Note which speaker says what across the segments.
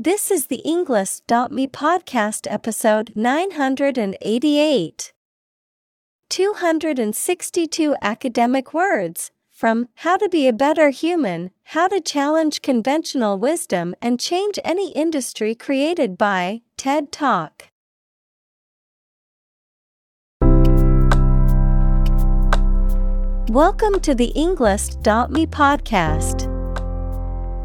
Speaker 1: This is the Englist.me podcast episode 988. 262 academic words from How to Be a Better Human, How to Challenge Conventional Wisdom and Change Any Industry created by TED Talk. Welcome to the Englist.me podcast.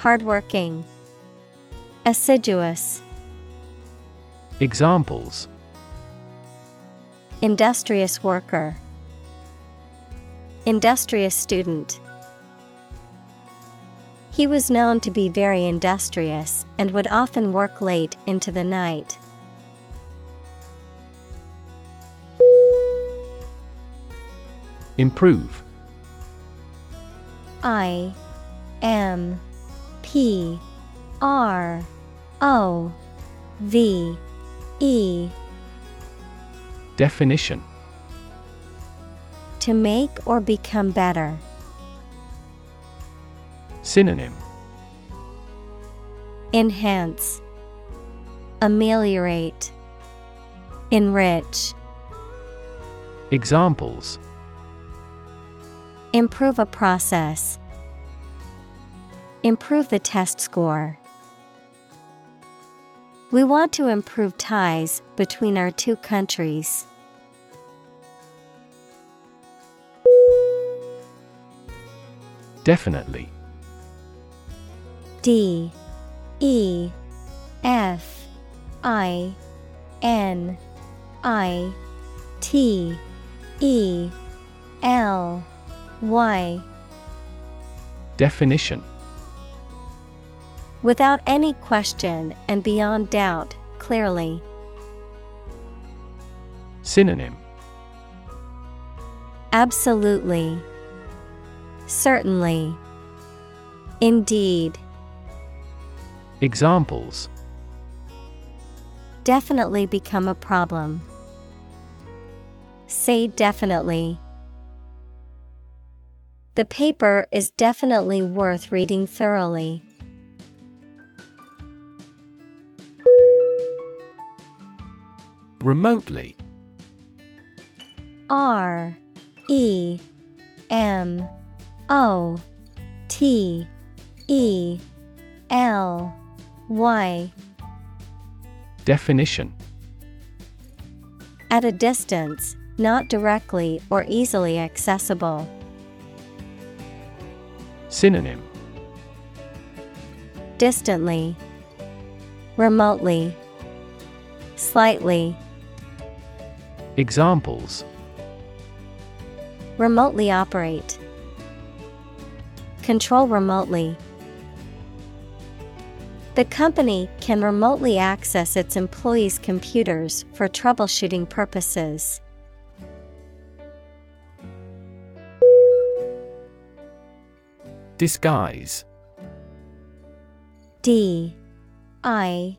Speaker 1: Hardworking, Assiduous,
Speaker 2: Examples
Speaker 1: Industrious worker, Industrious student. He was known to be very industrious and would often work late into the night.
Speaker 2: Improve
Speaker 1: I M P R O V E
Speaker 2: Definition
Speaker 1: To make or become better.
Speaker 2: Synonym
Speaker 1: Enhance, Ameliorate, Enrich.
Speaker 2: Examples
Speaker 1: Improve a process. Improve the test score. We want to improve ties between our two countries.
Speaker 2: Definitely
Speaker 1: D E F I N I T E L Y
Speaker 2: Definition
Speaker 1: Without any question and beyond doubt, clearly.
Speaker 2: Synonym
Speaker 1: Absolutely. Certainly. Indeed.
Speaker 2: Examples
Speaker 1: Definitely become a problem. Say definitely. The paper is definitely worth reading thoroughly.
Speaker 2: Remotely.
Speaker 1: R E M O T E L Y.
Speaker 2: Definition.
Speaker 1: At a distance, not directly or easily accessible.
Speaker 2: Synonym.
Speaker 1: Distantly, remotely, slightly.
Speaker 2: Examples.
Speaker 1: Remotely operate. Control remotely. The company can remotely access its employees' computers for troubleshooting purposes.
Speaker 2: Disguise.
Speaker 1: D. I.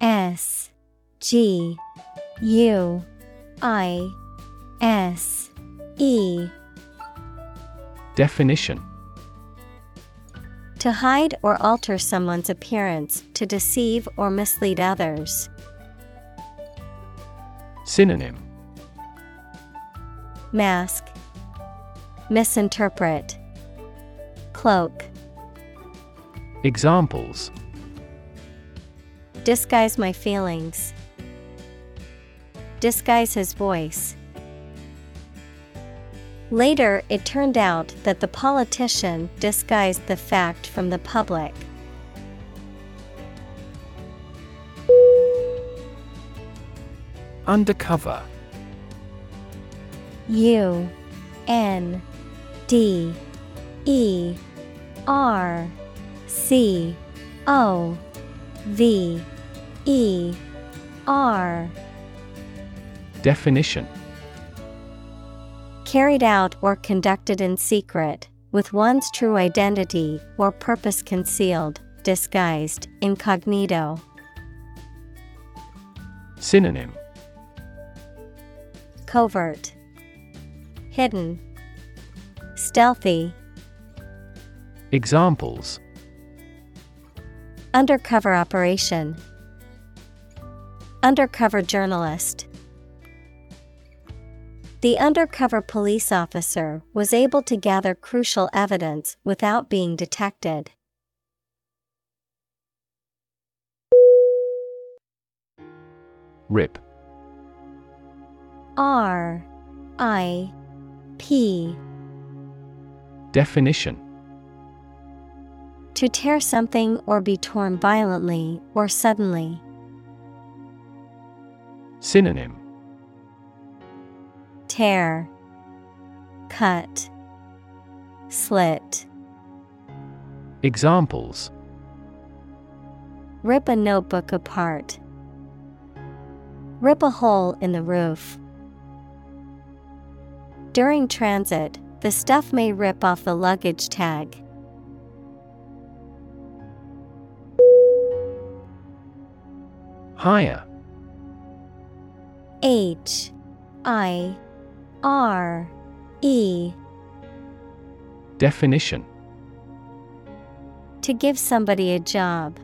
Speaker 1: S. G. U I S E.
Speaker 2: Definition.
Speaker 1: To hide or alter someone's appearance to deceive or mislead others.
Speaker 2: Synonym.
Speaker 1: Mask. Misinterpret. Cloak.
Speaker 2: Examples.
Speaker 1: Disguise my feelings. Disguise his voice. Later, it turned out that the politician disguised the fact from the public.
Speaker 2: Undercover
Speaker 1: U N D E R C O V E R
Speaker 2: Definition.
Speaker 1: Carried out or conducted in secret, with one's true identity or purpose concealed, disguised, incognito.
Speaker 2: Synonym.
Speaker 1: Covert, Hidden, Stealthy,
Speaker 2: Examples.
Speaker 1: Undercover operation, Undercover journalist. The undercover police officer was able to gather crucial evidence without being detected.
Speaker 2: Rip
Speaker 1: R I P
Speaker 2: Definition
Speaker 1: To tear something or be torn violently or suddenly.
Speaker 2: Synonym
Speaker 1: Tear, Cut, Slit.
Speaker 2: Examples
Speaker 1: Rip a notebook apart. Rip a hole in the roof. During transit, the stuff may rip off the luggage tag.
Speaker 2: Hire
Speaker 1: H I R E.
Speaker 2: Definition.
Speaker 1: To give somebody a job.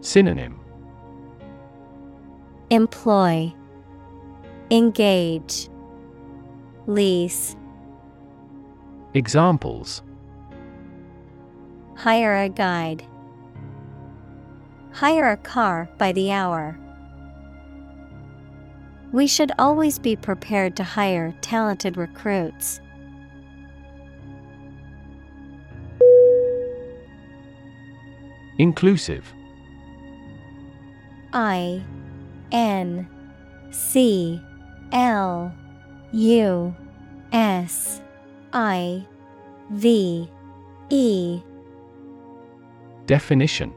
Speaker 2: Synonym.
Speaker 1: Employ. Engage. Lease.
Speaker 2: Examples.
Speaker 1: Hire a guide. Hire a car by the hour. We should always be prepared to hire talented recruits.
Speaker 2: Inclusive.
Speaker 1: I N C L U S I V E.
Speaker 2: Definition.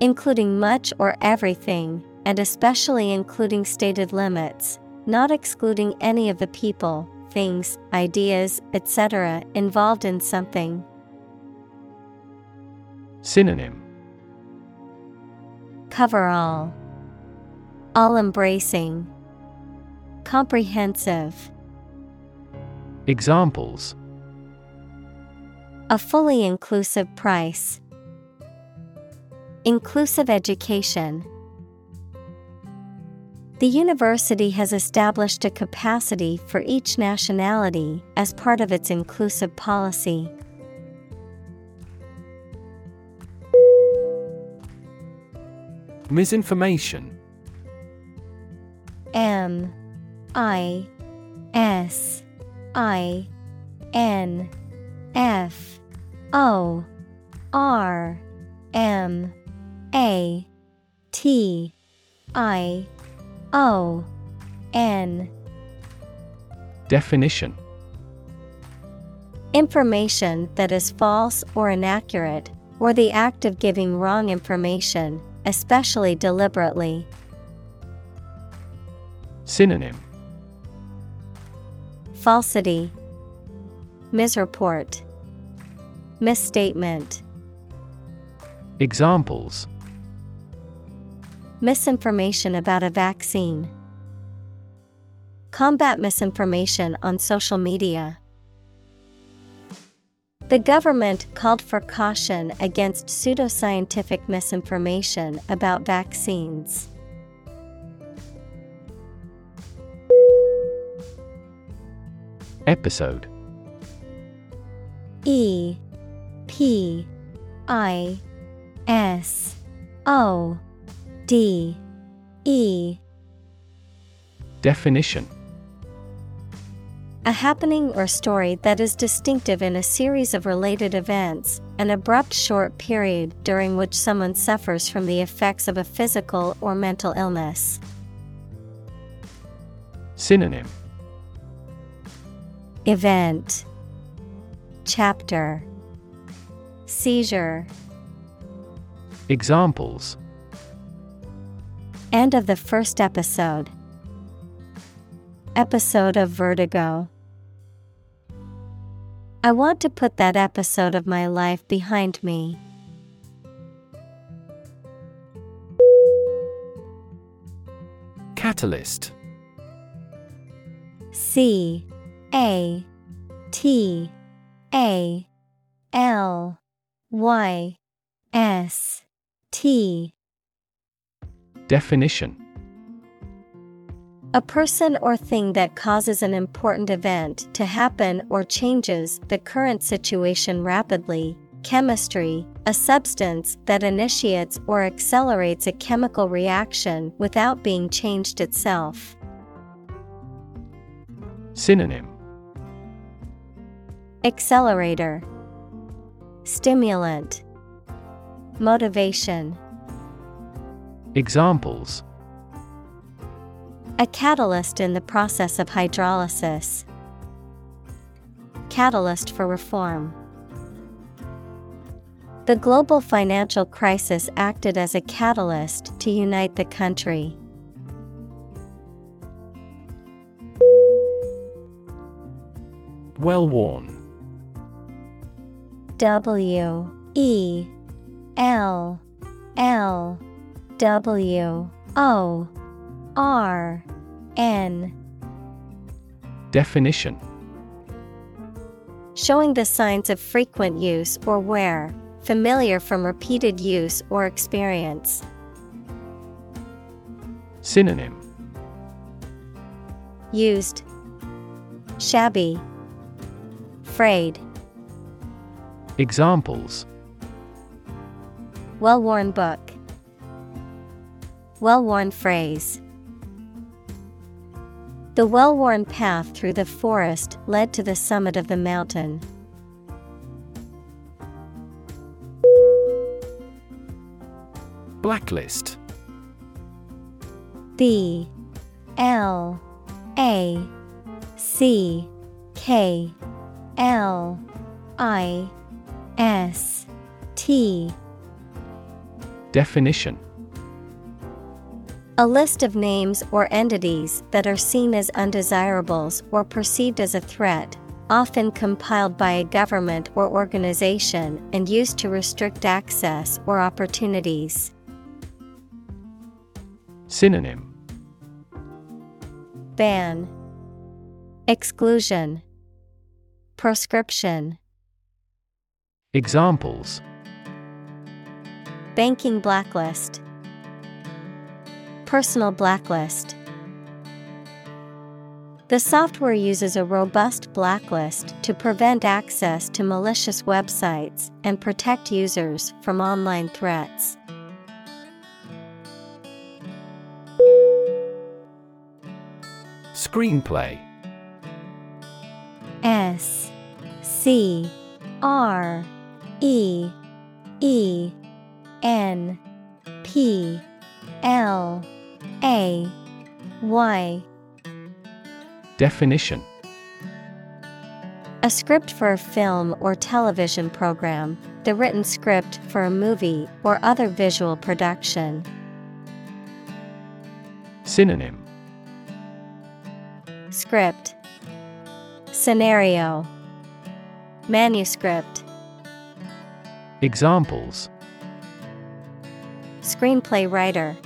Speaker 1: Including much or everything, and especially including stated limits, not excluding any of the people, things, ideas, etc., involved in something.
Speaker 2: Synonym
Speaker 1: Cover all. All embracing. Comprehensive.
Speaker 2: Examples
Speaker 1: A fully inclusive price. Inclusive education. The university has established a capacity for each nationality as part of its inclusive policy.
Speaker 2: Misinformation
Speaker 1: M I S I N F O R M A T I O N.
Speaker 2: Definition.
Speaker 1: Information that is false or inaccurate, or the act of giving wrong information, especially deliberately.
Speaker 2: Synonym.
Speaker 1: Falsity, Misreport, Misstatement.
Speaker 2: Examples
Speaker 1: Misinformation about a vaccine. Combat misinformation on social media. The government called for caution against pseudoscientific misinformation about vaccines.
Speaker 2: Episode
Speaker 1: E P I S O D. E.
Speaker 2: Definition.
Speaker 1: A happening or story that is distinctive in a series of related events, an abrupt short period during which someone suffers from the effects of a physical or mental illness.
Speaker 2: Synonym.
Speaker 1: Event. Chapter. Seizure.
Speaker 2: Examples
Speaker 1: End of the first episode. Episode of Vertigo. I want to put that episode of my life behind me.
Speaker 2: Catalyst
Speaker 1: C A T A L Y S T
Speaker 2: Definition
Speaker 1: A person or thing that causes an important event to happen or changes the current situation rapidly. Chemistry, a substance that initiates or accelerates a chemical reaction without being changed itself.
Speaker 2: Synonym
Speaker 1: Accelerator, Stimulant, Motivation.
Speaker 2: Examples
Speaker 1: A catalyst in the process of hydrolysis. Catalyst for reform. The global financial crisis acted as a catalyst to unite the country.
Speaker 2: Well worn
Speaker 1: W E L L W O R N.
Speaker 2: Definition.
Speaker 1: Showing the signs of frequent use or wear, familiar from repeated use or experience.
Speaker 2: Synonym.
Speaker 1: Used, Shabby, Frayed,
Speaker 2: Examples.
Speaker 1: Well worn book, Well worn phrase. The well worn path through the forest led to the summit of the mountain.
Speaker 2: Blacklist.
Speaker 1: B. L. A. C. K. L. I. S. T.
Speaker 2: Definition
Speaker 1: A list of names or entities that are seen as undesirables or perceived as a threat, often compiled by a government or organization and used to restrict access or opportunities.
Speaker 2: Synonym.
Speaker 1: Ban. Exclusion. Proscription.
Speaker 2: Examples.
Speaker 1: Banking blacklist Personal blacklist The software uses a robust blacklist to prevent access to malicious websites and protect users from online threats.
Speaker 2: Screenplay
Speaker 1: S C R E E N P L A Y.
Speaker 2: Definition.
Speaker 1: A script for a film or television program, the written script for a movie or other visual production.
Speaker 2: Synonym.
Speaker 1: Script. Scenario. Manuscript.
Speaker 2: Examples.
Speaker 1: Screenplay writer.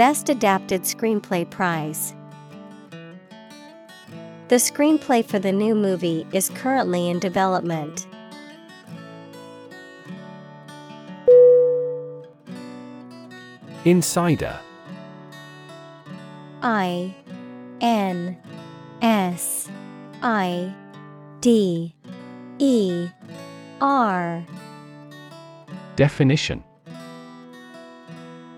Speaker 1: Best Adapted Screenplay Prize. The screenplay for the new movie is currently in development.
Speaker 2: Insider
Speaker 1: I N S I D E R
Speaker 2: Definition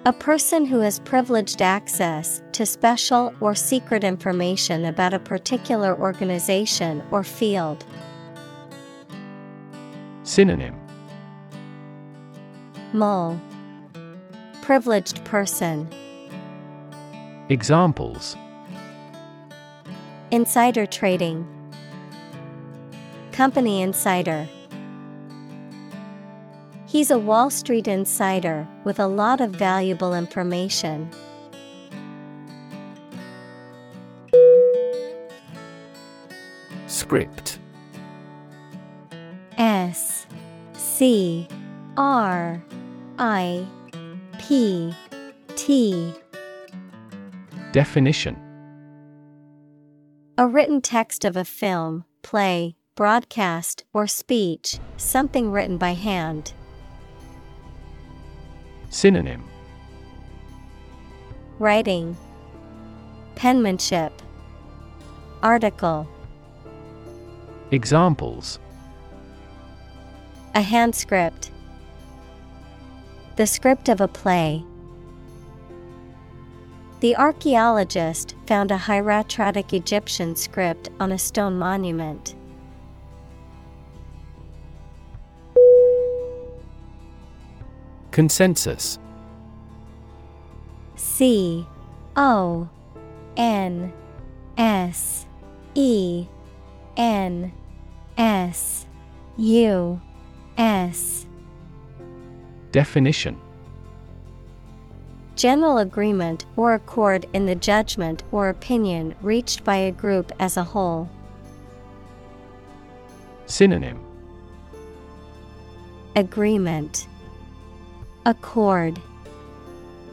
Speaker 1: A person who has privileged access to special or secret information about a particular organization or field.
Speaker 2: Synonym
Speaker 1: Mole Privileged person.
Speaker 2: Examples
Speaker 1: Insider trading. Company insider. He's a Wall Street insider with a lot of valuable information.
Speaker 2: Script
Speaker 1: S C R I P T
Speaker 2: Definition
Speaker 1: A written text of a film, play, broadcast, or speech, something written by hand.
Speaker 2: Synonym.
Speaker 1: Writing, Penmanship, Article,
Speaker 2: Examples.
Speaker 1: A hand script, The script of a play. The archaeologist found a hieratic Egyptian script on a stone monument.
Speaker 2: Consensus.
Speaker 1: C O N S E N S U S.
Speaker 2: Definition.
Speaker 1: General agreement or accord in the judgment or opinion reached by a group as a whole.
Speaker 2: Synonym.
Speaker 1: Agreement Accord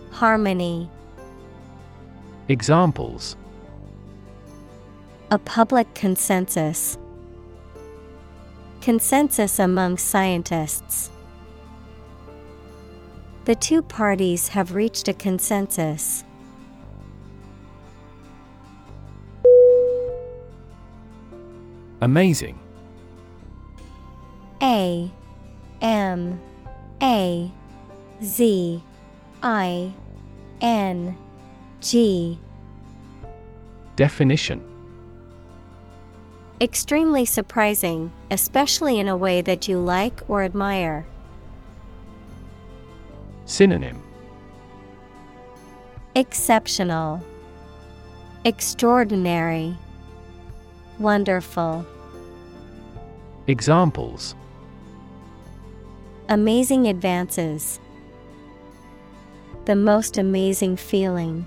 Speaker 1: Harmony
Speaker 2: Examples
Speaker 1: A public consensus. Consensus among scientists. The two parties have reached a consensus.
Speaker 2: Amazing
Speaker 1: A M A Z I N G
Speaker 2: Definition
Speaker 1: Extremely surprising, especially in a way that you like or admire.
Speaker 2: Synonym
Speaker 1: Exceptional, Extraordinary, Wonderful.
Speaker 2: Examples
Speaker 1: Amazing advances. The most amazing feeling.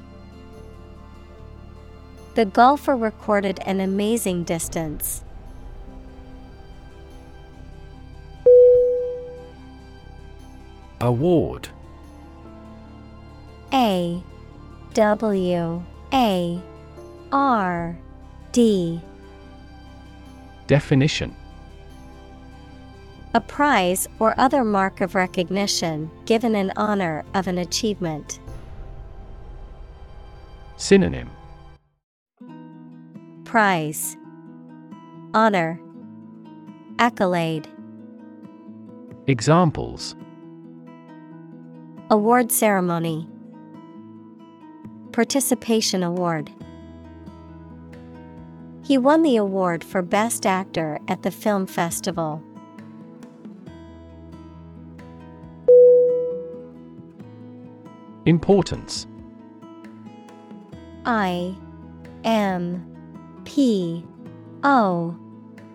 Speaker 1: The golfer recorded an amazing distance.
Speaker 2: Award
Speaker 1: A W A R D
Speaker 2: Definition
Speaker 1: A prize or other mark of recognition given in honor of an achievement.
Speaker 2: Synonym.
Speaker 1: Prize. Honor. Accolade.
Speaker 2: Examples.
Speaker 1: Award ceremony. Participation award. He won the award for Best Actor at the film festival.
Speaker 2: Importance.
Speaker 1: I M P O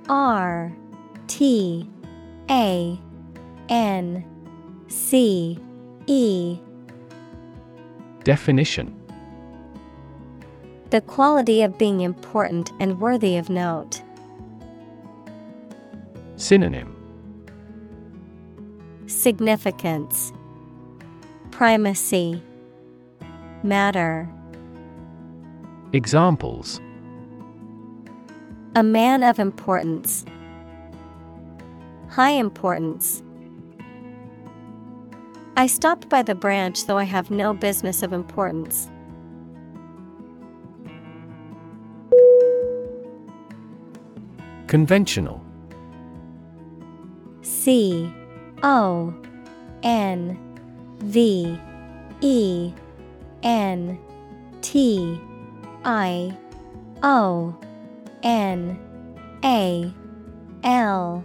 Speaker 1: R T A N C E.
Speaker 2: Definition.
Speaker 1: The quality of being important and worthy of note.
Speaker 2: Synonym.
Speaker 1: Significance Primacy, Matter.
Speaker 2: Examples
Speaker 1: A man of importance, High importance. I stopped by the branch though I have no business of importance.
Speaker 2: Conventional
Speaker 1: C O N V E N T I O N A L.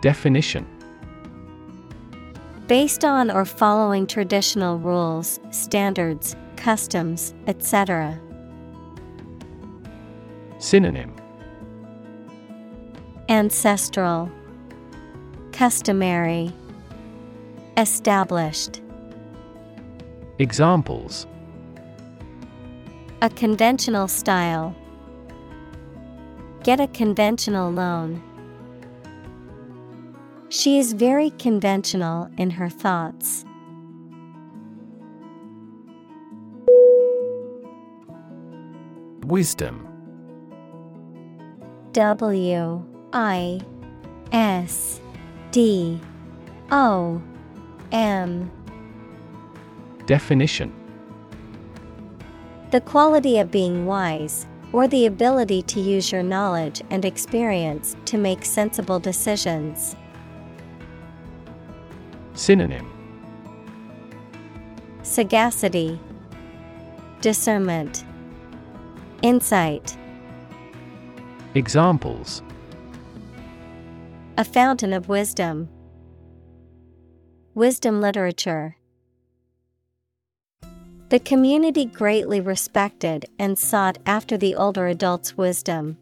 Speaker 2: Definition.
Speaker 1: Based on or following traditional rules, standards, customs, etc.
Speaker 2: Synonym.
Speaker 1: Ancestral, Customary, Established.
Speaker 2: Examples
Speaker 1: A conventional style. Get a conventional loan. She is very conventional in her thoughts.
Speaker 2: Wisdom
Speaker 1: W I S D O M
Speaker 2: Definition
Speaker 1: The quality of being wise, or the ability to use your knowledge and experience to make sensible decisions.
Speaker 2: Synonym
Speaker 1: Sagacity, Discernment, Insight.
Speaker 2: Examples
Speaker 1: A fountain of wisdom. Wisdom literature. The community greatly respected and sought after the older adult's wisdom.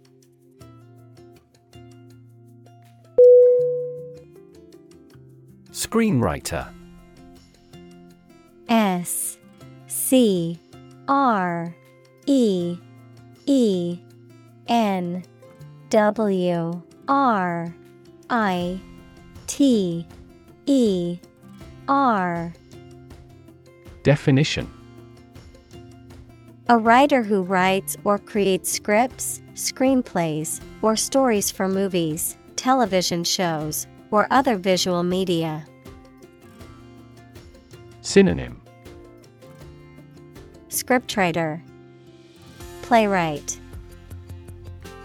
Speaker 2: Screenwriter
Speaker 1: S C R E E N W R I T E R.
Speaker 2: Definition.
Speaker 1: A writer who writes or creates scripts, screenplays, or stories for movies, television shows, or other visual media.
Speaker 2: Synonym.
Speaker 1: Scriptwriter, Playwright,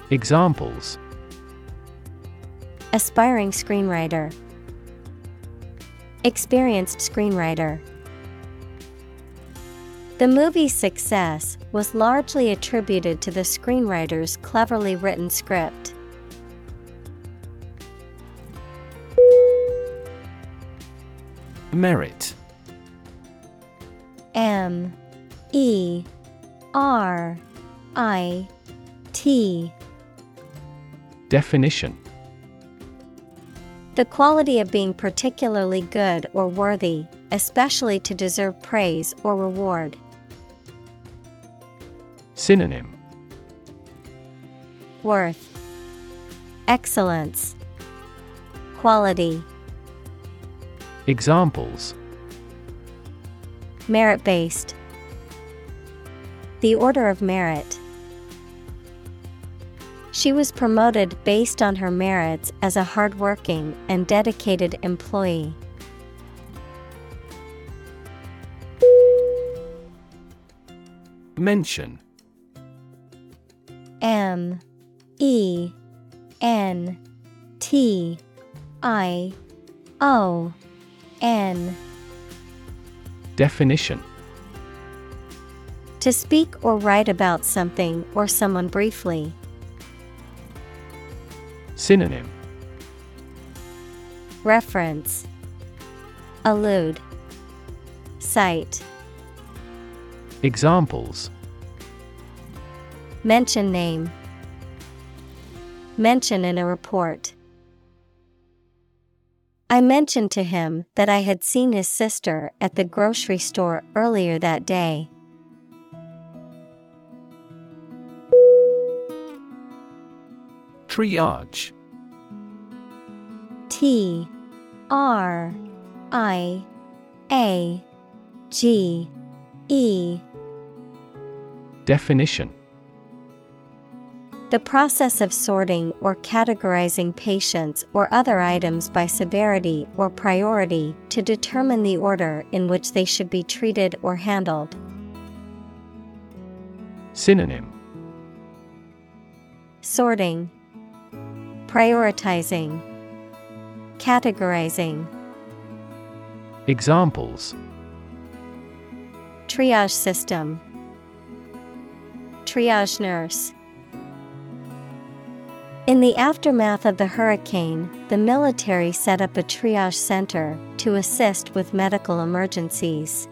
Speaker 2: Examples.
Speaker 1: Aspiring screenwriter, Experienced screenwriter. The movie's success was largely attributed to the screenwriter's cleverly written script.
Speaker 2: Merit
Speaker 1: M E R I T
Speaker 2: Definition
Speaker 1: The quality of being particularly good or worthy, especially to deserve praise or reward.
Speaker 2: Synonym
Speaker 1: Worth, Excellence, Quality,
Speaker 2: Examples
Speaker 1: Merit based. The Order of Merit. She was promoted based on her merits as a hardworking and dedicated employee.
Speaker 2: Mention
Speaker 1: M E N T I O N
Speaker 2: Definition
Speaker 1: To speak or write about something or someone briefly.
Speaker 2: Synonym.
Speaker 1: Reference. Allude. Cite.
Speaker 2: Examples.
Speaker 1: Mention name. Mention in a report. I mentioned to him that I had seen his sister at the grocery store earlier that day.
Speaker 2: Triage.
Speaker 1: T R I A G E.
Speaker 2: Definition.
Speaker 1: The process of sorting or categorizing patients or other items by severity or priority to determine the order in which they should be treated or handled.
Speaker 2: Synonym.
Speaker 1: Sorting, Prioritizing, Categorizing.
Speaker 2: Examples
Speaker 1: Triage system, Triage nurse. In the aftermath of the hurricane, the military set up a triage center to assist with medical emergencies.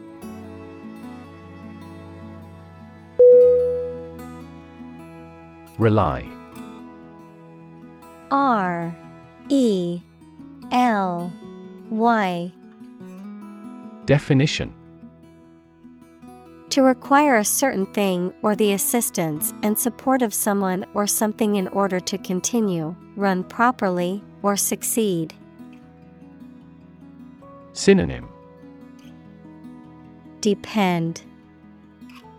Speaker 2: Rely
Speaker 1: R E L Y.
Speaker 2: Definition.
Speaker 1: To require a certain thing or the assistance and support of someone or something in order to continue, run properly, or succeed.
Speaker 2: Synonym.
Speaker 1: Depend,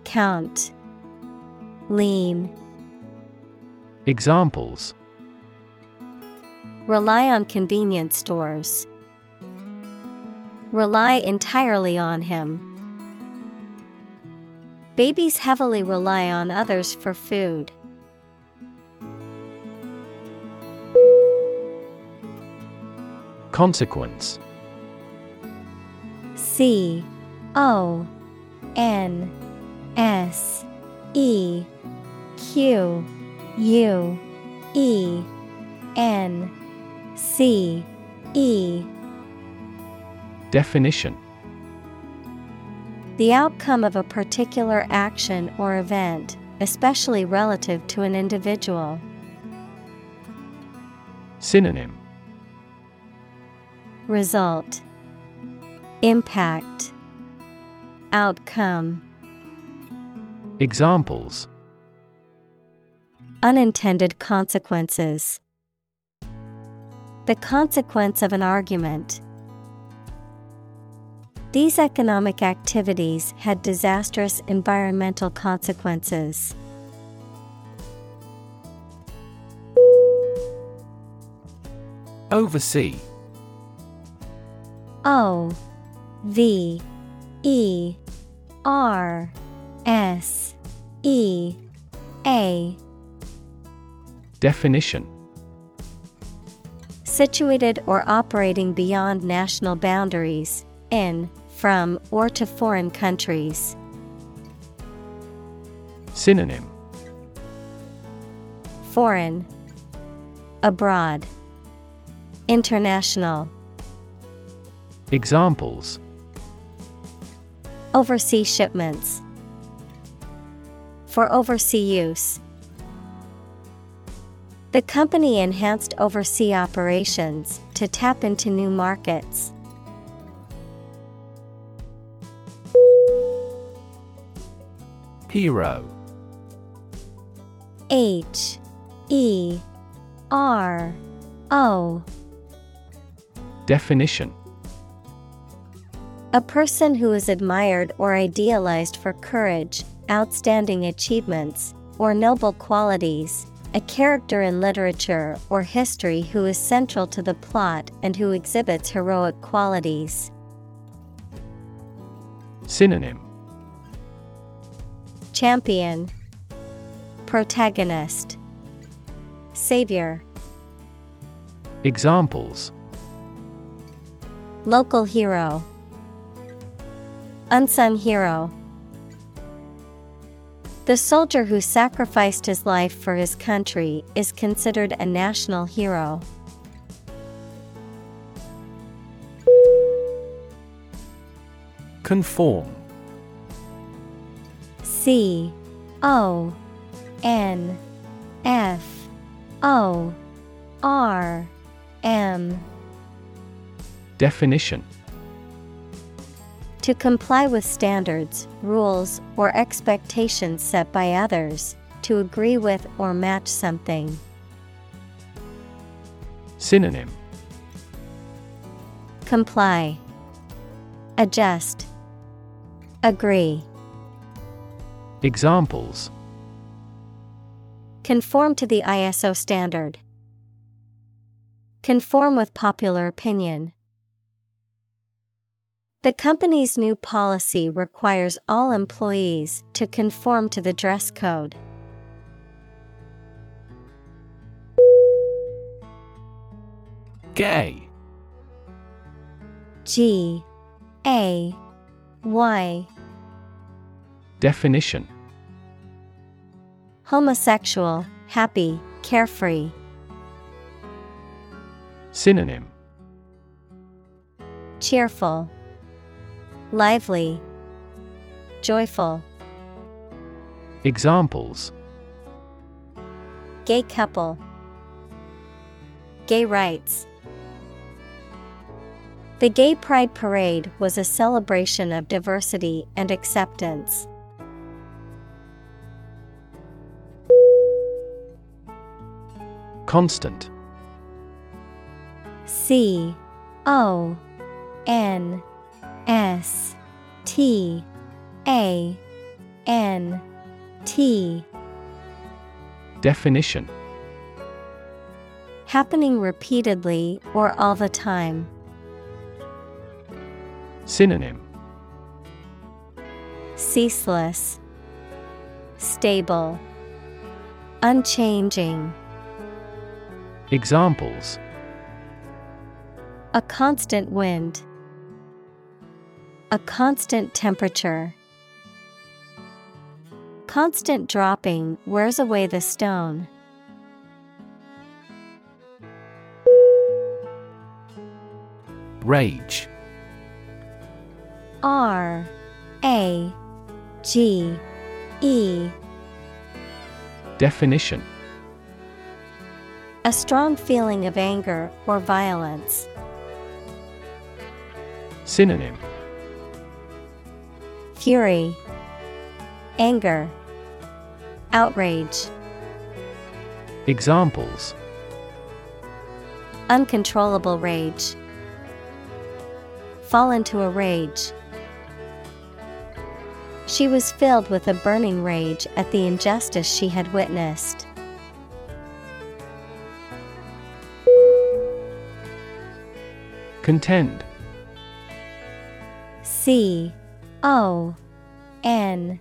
Speaker 1: Count, Lean.
Speaker 2: Examples
Speaker 1: Rely on convenience stores. Rely entirely on him. Babies heavily rely on others for food.
Speaker 2: Consequence
Speaker 1: C O N S E Q U E N C E.
Speaker 2: Definition.
Speaker 1: The outcome of a particular action or event, especially relative to an individual.
Speaker 2: Synonym.
Speaker 1: Result. Impact. Outcome.
Speaker 2: Examples.
Speaker 1: Unintended consequences. The consequence of an argument. These economic activities had disastrous environmental consequences.
Speaker 2: Oversea
Speaker 1: O V E R S E A
Speaker 2: Definition
Speaker 1: Situated or operating beyond national boundaries, in, from, or to foreign countries.
Speaker 2: Synonym
Speaker 1: Foreign, Abroad, International.
Speaker 2: Examples
Speaker 1: Overseas shipments. For overseas use. The company enhanced overseas operations to tap into new markets.
Speaker 2: Hero.
Speaker 1: H. E. R. O.
Speaker 2: Definition.
Speaker 1: A person who is admired or idealized for courage, outstanding achievements, or noble qualities, a character in literature or history who is central to the plot and who exhibits heroic qualities.
Speaker 2: Synonym.
Speaker 1: Champion, Protagonist, Savior,
Speaker 2: Examples.
Speaker 1: Local hero, Unsung hero. The soldier who sacrificed his life for his country is considered a national hero.
Speaker 2: Conform.
Speaker 1: C O N F O R M.
Speaker 2: Definition
Speaker 1: To comply with standards, rules, or expectations set by others, to agree with or match something.
Speaker 2: Synonym
Speaker 1: Comply, Adjust. Agree.
Speaker 2: Examples
Speaker 1: Conform to the ISO standard. Conform with popular opinion. The company's new policy requires all employees to conform to the dress code.
Speaker 2: Gay.
Speaker 1: G. A. Y.
Speaker 2: Definition.
Speaker 1: Homosexual, happy, carefree.
Speaker 2: Synonym.
Speaker 1: Cheerful, lively, joyful.
Speaker 2: Examples
Speaker 1: Gay couple, gay rights. The Gay Pride Parade was a celebration of diversity and acceptance.
Speaker 2: Constant
Speaker 1: C O N S T A N T
Speaker 2: Definition
Speaker 1: Happening repeatedly or all the time.
Speaker 2: Synonym
Speaker 1: Ceaseless, Stable, Unchanging.
Speaker 2: Examples
Speaker 1: A constant wind. A constant temperature. Constant dropping wears away the stone.
Speaker 2: Rage
Speaker 1: R A G E
Speaker 2: Definition
Speaker 1: A strong feeling of anger or violence.
Speaker 2: Synonym
Speaker 1: Fury, Anger, Outrage,
Speaker 2: Examples
Speaker 1: Uncontrollable rage. Fall into a rage. She was filled with a burning rage at the injustice she had witnessed.
Speaker 2: Contend
Speaker 1: C O N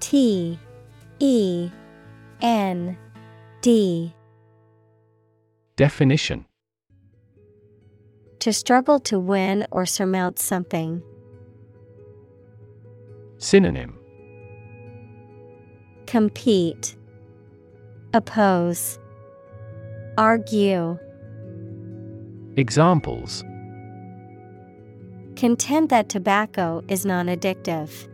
Speaker 1: T E N D.
Speaker 2: Definition.
Speaker 1: To struggle to win or surmount something.
Speaker 2: Synonym.
Speaker 1: Compete, Oppose, Argue.
Speaker 2: Examples
Speaker 1: Contend that tobacco is non addictive.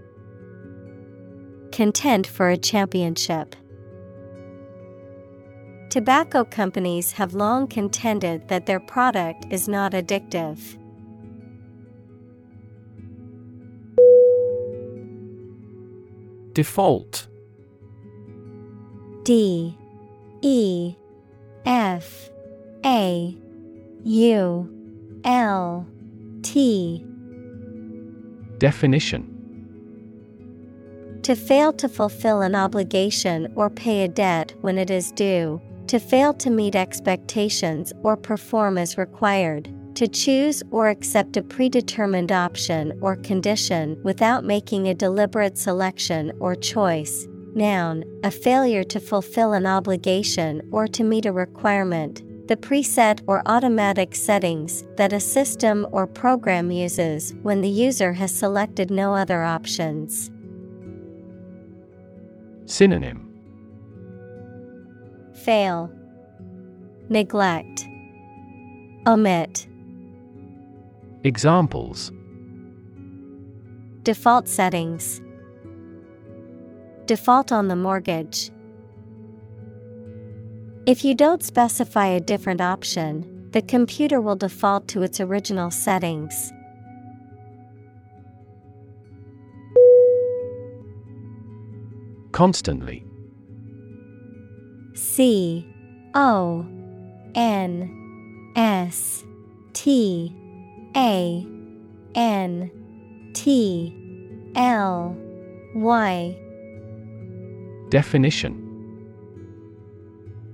Speaker 1: Contend for a championship. Tobacco companies have long contended that their product is not addictive.
Speaker 2: Default.
Speaker 1: D. E. F. A. U. L. T
Speaker 2: Definition
Speaker 1: To fail to fulfill an obligation or pay a debt when it is due, to fail to meet expectations or perform as required, to choose or accept a predetermined option or condition without making a deliberate selection or choice. Noun, a failure to fulfill an obligation or to meet a requirement, the preset or automatic settings that a system or program uses when the user has selected no other options.
Speaker 2: Synonym
Speaker 1: Fail, Neglect, Omit.
Speaker 2: Examples
Speaker 1: Default settings. Default on the mortgage. If you don't specify a different option, the computer will default to its original settings.
Speaker 2: Constantly.
Speaker 1: C O N S T A N T L Y.
Speaker 2: Definition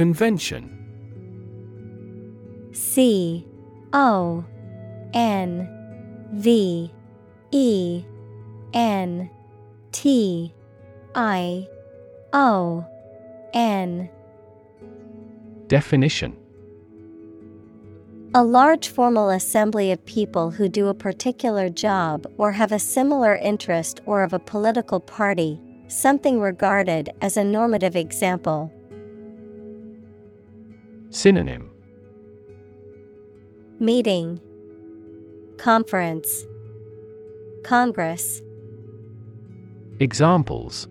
Speaker 2: Convention.
Speaker 1: C O N V E N T I O N.
Speaker 2: Definition.
Speaker 1: A large formal assembly of people who do a particular job or have a similar interest or of a political party, something regarded as a normative example.
Speaker 2: Synonym.
Speaker 1: Meeting. Conference. Congress.
Speaker 2: Examples.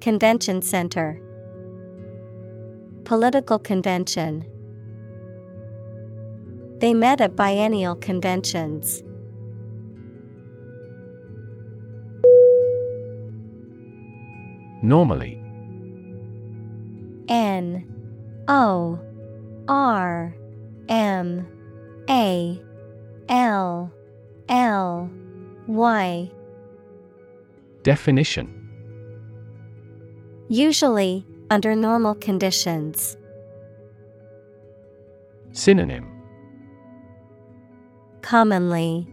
Speaker 1: Convention Center. Political Convention. They met at biennial conventions.
Speaker 2: Normally.
Speaker 1: N O R M A L L Y.
Speaker 2: Definition.
Speaker 1: Usually, under normal conditions.
Speaker 2: Synonym.
Speaker 1: Commonly,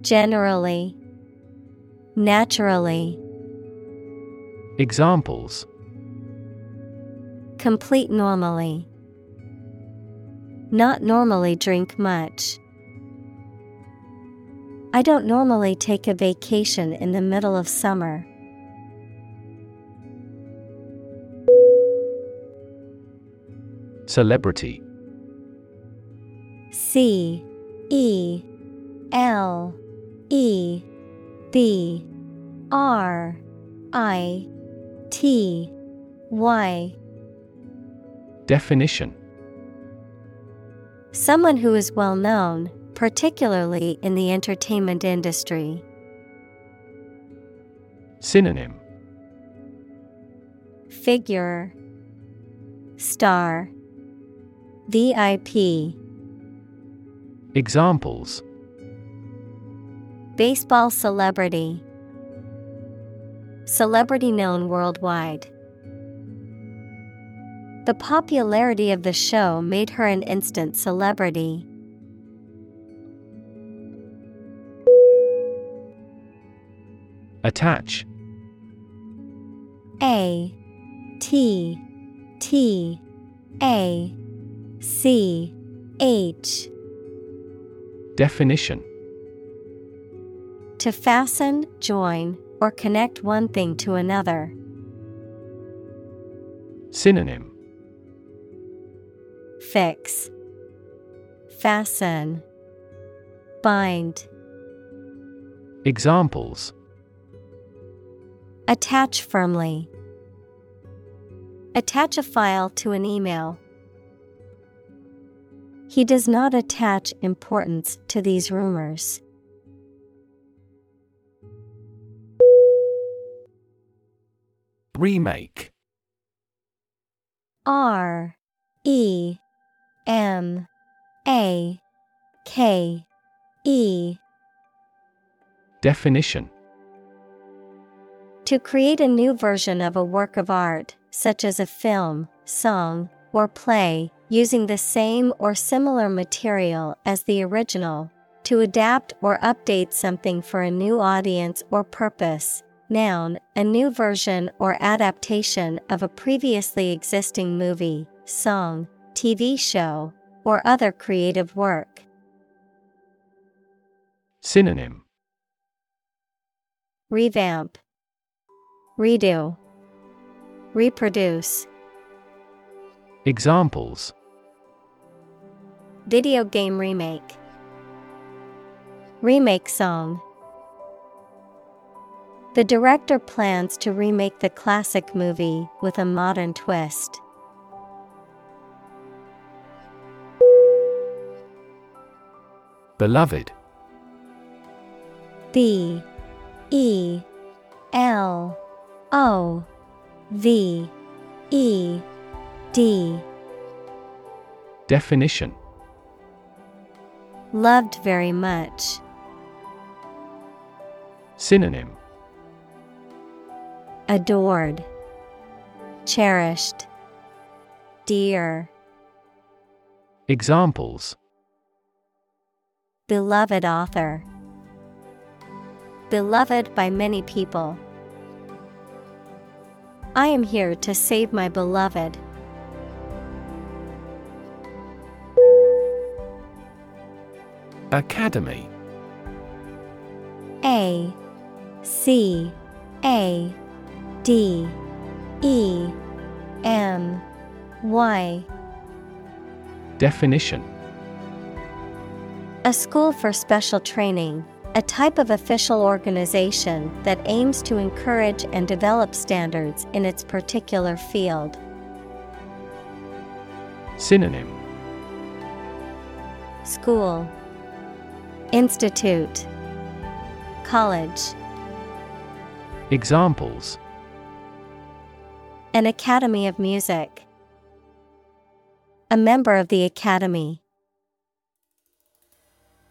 Speaker 1: Generally, Naturally.
Speaker 2: Examples
Speaker 1: Complete normally. Not normally drink much. I don't normally take a vacation in the middle of summer.
Speaker 2: Celebrity
Speaker 1: C E L E B R I T Y
Speaker 2: Definition.
Speaker 1: Someone who is well known, particularly in the entertainment industry.
Speaker 2: Synonym.
Speaker 1: Figure. Star. VIP
Speaker 2: Examples.
Speaker 1: Baseball celebrity. Celebrity known worldwide. The popularity of the show made her an instant celebrity.
Speaker 2: Attach
Speaker 1: A T T A C H
Speaker 2: Definition
Speaker 1: To fasten, join, or connect one thing to another.
Speaker 2: Synonym
Speaker 1: Fix, Fasten, Bind.
Speaker 2: Examples
Speaker 1: Attach firmly. Attach a file to an email. He does not attach importance to these rumors.
Speaker 2: Remake
Speaker 1: R E M A K E
Speaker 2: Definition
Speaker 1: To create a new version of a work of art, such as a film, song, or play, using the same or similar material as the original. To adapt or update something for a new audience or purpose. Noun, a new version or adaptation of a previously existing movie, song, TV show, or other creative work.
Speaker 2: Synonym
Speaker 1: Revamp, Redo, Reproduce.
Speaker 2: Examples
Speaker 1: Video game remake. Remake song. The director plans to remake the classic movie with a modern twist.
Speaker 2: Beloved.
Speaker 1: B E L O V E D.
Speaker 2: Definition
Speaker 1: Loved very much.
Speaker 2: Synonym
Speaker 1: Adored, Cherished, Dear.
Speaker 2: Examples
Speaker 1: Beloved author. Beloved by many people. I am here to save my beloved.
Speaker 2: Academy
Speaker 1: A C A D E M Y
Speaker 2: Definition
Speaker 1: A school for special training, a type of official organization that aims to encourage and develop standards in its particular field.
Speaker 2: Synonym.
Speaker 1: School. Institute. College.
Speaker 2: Examples.
Speaker 1: An Academy of Music. A member of the Academy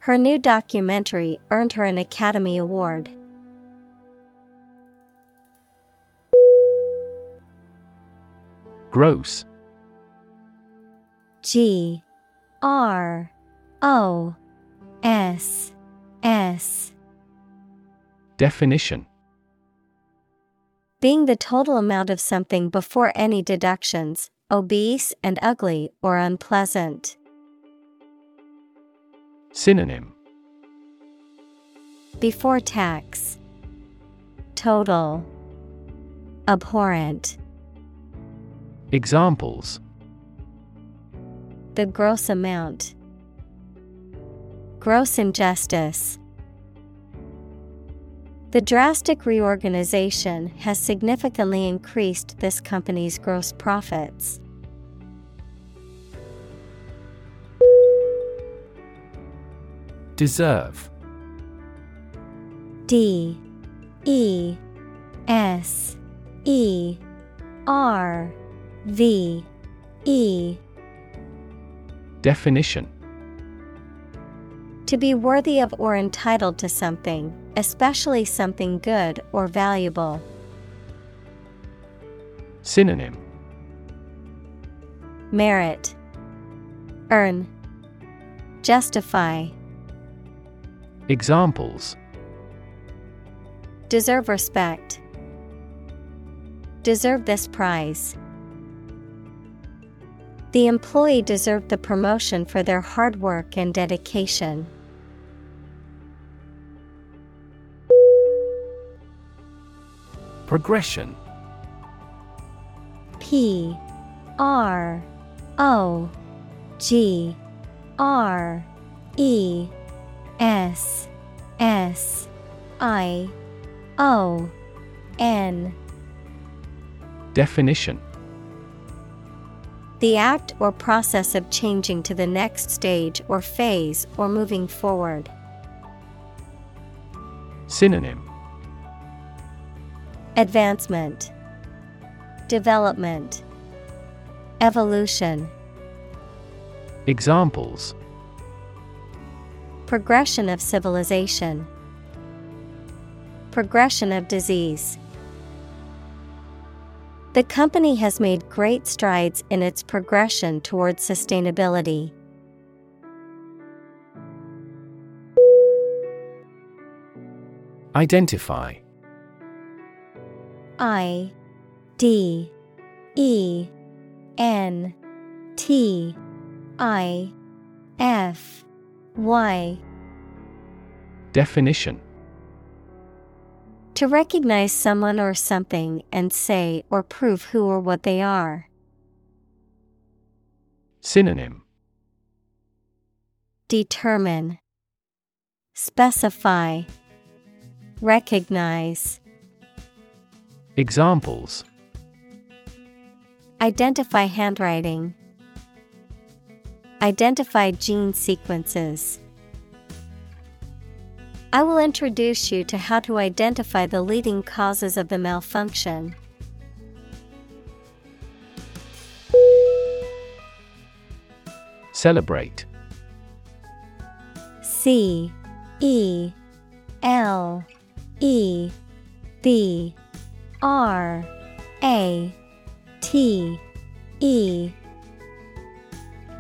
Speaker 1: Her new documentary earned her an Academy Award.
Speaker 2: Gross
Speaker 1: G R O S S
Speaker 2: Definition
Speaker 1: Being the total amount of something before any deductions, obese and ugly or unpleasant.
Speaker 2: Synonym
Speaker 1: Before tax. Total. Abhorrent.
Speaker 2: Examples
Speaker 1: The gross amount. Gross injustice. The drastic reorganization has significantly increased this company's gross profits.
Speaker 2: Deserve.
Speaker 1: D E S E R V E.
Speaker 2: Definition.
Speaker 1: To be worthy of or entitled to something, especially something good or valuable.
Speaker 2: Synonym.
Speaker 1: Merit. Earn. Justify
Speaker 2: Examples
Speaker 1: Deserve respect. Deserve this prize. The employee deserved the promotion for their hard work and dedication.
Speaker 2: Progression
Speaker 1: P R O G R E S S I O N.
Speaker 2: Definition.
Speaker 1: The act or process of changing to the next stage or phase or moving forward.
Speaker 2: Synonym.
Speaker 1: Advancement. Development. Evolution.
Speaker 2: Examples
Speaker 1: Progression of civilization. Progression of disease. The company has made great strides in its progression towards sustainability.
Speaker 2: Identify.
Speaker 1: I D E N T I F Y
Speaker 2: Definition
Speaker 1: To recognize someone or something and say or prove who or what they are.
Speaker 2: Synonym
Speaker 1: Determine, Specify, Recognize.
Speaker 2: Examples
Speaker 1: Identify handwriting. Identify gene sequences. I will introduce you to how to identify the leading causes of the malfunction.
Speaker 2: Celebrate
Speaker 1: C E L E B R A T E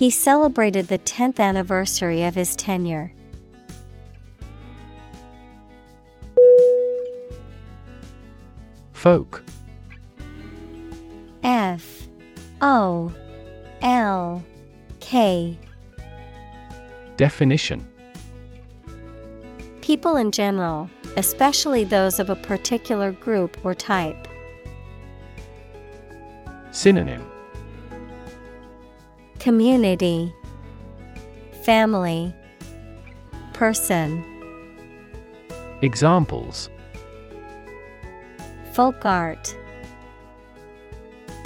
Speaker 1: He celebrated the 10th anniversary of his tenure.
Speaker 2: Folk.
Speaker 1: F. O. L. K.
Speaker 2: Definition.
Speaker 1: People in general, especially those of a particular group or type.
Speaker 2: Synonym
Speaker 1: Community Family Person
Speaker 2: Examples
Speaker 1: Folk art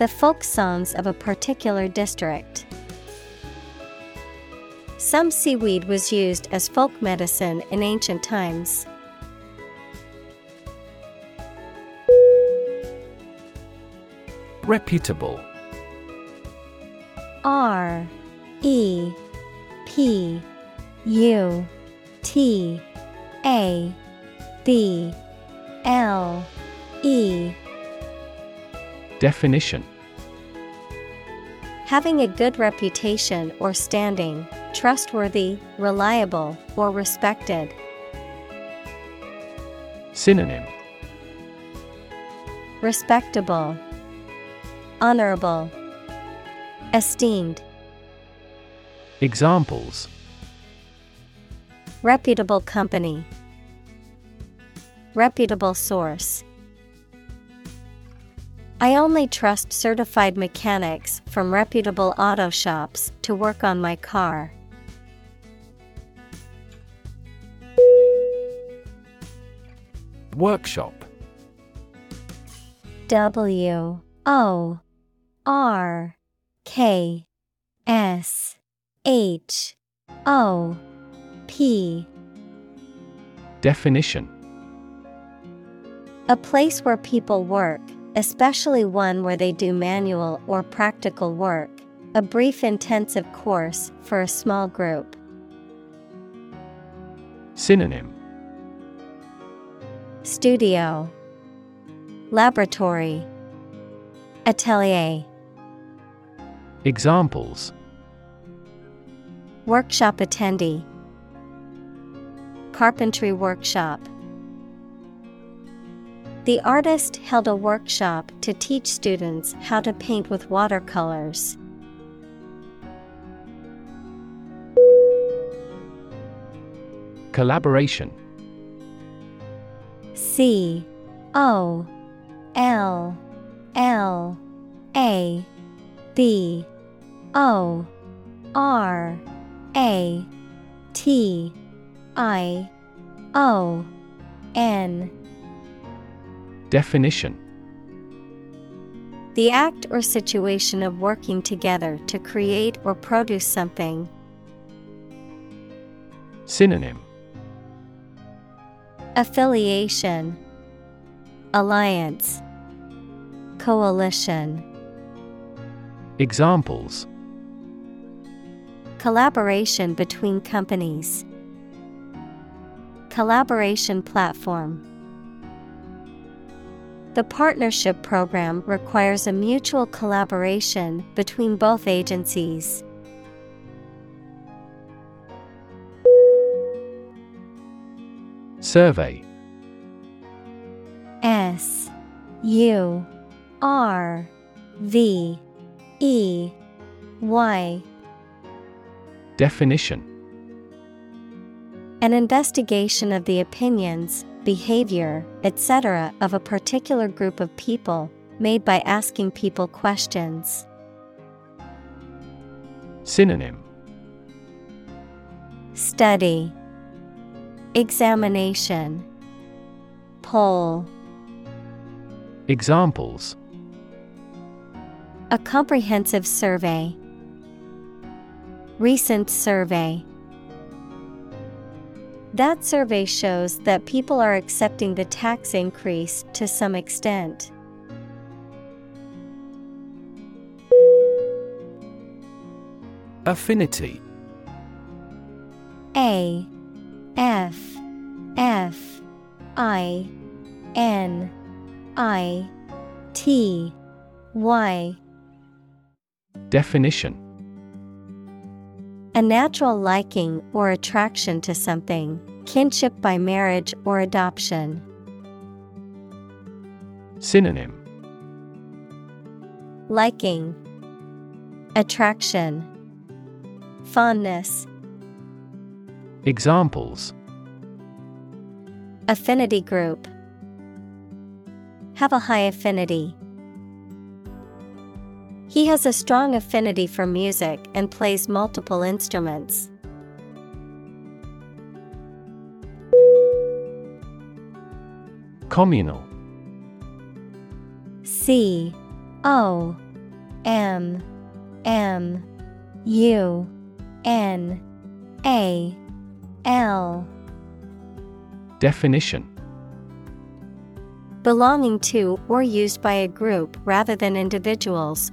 Speaker 1: The folk songs of a particular district. Some seaweed was used as folk medicine in ancient times.
Speaker 2: Reputable
Speaker 1: R E P U T A B L E.
Speaker 2: Definition.
Speaker 1: Having a good reputation or standing, trustworthy, reliable, or respected.
Speaker 2: Synonym.
Speaker 1: Respectable, Honorable, Esteemed.
Speaker 2: Examples
Speaker 1: Reputable company, Reputable source. I only trust certified mechanics from reputable auto shops to work on my car.
Speaker 2: Workshop
Speaker 1: W O R K S H O P.
Speaker 2: Definition.
Speaker 1: A place where people work, especially one where they do manual or practical work, a brief intensive course for a small group.
Speaker 2: Synonym.
Speaker 1: Studio. Laboratory. Atelier
Speaker 2: Examples.
Speaker 1: Workshop attendee. Carpentry workshop. The artist held a workshop to teach students how to paint with watercolors.
Speaker 2: Collaboration.
Speaker 1: C O L L A B O R A T I O N
Speaker 2: Definition.
Speaker 1: The act or situation of working together to create or produce something.
Speaker 2: Synonym.
Speaker 1: Affiliation. Alliance. Coalition.
Speaker 2: Examples
Speaker 1: Collaboration between companies. Collaboration platform. The partnership program requires a mutual collaboration between both agencies.
Speaker 2: Survey
Speaker 1: S U R V E Y
Speaker 2: Definition
Speaker 1: An investigation of the opinions, behavior, etc. of a particular group of people, made by asking people questions.
Speaker 2: Synonym
Speaker 1: Study Examination Poll
Speaker 2: Examples
Speaker 1: A comprehensive survey. Recent survey. That survey shows that people are accepting the tax increase to some extent.
Speaker 2: Affinity.
Speaker 1: A. F. F. I. N. I. T. Y.
Speaker 2: Definition
Speaker 1: A natural liking or attraction to something, kinship by marriage or adoption.
Speaker 2: Synonym.
Speaker 1: Liking. Attraction. Fondness.
Speaker 2: Examples.
Speaker 1: Affinity group. Have a high affinity. He has a strong affinity for music and plays multiple instruments.
Speaker 2: Communal.
Speaker 1: C O M M U N A L.
Speaker 2: Definition.
Speaker 1: Belonging to or used by a group rather than individuals,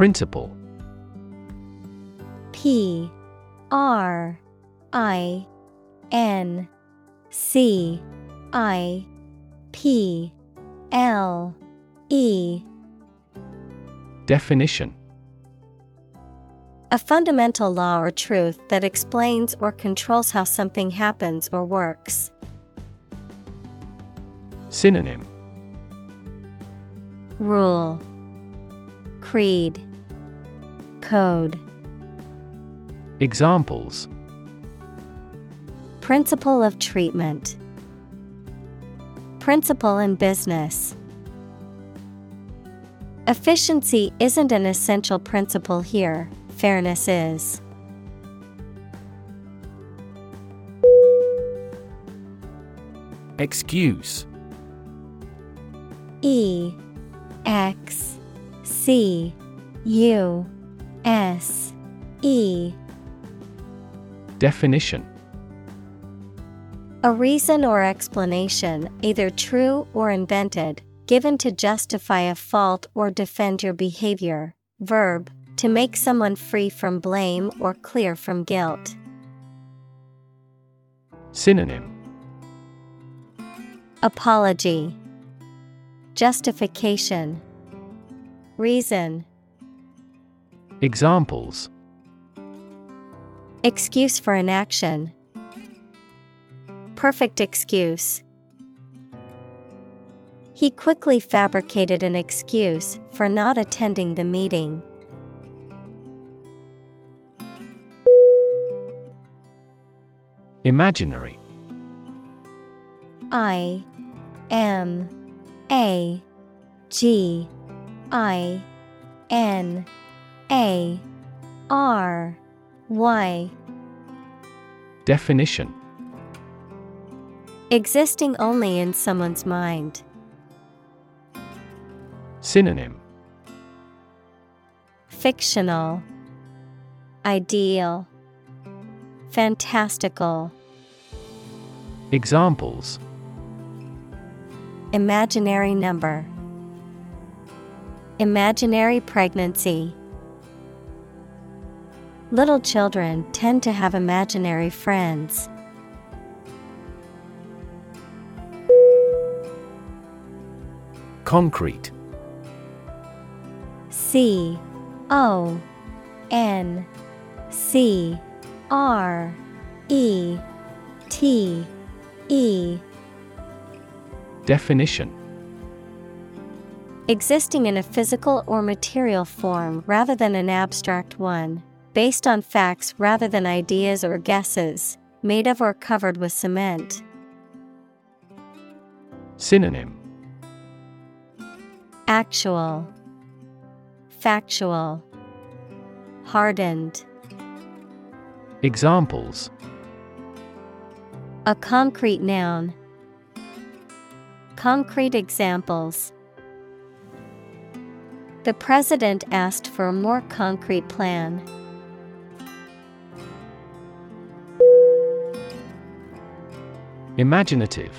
Speaker 2: Principle.
Speaker 1: P R I N C I P L E.
Speaker 2: Definition.
Speaker 1: A fundamental law or truth that explains or controls how something happens or works.
Speaker 2: Synonym.
Speaker 1: Rule. Creed Code.
Speaker 2: Examples.
Speaker 1: Principle of treatment. Principle in business. Efficiency isn't an essential principle here, fairness is.
Speaker 2: Excuse.
Speaker 1: E X C U S E.
Speaker 2: Definition.
Speaker 1: A reason or explanation, either true or invented, given to justify a fault or defend your behavior. Verb, to make someone free from blame or clear from guilt.
Speaker 2: Synonym.
Speaker 1: Apology, Justification, Reason,
Speaker 2: Examples
Speaker 1: Excuse for inaction. Perfect excuse. He quickly fabricated an excuse for not attending the meeting.
Speaker 2: Imaginary
Speaker 1: I M A G I N A R Y.
Speaker 2: Definition.
Speaker 1: Existing only in someone's mind.
Speaker 2: Synonym.
Speaker 1: Fictional, Ideal, fantastical,
Speaker 2: Examples.
Speaker 1: Imaginary number, imaginary pregnancy. Little children tend to have imaginary friends.
Speaker 2: Concrete.
Speaker 1: C O N C R E T E.
Speaker 2: Definition.
Speaker 1: Existing in a physical or material form rather than an abstract one, based on facts rather than ideas or guesses, made of or covered with cement.
Speaker 2: Synonym
Speaker 1: Actual, Factual, Hardened.
Speaker 2: Examples
Speaker 1: A concrete noun. Concrete examples. The president asked for a more concrete plan.
Speaker 2: Imaginative.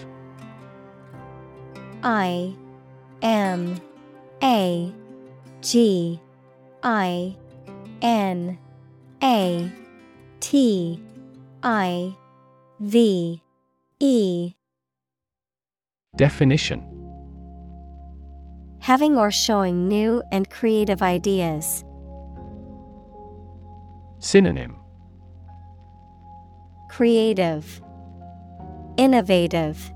Speaker 1: I M A G I N A T I V E.
Speaker 2: Definition.
Speaker 1: Having or showing new and creative ideas.
Speaker 2: Synonym.
Speaker 1: Creative, Innovative,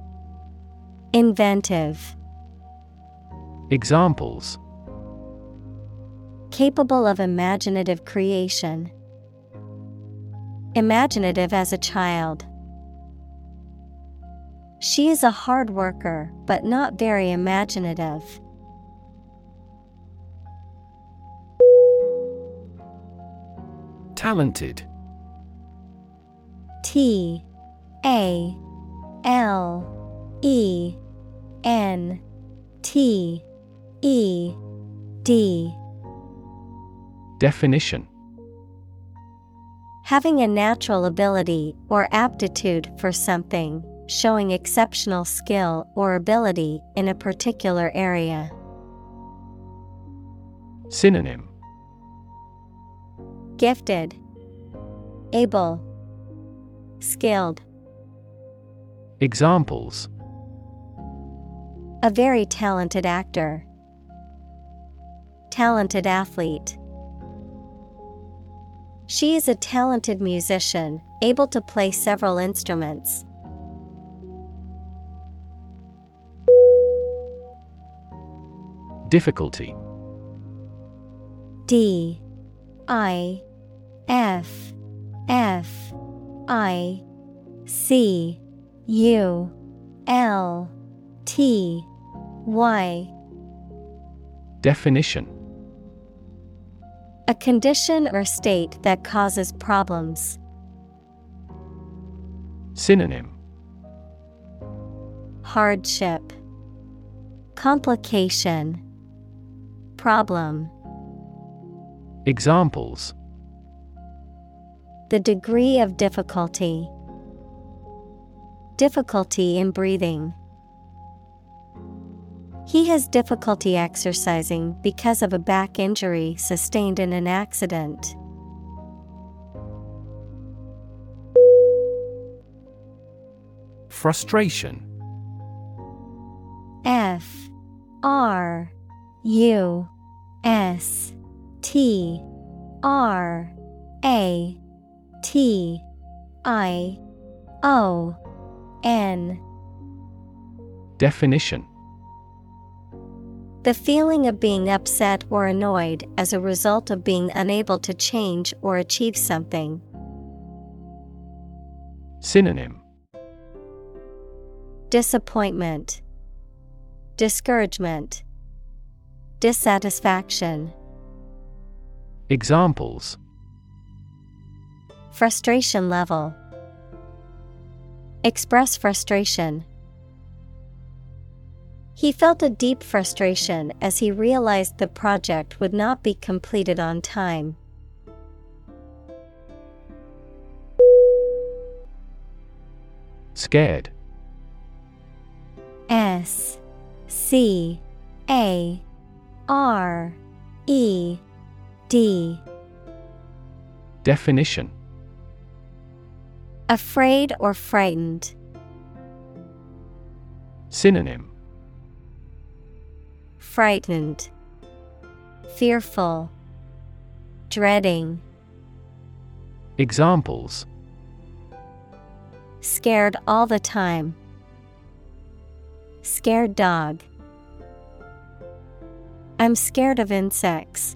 Speaker 1: Inventive.
Speaker 2: Examples
Speaker 1: Capable of imaginative creation. Imaginative as a child. She is a hard worker, but not very imaginative.
Speaker 2: Talented
Speaker 1: T A L E N T E D.
Speaker 2: Definition.
Speaker 1: Having a natural ability or aptitude for something, showing exceptional skill or ability in a particular area.
Speaker 2: Synonym.
Speaker 1: Gifted, Able, Skilled.
Speaker 2: Examples
Speaker 1: A very talented actor. Talented athlete. She is a talented musician, able to play several instruments.
Speaker 2: Difficulty
Speaker 1: D I F F I C U L T Y
Speaker 2: Definition
Speaker 1: A condition or state that causes problems.
Speaker 2: Synonym
Speaker 1: Hardship, Complication, Problem.
Speaker 2: Examples
Speaker 1: The degree of difficulty. Difficulty in breathing. He has difficulty exercising because of a back injury sustained in an accident.
Speaker 2: Frustration
Speaker 1: F R U S T R A T I O N
Speaker 2: Definition
Speaker 1: The feeling of being upset or annoyed as a result of being unable to change or achieve something.
Speaker 2: Synonym
Speaker 1: Disappointment, Discouragement, Dissatisfaction.
Speaker 2: Examples
Speaker 1: Frustration level. Express frustration. He felt a deep frustration as he realized the project would not be completed on time.
Speaker 2: Scared.
Speaker 1: S C A R E D.
Speaker 2: Definition
Speaker 1: Afraid or frightened.
Speaker 2: Synonym
Speaker 1: Frightened. Fearful. Dreading.
Speaker 2: Examples
Speaker 1: Scared all the time. Scared dog. I'm scared of insects.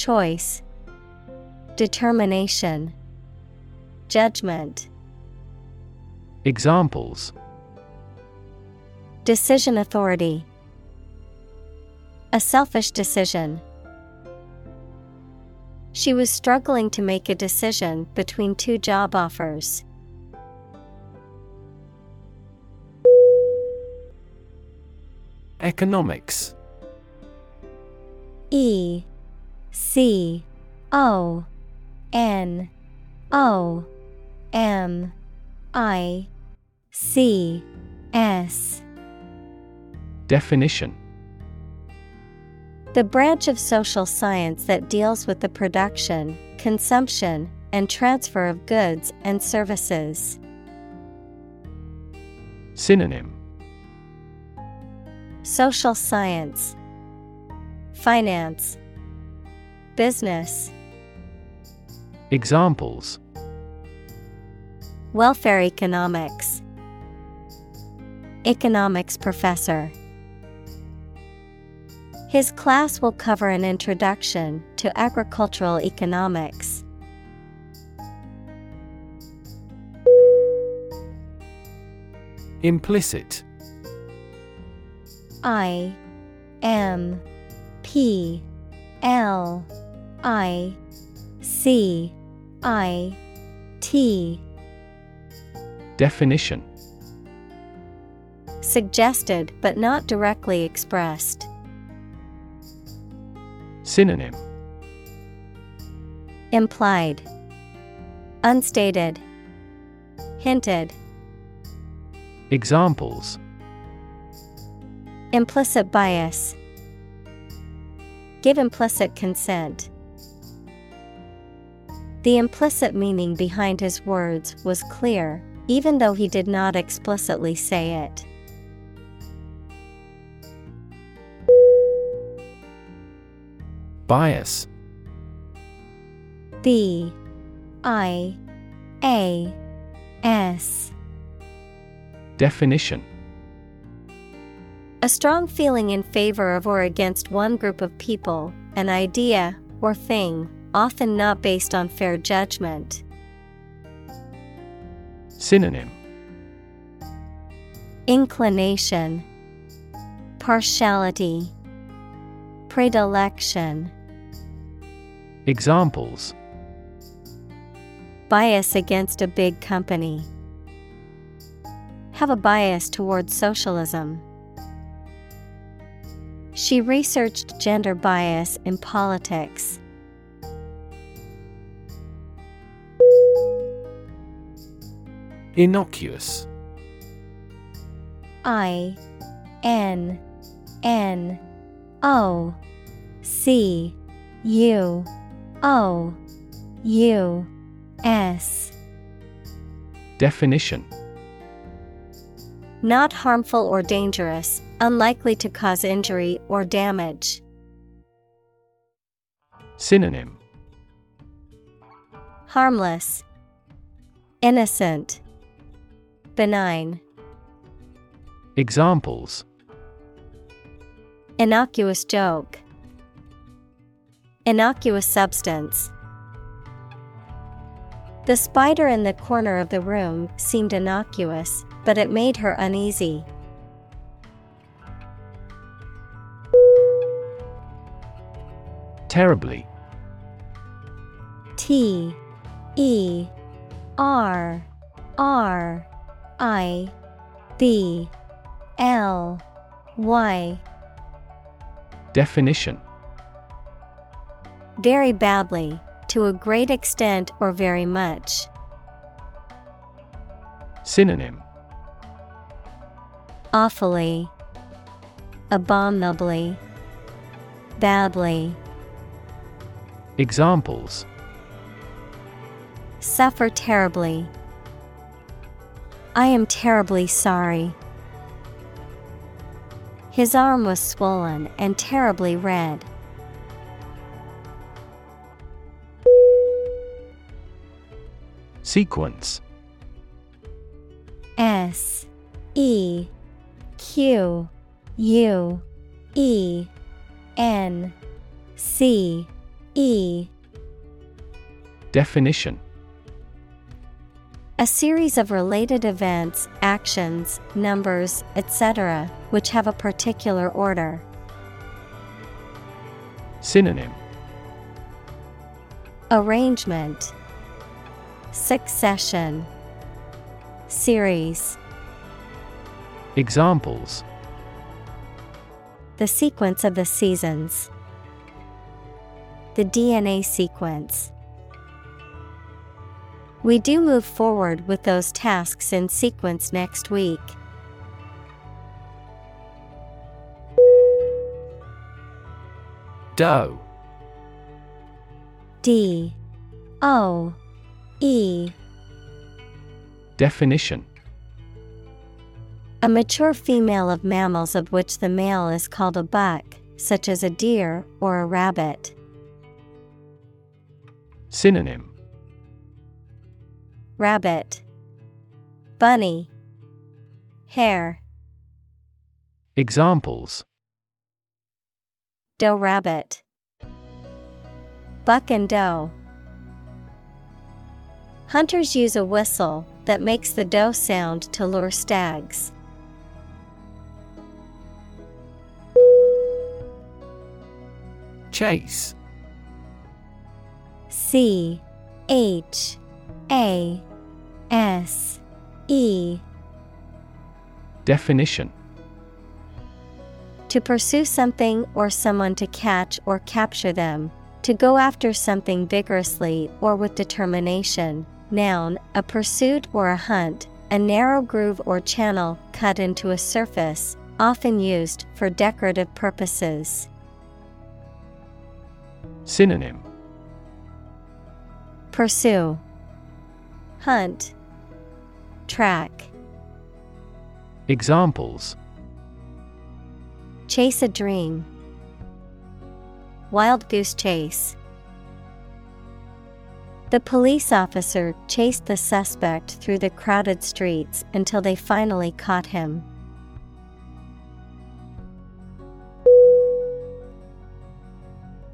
Speaker 1: Choice Determination Judgment.
Speaker 2: Examples.
Speaker 1: Decision authority. A selfish decision. She was struggling to make a decision between two job offers.
Speaker 2: Economics.
Speaker 1: E C O N O M I C S
Speaker 2: Definition.
Speaker 1: The branch of social science that deals with the production, consumption, and transfer of goods and services.
Speaker 2: Synonym.
Speaker 1: Social science, Finance, Business,
Speaker 2: Examples
Speaker 1: Welfare economics, Economics professor. His class will cover an introduction to agricultural economics.
Speaker 2: Implicit
Speaker 1: I M P L I C I T.
Speaker 2: Definition.
Speaker 1: Suggested but not directly expressed.
Speaker 2: Synonym.
Speaker 1: Implied, Unstated, Hinted,
Speaker 2: Examples.
Speaker 1: Implicit bias. Give implicit consent. The implicit meaning behind his words was clear, even though he did not explicitly say it.
Speaker 2: Bias.
Speaker 1: B I A S.
Speaker 2: Definition.
Speaker 1: A strong feeling in favor of or against one group of people, an idea, or thing, often not based on fair judgment.
Speaker 2: Synonym
Speaker 1: Inclination, Partiality, Predilection.
Speaker 2: Examples
Speaker 1: Bias against a big company. Have a bias towards socialism. She researched gender bias in politics.
Speaker 2: Innocuous.
Speaker 1: I N N O C U O U S.
Speaker 2: Definition.
Speaker 1: Not harmful or dangerous, unlikely to cause injury or damage.
Speaker 2: Synonym
Speaker 1: Harmless, Innocent, Benign.
Speaker 2: Examples
Speaker 1: Innocuous joke. Innocuous substance. The spider in the corner of the room seemed innocuous, but it made her uneasy.
Speaker 2: Terribly.
Speaker 1: T E R R I B L Y.
Speaker 2: Definition
Speaker 1: Very badly, to a great extent or very much.
Speaker 2: Synonym
Speaker 1: Awfully, Abominably, Badly.
Speaker 2: Examples
Speaker 1: Suffer terribly. I am terribly sorry. His arm was swollen and terribly red.
Speaker 2: Sequence
Speaker 1: S E Q U E N C E
Speaker 2: Definition
Speaker 1: A series of related events, actions, numbers, etc., which have a particular order.
Speaker 2: Synonym
Speaker 1: Arrangement Succession Series
Speaker 2: Examples
Speaker 1: The sequence of the seasons. The DNA sequence. We do move forward with those tasks in sequence next week.
Speaker 2: Doe.
Speaker 1: D. O. E.
Speaker 2: Definition.
Speaker 1: A mature female of mammals of which the male is called a buck, such as a deer or a rabbit.
Speaker 2: Synonym
Speaker 1: Rabbit, Bunny, Hare,
Speaker 2: Examples.
Speaker 1: Doe rabbit, Buck and doe. Hunters use a whistle that makes the doe sound to lure stags.
Speaker 2: Chase.
Speaker 1: C H A S E
Speaker 2: Definition
Speaker 1: To pursue something or someone to catch or capture them. To go after something vigorously or with determination. Noun, a pursuit or a hunt, a narrow groove or channel cut into a surface, often used for decorative purposes.
Speaker 2: Synonym
Speaker 1: Pursue, Hunt, Track,
Speaker 2: Examples
Speaker 1: Chase a dream. Wild goose chase. The police officer chased the suspect through the crowded streets until they finally caught him.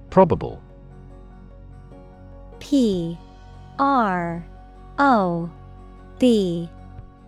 Speaker 2: Probable
Speaker 1: P R O B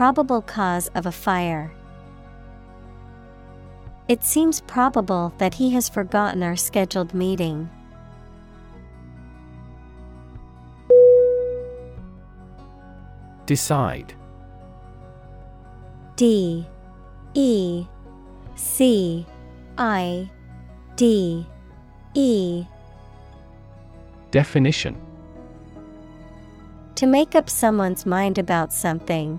Speaker 1: Probable cause of a fire. It seems probable that he has forgotten our scheduled meeting.
Speaker 2: Decide.
Speaker 1: D. E. C. I. D. E.
Speaker 2: Definition.
Speaker 1: To make up someone's mind about something,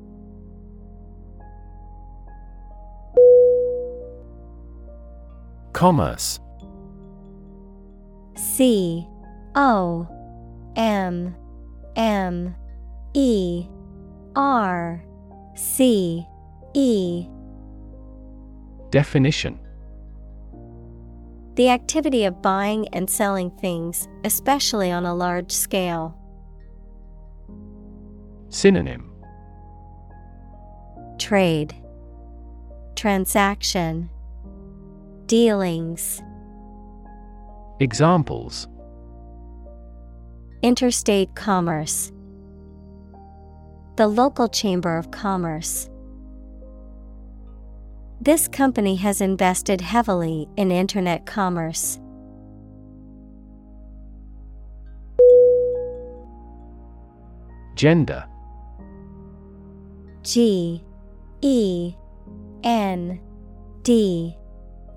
Speaker 2: Commerce.
Speaker 1: C O M M E R C E.
Speaker 2: Definition.
Speaker 1: The activity of buying and selling things, especially on a large scale.
Speaker 2: Synonym.
Speaker 1: Trade. Transaction Dealings.
Speaker 2: Examples.
Speaker 1: Interstate commerce. The local chamber of commerce. This company has invested heavily in internet commerce.
Speaker 2: Gender.
Speaker 1: G E N D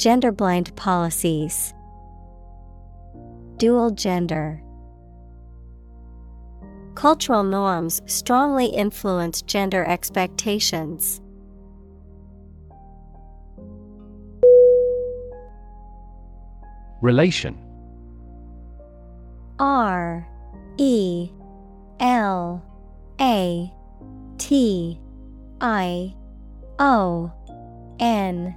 Speaker 1: Gender blind policies. Dual gender. Cultural norms strongly influence gender expectations.
Speaker 2: Relation.
Speaker 1: R. E. L. A. T. I. O. N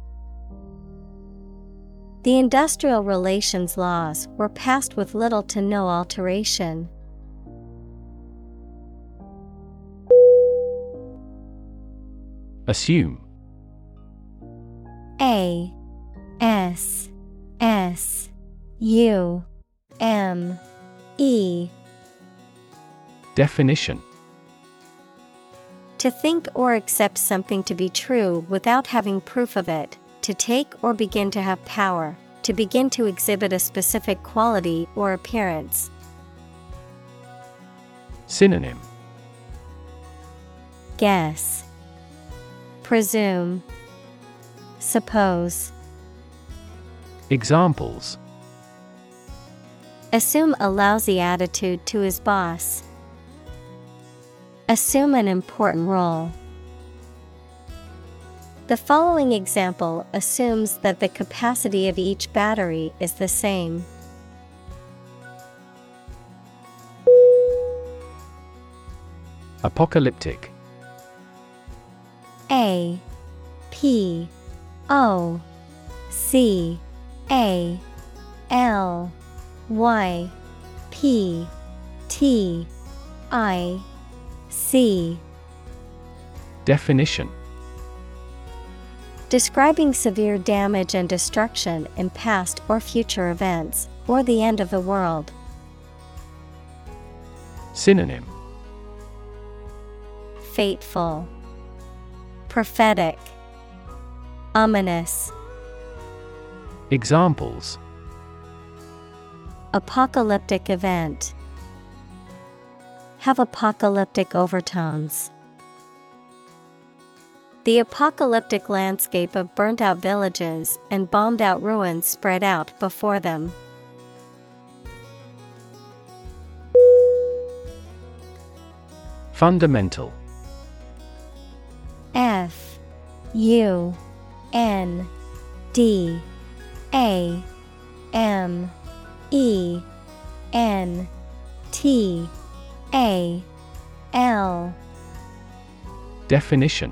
Speaker 1: The industrial relations laws were passed with little to no alteration.
Speaker 2: Assume.
Speaker 1: A S S U M E.
Speaker 2: Definition.
Speaker 1: To think or accept something to be true without having proof of it, to take or begin to have power, to begin to exhibit a specific quality or appearance.
Speaker 2: Synonym
Speaker 1: Guess, Presume, Suppose.
Speaker 2: Examples
Speaker 1: Assume a lousy attitude to his boss. Assume an important role. The following example assumes that the capacity of each battery is the same.
Speaker 2: Apocalyptic.
Speaker 1: A P O C A L Y P T I C.
Speaker 2: Definition
Speaker 1: Describing severe damage and destruction in past or future events, or the end of the world.
Speaker 2: Synonym
Speaker 1: Fateful, Prophetic, Ominous.
Speaker 2: Examples
Speaker 1: Apocalyptic event. Have apocalyptic overtones. The apocalyptic landscape of burnt out villages and bombed out ruins spread out before them.
Speaker 2: Fundamental.
Speaker 1: F U N D A M E N T A L.
Speaker 2: Definition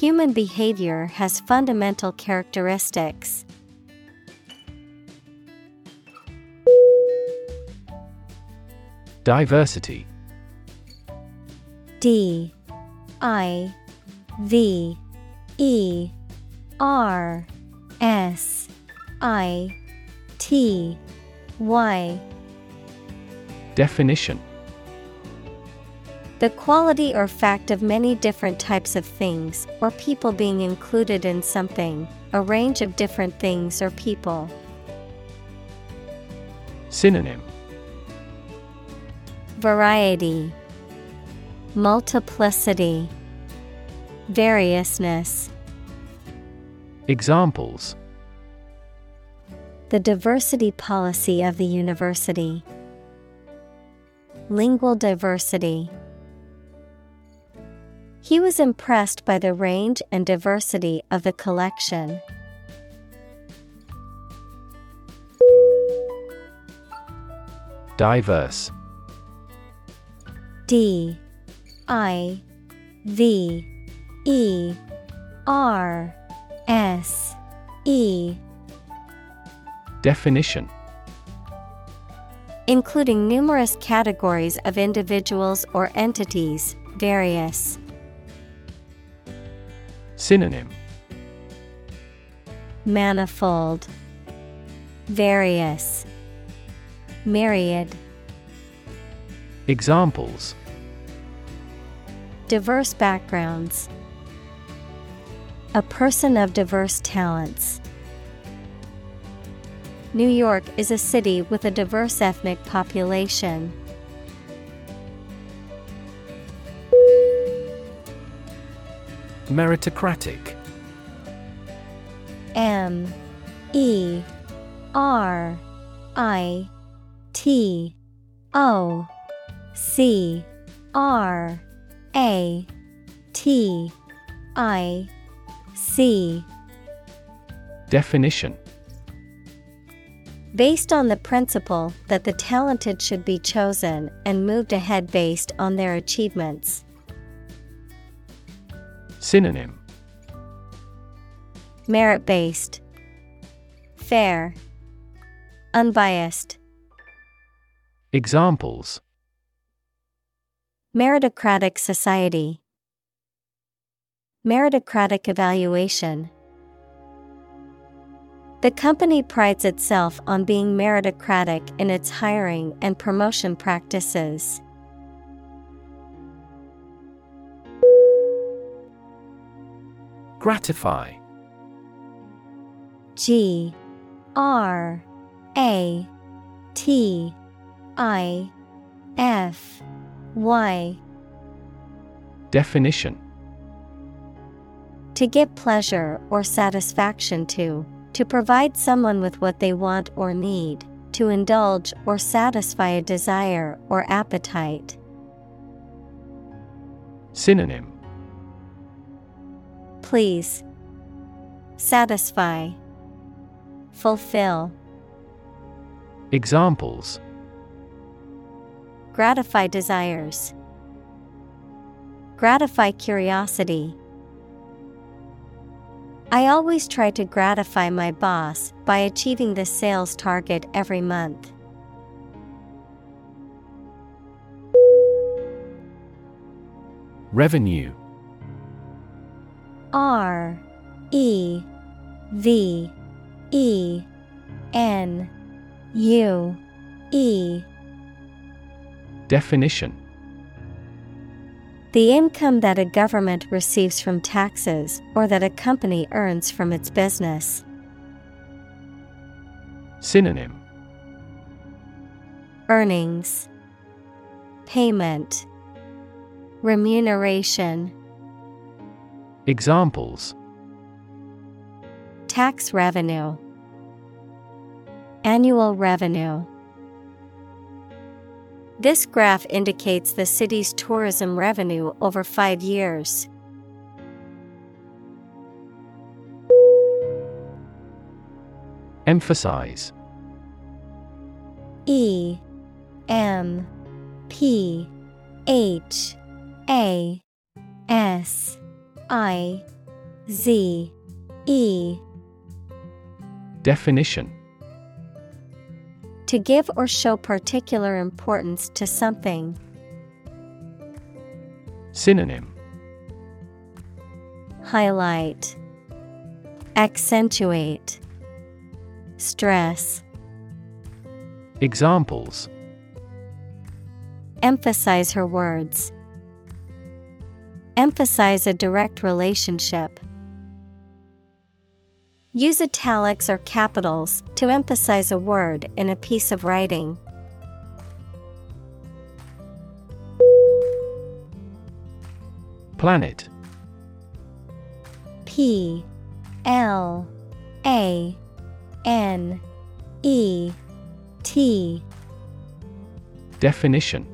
Speaker 1: Human behavior has fundamental characteristics.
Speaker 2: Diversity.
Speaker 1: D I V E R S I T Y.
Speaker 2: Definition
Speaker 1: The quality or fact of many different types of things or people being included in something, a range of different things or people.
Speaker 2: Synonym
Speaker 1: Variety Multiplicity Variousness
Speaker 2: Examples
Speaker 1: The diversity policy of the university. Lingual diversity. He was impressed by the range and diversity of the collection.
Speaker 2: Diverse.
Speaker 1: D. I. V. E. R. S. E.
Speaker 2: Definition.
Speaker 1: Including numerous categories of individuals or entities, various.
Speaker 2: Synonym
Speaker 1: Manifold, Various, Myriad.
Speaker 2: Examples
Speaker 1: Diverse backgrounds. A person of diverse talents. New York is a city with a diverse ethnic population.
Speaker 2: Meritocratic.
Speaker 1: M E R I T O C R A T I C.
Speaker 2: Definition.
Speaker 1: Based on the principle that the talented should be chosen and moved ahead based on their achievements.
Speaker 2: Synonym
Speaker 1: Merit based, Fair, Unbiased.
Speaker 2: Examples
Speaker 1: Meritocratic society. Meritocratic evaluation. The company prides itself on being meritocratic in its hiring and promotion practices.
Speaker 2: Gratify.
Speaker 1: G R A T I F Y.
Speaker 2: Definition.
Speaker 1: To give pleasure or satisfaction to, to provide someone with what they want or need, to indulge or satisfy a desire or appetite.
Speaker 2: Synonym
Speaker 1: Please, satisfy, fulfill,
Speaker 2: Examples.
Speaker 1: Gratify desires, gratify curiosity. I always try to gratify my boss by achieving the sales target every month.
Speaker 2: Revenue
Speaker 1: R E V E N U E.
Speaker 2: Definition.
Speaker 1: The income that a government receives from taxes or that a company earns from its business.
Speaker 2: Synonym.
Speaker 1: Earnings, Payment, Remuneration.
Speaker 2: Examples
Speaker 1: Tax revenue, Annual revenue. This graph indicates the city's tourism revenue over five years.
Speaker 2: Emphasize
Speaker 1: E M P H A S I Z E.
Speaker 2: Definition.
Speaker 1: To give or show particular importance to something.
Speaker 2: Synonym.
Speaker 1: Highlight. Accentuate. Stress.
Speaker 2: Examples.
Speaker 1: Emphasize her words. Emphasize a direct relationship. Use italics or capitals to emphasize a word in a piece of writing.
Speaker 2: Planet
Speaker 1: P L A N E T
Speaker 2: Definition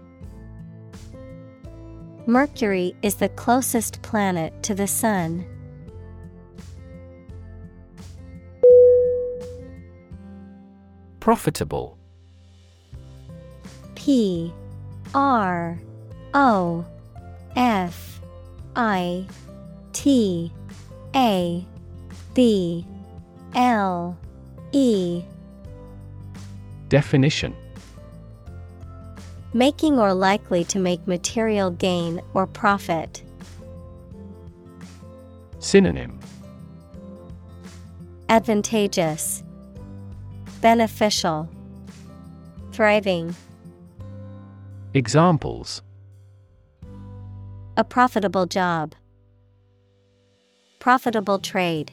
Speaker 1: Mercury is the closest planet to the Sun.
Speaker 2: Profitable.
Speaker 1: P R O F I T A B L E.
Speaker 2: Definition
Speaker 1: Making or likely to make material gain or profit.
Speaker 2: Synonym
Speaker 1: Advantageous, Beneficial, Thriving.
Speaker 2: Examples
Speaker 1: A profitable job. Profitable trade.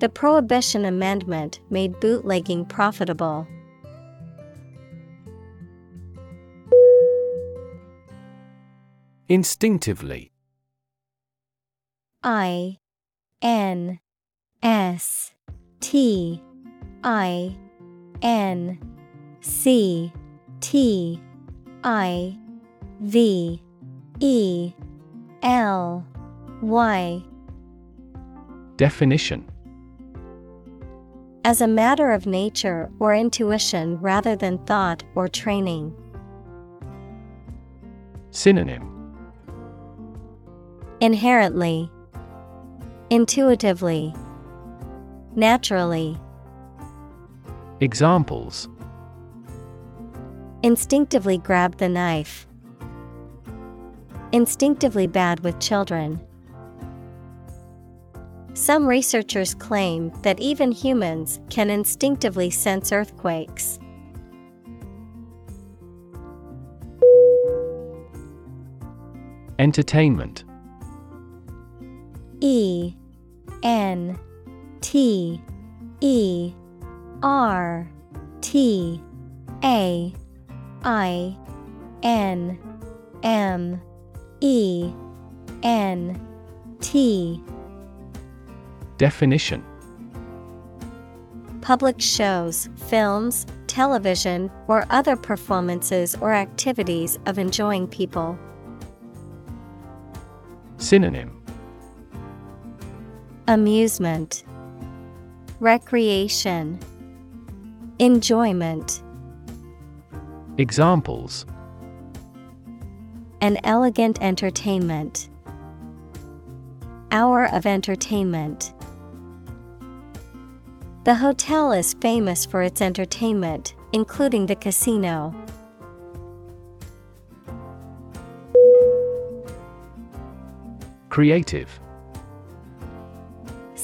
Speaker 1: The Prohibition Amendment made bootlegging profitable.
Speaker 2: Instinctively.
Speaker 1: I N S T I N C T I V E L Y.
Speaker 2: Definition.
Speaker 1: As a matter of nature or intuition rather than thought or training.
Speaker 2: Synonym
Speaker 1: Inherently, Intuitively, Naturally,
Speaker 2: Examples
Speaker 1: instinctively grab the knife. Instinctively bad with children. Some researchers claim that even humans can instinctively sense earthquakes.
Speaker 2: Entertainment
Speaker 1: E N T E R T A I N M E N T.
Speaker 2: Definition.
Speaker 1: Public shows, films, television, or other performances or activities of enjoying people.
Speaker 2: Synonym
Speaker 1: Amusement, Recreation, Enjoyment.
Speaker 2: Examples
Speaker 1: An elegant entertainment. hour of entertainment. The hotel is famous for its entertainment, including the casino.
Speaker 2: Creative.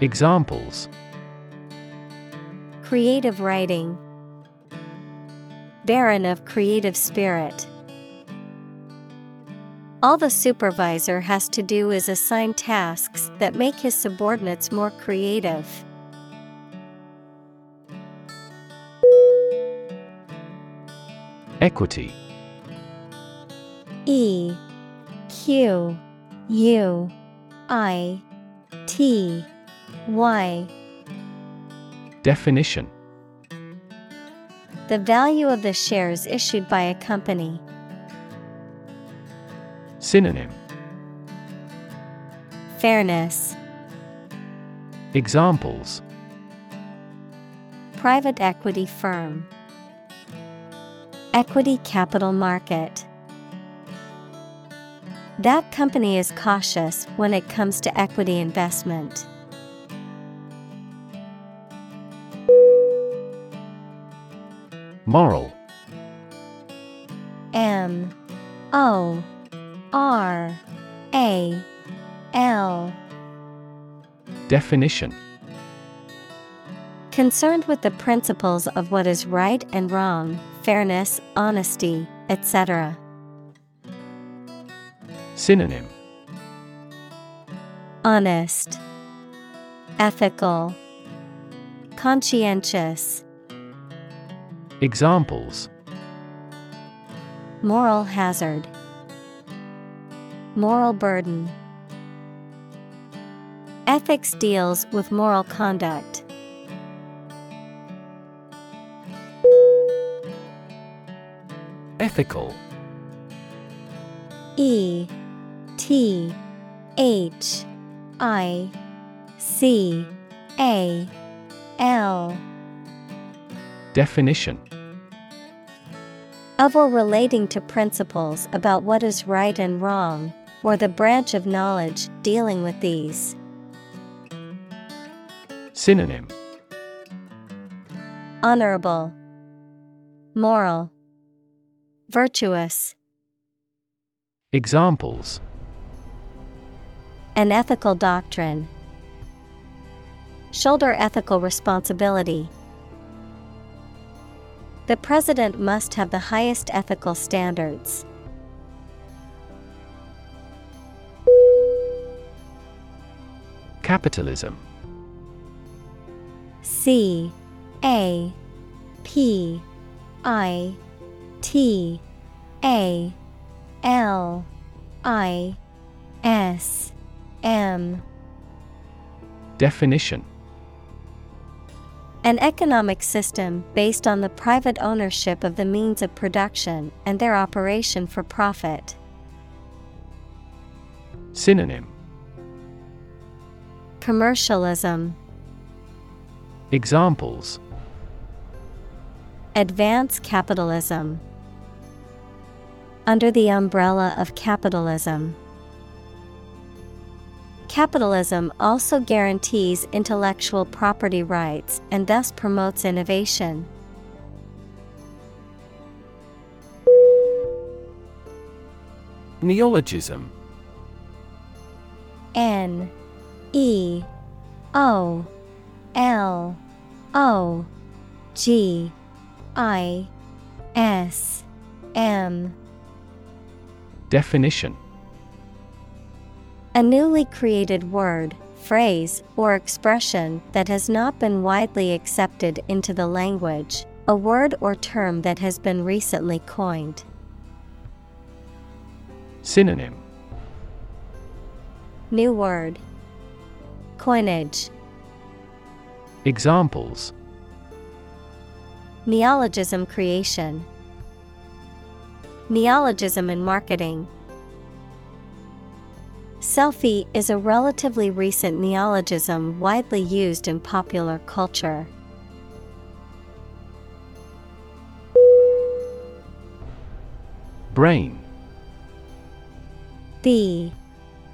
Speaker 2: Examples
Speaker 1: Creative writing, Barren of creative spirit. All the supervisor has to do is assign tasks that make his subordinates more creative.
Speaker 2: Equity
Speaker 1: E Q U I T Y
Speaker 2: Definition
Speaker 1: The value of the shares issued by a company.
Speaker 2: Synonym
Speaker 1: Fairness,
Speaker 2: Examples
Speaker 1: Private equity firm, Equity capital market. That company is cautious when it comes to equity investment.
Speaker 2: Moral.
Speaker 1: M O R A L.
Speaker 2: Definition.
Speaker 1: Concerned with the principles of what is right and wrong, fairness, honesty, etc.
Speaker 2: Synonym.
Speaker 1: Honest, Ethical, Conscientious,
Speaker 2: Examples
Speaker 1: Moral hazard, Moral burden. Ethics deals with moral conduct.
Speaker 2: Ethical
Speaker 1: E T H I C A L
Speaker 2: Definition
Speaker 1: of or relating to principles about what is right and wrong, or the branch of knowledge dealing with these.
Speaker 2: Synonym
Speaker 1: Honorable, Moral, Virtuous,
Speaker 2: Examples
Speaker 1: an ethical doctrine. Shoulder ethical responsibility. The president must have the highest ethical standards.
Speaker 2: Capitalism.
Speaker 1: C A P I T A L I S M.
Speaker 2: Definition
Speaker 1: An economic system based on the private ownership of the means of production and their operation for profit.
Speaker 2: Synonym
Speaker 1: Commercialism,
Speaker 2: Examples
Speaker 1: Advance capitalism. Under the umbrella of capitalism. Capitalism also guarantees intellectual property rights and thus promotes innovation.
Speaker 2: Neologism.
Speaker 1: N E O L O G I S M.
Speaker 2: Definition
Speaker 1: A newly created word, phrase, or expression that has not been widely accepted into the language, a word or term that has been recently coined.
Speaker 2: Synonym
Speaker 1: New word. Coinage.
Speaker 2: Examples
Speaker 1: Neologism creation. Neologism in marketing. Selfie is a relatively recent neologism widely used in popular culture.
Speaker 2: Brain.
Speaker 1: B.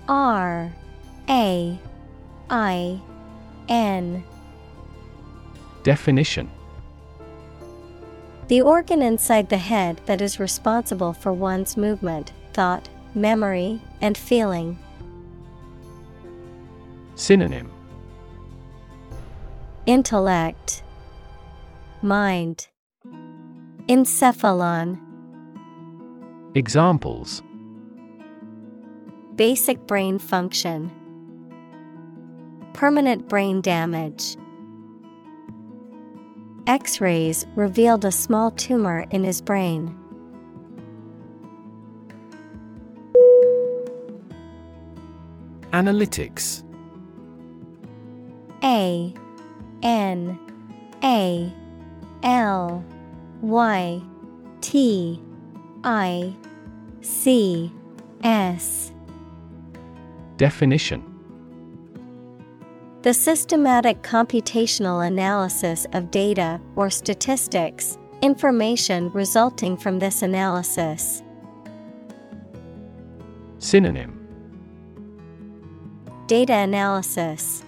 Speaker 1: R. A. I. N.
Speaker 2: Definition.
Speaker 1: The organ inside the head that is responsible for one's movement, thought, memory, and feeling.
Speaker 2: Synonym
Speaker 1: Intellect, Mind, Encephalon.
Speaker 2: Examples
Speaker 1: Basic brain function, Permanent brain damage. X rays revealed a small tumor in his brain.
Speaker 2: Analytics
Speaker 1: A N A L Y T I C S.
Speaker 2: Definition.
Speaker 1: The systematic computational analysis of data or statistics, information resulting from this analysis.
Speaker 2: Synonym.
Speaker 1: Data analysis,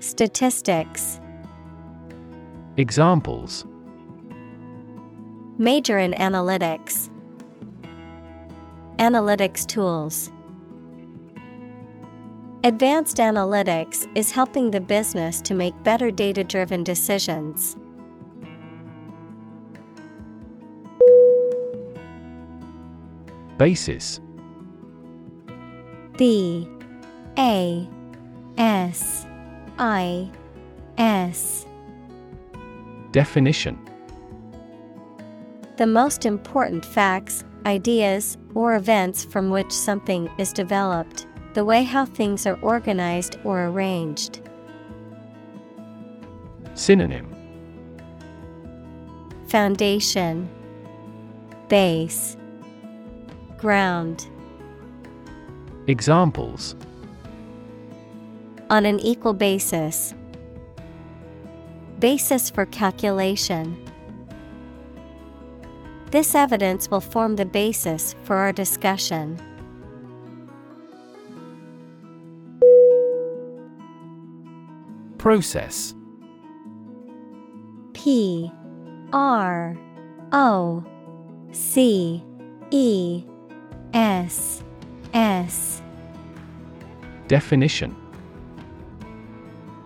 Speaker 1: Statistics,
Speaker 2: Examples
Speaker 1: Major in analytics, Analytics tools. Advanced analytics is helping the business to make better data driven decisions.
Speaker 2: Basis
Speaker 1: B A S I S.
Speaker 2: Definition.
Speaker 1: The most important facts, ideas, or events from which something is developed, the way how things are organized or arranged.
Speaker 2: Synonym.
Speaker 1: Foundation. Base. Ground.
Speaker 2: Examples
Speaker 1: On an equal basis. Basis for calculation. This evidence will form the basis for our discussion.
Speaker 2: Process
Speaker 1: P R O C E S S
Speaker 2: Definition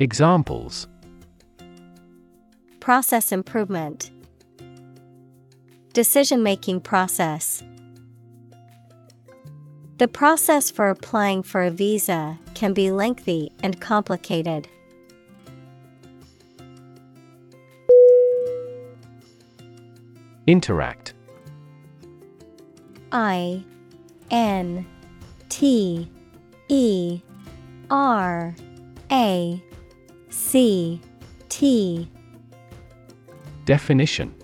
Speaker 2: Examples.
Speaker 1: Process improvement. Decision making process. The process for applying for a visa can be lengthy and complicated.
Speaker 2: Interact.
Speaker 1: I N T E R A C T
Speaker 2: Definition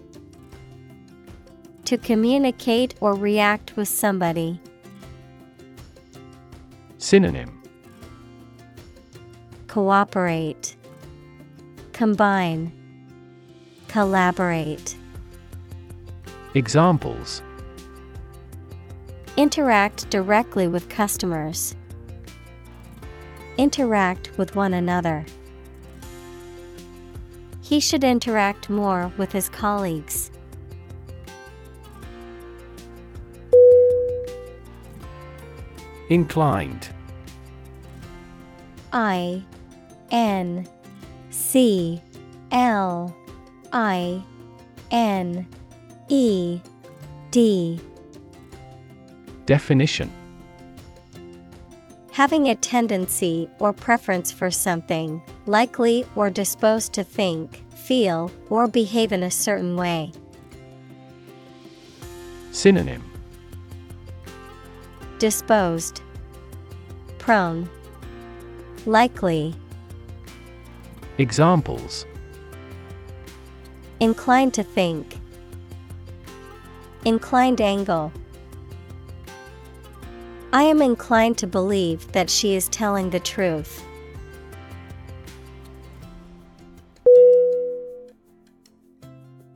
Speaker 1: To communicate or react with somebody.
Speaker 2: Synonym
Speaker 1: Cooperate, Combine, Collaborate.
Speaker 2: Examples
Speaker 1: Interact directly with customers. Interact with one another. He should interact more with his colleagues.
Speaker 2: Inclined.
Speaker 1: I N C L I N E D.
Speaker 2: Definition
Speaker 1: Having a tendency or preference for something, likely or disposed to think, feel, or behave in a certain way.
Speaker 2: Synonym
Speaker 1: Disposed, Prone, Likely.
Speaker 2: Examples
Speaker 1: Inclined to think, Inclined angle. I am inclined to believe that she is telling the truth.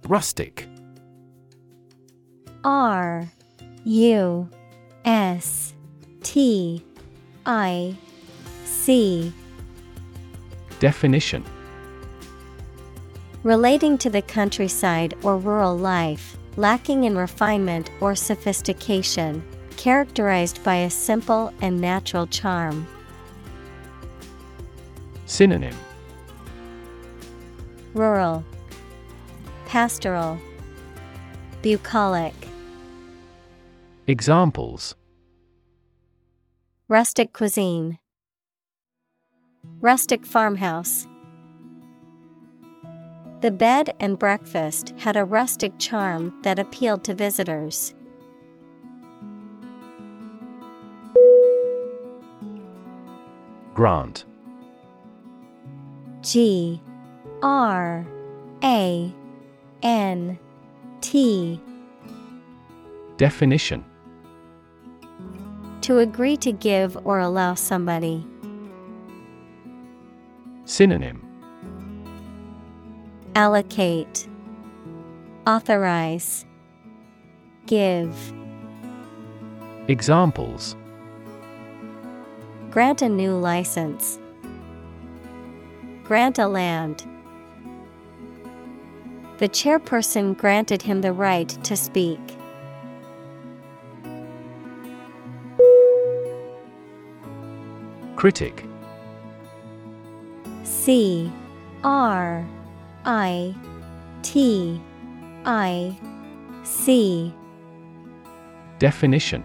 Speaker 2: Rustic.
Speaker 1: R U S T I C.
Speaker 2: Definition.
Speaker 1: Relating to the countryside or rural life, lacking in refinement or sophistication, characterized by a simple and natural charm.
Speaker 2: Synonym
Speaker 1: Rural, Pastoral, Bucolic.
Speaker 2: Examples
Speaker 1: Rustic cuisine, Rustic farmhouse. The bed and breakfast had a rustic charm that appealed to visitors.
Speaker 2: Grant.
Speaker 1: G R A N T.
Speaker 2: Definition.
Speaker 1: To agree to give or allow somebody.
Speaker 2: Synonym.
Speaker 1: Allocate, Authorize, Give.
Speaker 2: Examples
Speaker 1: Grant a new license. Grant a land. The chairperson granted him the right to speak.
Speaker 2: Critic
Speaker 1: C R I T I C
Speaker 2: Definition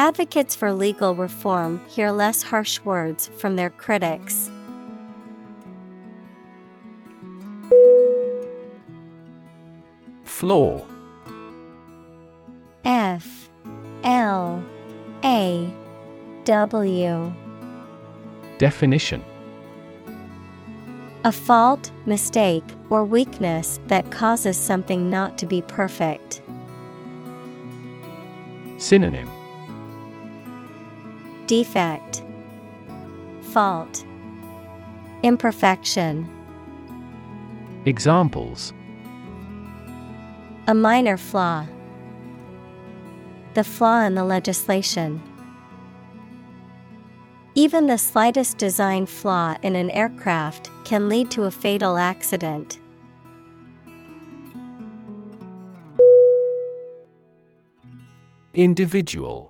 Speaker 1: Advocates for legal reform hear less harsh words from their critics.
Speaker 2: Flaw
Speaker 1: F. L. A. W.
Speaker 2: Definition.
Speaker 1: A fault, mistake, or weakness that causes something not to be perfect.
Speaker 2: Synonym
Speaker 1: Defect, Fault, Imperfection.
Speaker 2: Examples
Speaker 1: A minor flaw. The flaw in the legislation. Even the slightest design flaw in an aircraft can lead to a fatal accident.
Speaker 2: Individual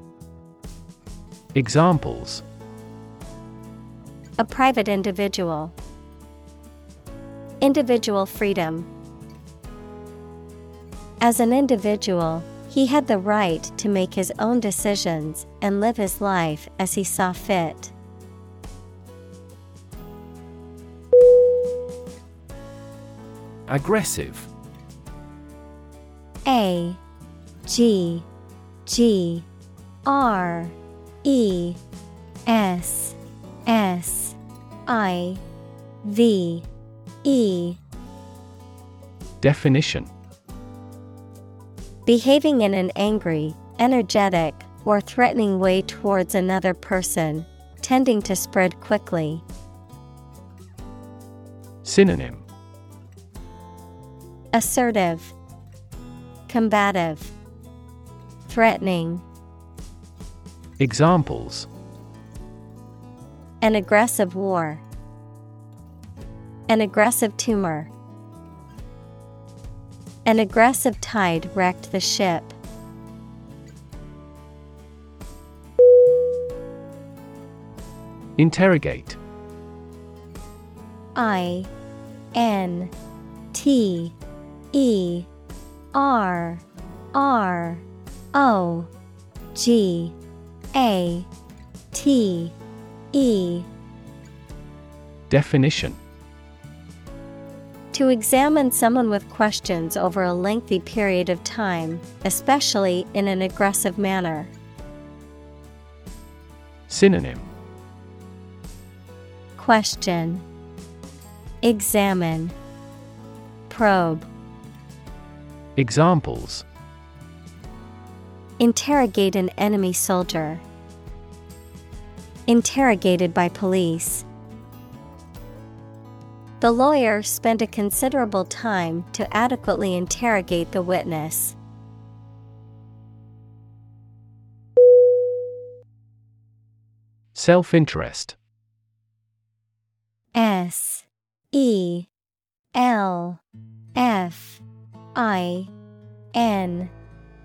Speaker 2: Examples
Speaker 1: A private individual. Individual freedom. As an individual, he had the right to make his own decisions and live his life as he saw fit.
Speaker 2: Aggressive.
Speaker 1: A G G R E S S I V E.
Speaker 2: Definition.
Speaker 1: Behaving in an angry, energetic, or threatening way towards another person, tending to spread quickly.
Speaker 2: Synonym.
Speaker 1: Assertive, Combative, Threatening.
Speaker 2: Examples
Speaker 1: An aggressive war, An aggressive tumor. An aggressive tide wrecked the ship.
Speaker 2: Interrogate
Speaker 1: I N T E R R O G A T E.
Speaker 2: Definition.
Speaker 1: To examine someone with questions over a lengthy period of time, especially in an aggressive manner.
Speaker 2: Synonym.
Speaker 1: Question. Examine. Probe.
Speaker 2: Examples
Speaker 1: Interrogate an enemy soldier. Interrogated by police. The lawyer spent a considerable time to adequately interrogate the witness.
Speaker 2: Self interest
Speaker 1: S E L F I N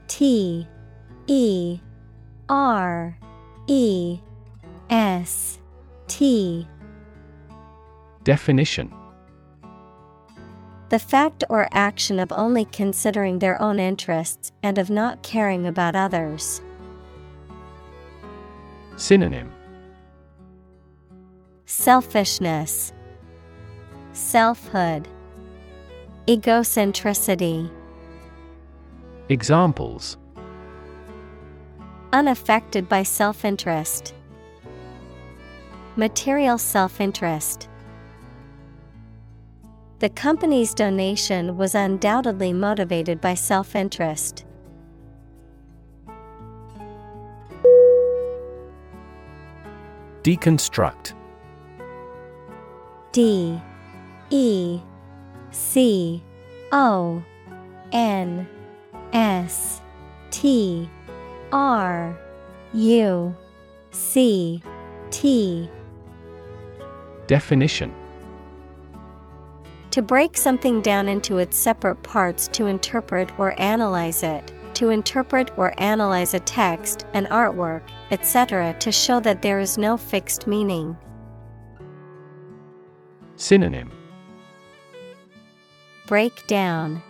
Speaker 1: T E R E S T.
Speaker 2: Definition.
Speaker 1: The fact or action of only considering their own interests and of not caring about others.
Speaker 2: Synonym.
Speaker 1: Selfishness, Selfhood, Egocentricity.
Speaker 2: Examples
Speaker 1: Unaffected by self interest. Material self interest. The company's donation was undoubtedly motivated by self interest.
Speaker 2: Deconstruct
Speaker 1: D E C O N S T R U C T.
Speaker 2: Definition.
Speaker 1: To break something down into its separate parts to interpret or analyze it, to interpret or analyze a text, an artwork, etc., to show that there is no fixed meaning.
Speaker 2: Synonym.
Speaker 1: Break down,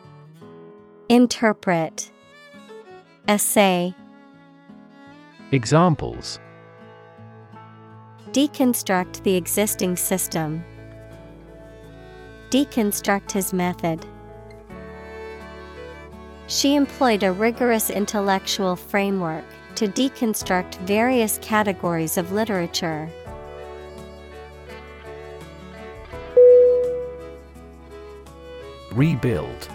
Speaker 1: Interpret, Essay,
Speaker 2: Examples
Speaker 1: Deconstruct the existing system. Deconstruct his method. She employed a rigorous intellectual framework to deconstruct various categories of literature.
Speaker 2: Rebuild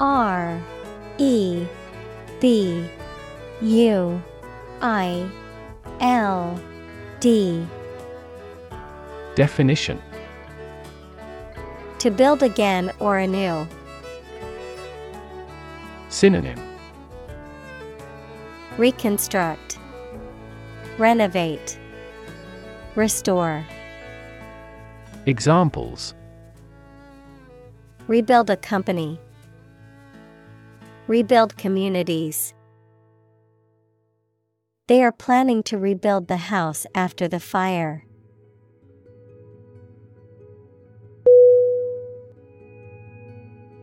Speaker 1: R E B U I L D
Speaker 2: Definition
Speaker 1: To build again or anew.
Speaker 2: Synonym
Speaker 1: Reconstruct, Renovate, Restore.
Speaker 2: Examples
Speaker 1: Rebuild a company. Rebuild communities. They are planning to rebuild the house after the fire.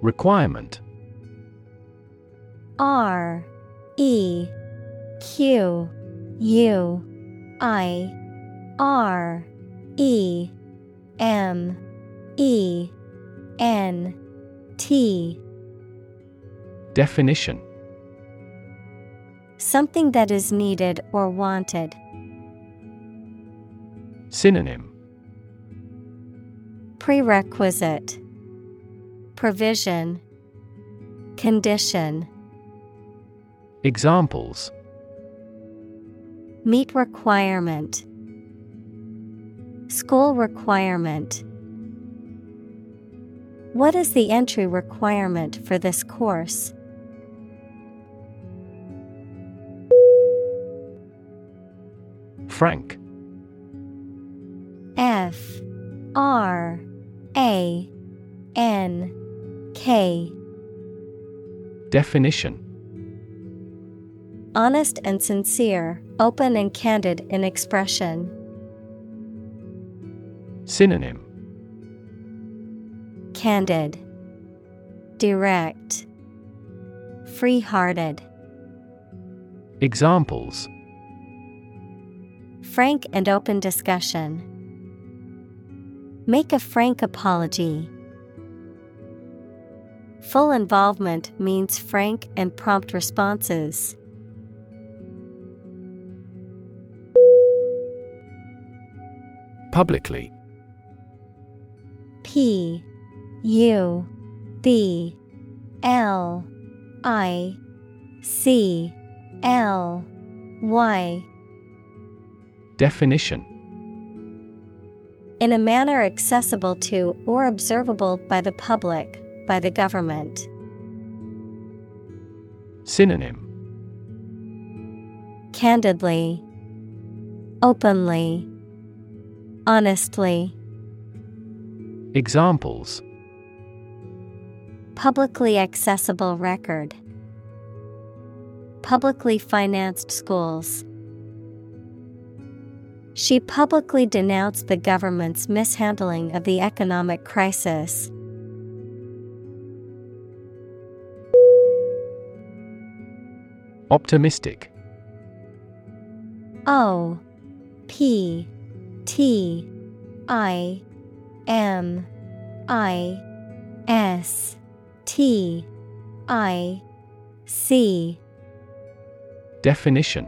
Speaker 2: Requirement.
Speaker 1: R E Q U I R E M E N T.
Speaker 2: Definition
Speaker 1: Something that is needed or wanted.
Speaker 2: Synonym.
Speaker 1: Prerequisite. Provision. Condition.
Speaker 2: Examples.
Speaker 1: Meet requirement. School requirement. What is the entry requirement for this course?
Speaker 2: Frank.
Speaker 1: F R A N K.
Speaker 2: Definition.
Speaker 1: Honest and sincere, open and candid in expression.
Speaker 2: Synonym.
Speaker 1: Candid, Direct, Free hearted.
Speaker 2: Examples
Speaker 1: Frank and open discussion. Make a frank apology. Full involvement means frank and prompt responses.
Speaker 2: Publicly
Speaker 1: P U B L I C L Y
Speaker 2: Definition
Speaker 1: In a manner accessible to or observable by the public, by the government.
Speaker 2: Synonym
Speaker 1: Candidly, Openly, Honestly.
Speaker 2: Examples
Speaker 1: Publicly accessible record. Publicly financed schools. She publicly denounced the government's mishandling of the economic crisis.
Speaker 2: Optimistic.
Speaker 1: O P T I M I S T I C.
Speaker 2: Definition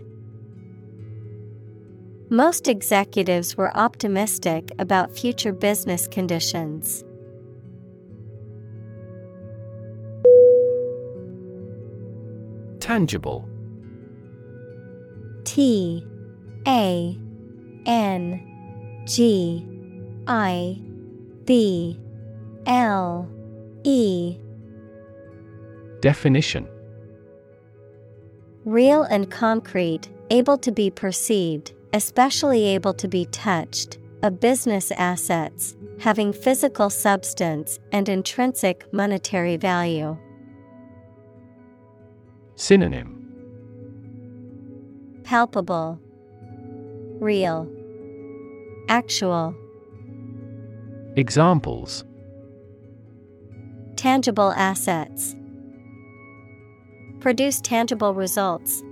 Speaker 1: Most executives were optimistic about future business conditions.
Speaker 2: Tangible.
Speaker 1: T A N G I B L E.
Speaker 2: Definition.
Speaker 1: Real and concrete, able to be perceived, especially able to be touched, a business assets, having physical substance and intrinsic monetary value.
Speaker 2: Synonym
Speaker 1: Palpable, Real, Actual,
Speaker 2: Examples
Speaker 1: Tangible assets. Produce tangible results.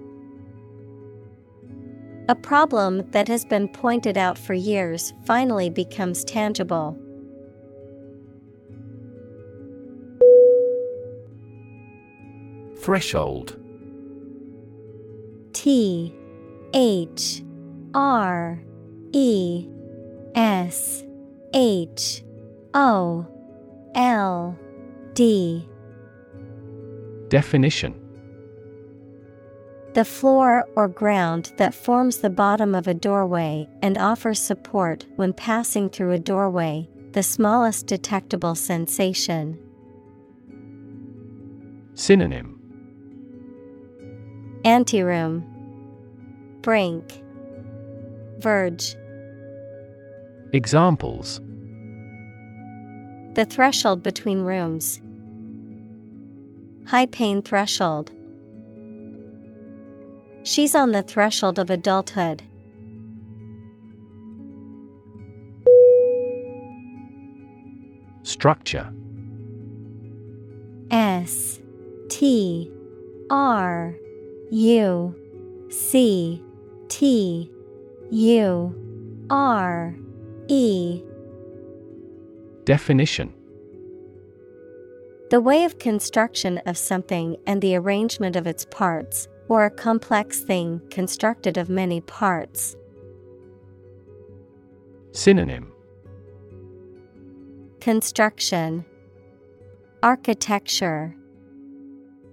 Speaker 1: A problem that has been pointed out for years finally becomes tangible.
Speaker 2: Threshold.
Speaker 1: T H R E S H O L D.
Speaker 2: Definition
Speaker 1: The floor or ground that forms the bottom of a doorway and offers support when passing through a doorway, the smallest detectable sensation.
Speaker 2: Synonym
Speaker 1: Anteroom, Brink, Verge.
Speaker 2: Examples
Speaker 1: The threshold between rooms. high pain threshold. She's on the threshold of adulthood.
Speaker 2: Structure.
Speaker 1: S T R U C T U R E.
Speaker 2: Definition.
Speaker 1: The way of construction of something and the arrangement of its parts, or a complex thing constructed of many parts.
Speaker 2: Synonym
Speaker 1: Construction Architecture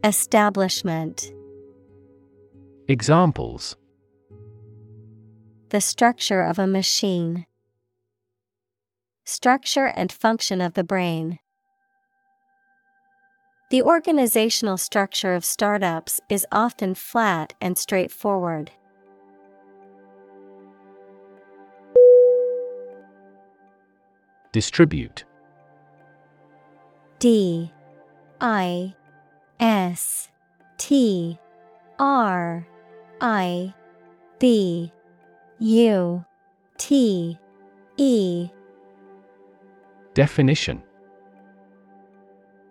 Speaker 1: Establishment
Speaker 2: Examples
Speaker 1: The structure of a machine. Structure and function of the brain. The organizational structure of startups is often flat and straightforward.
Speaker 2: Distribute.
Speaker 1: D. I. S. T. R. I. B. U. T. E.
Speaker 2: Definition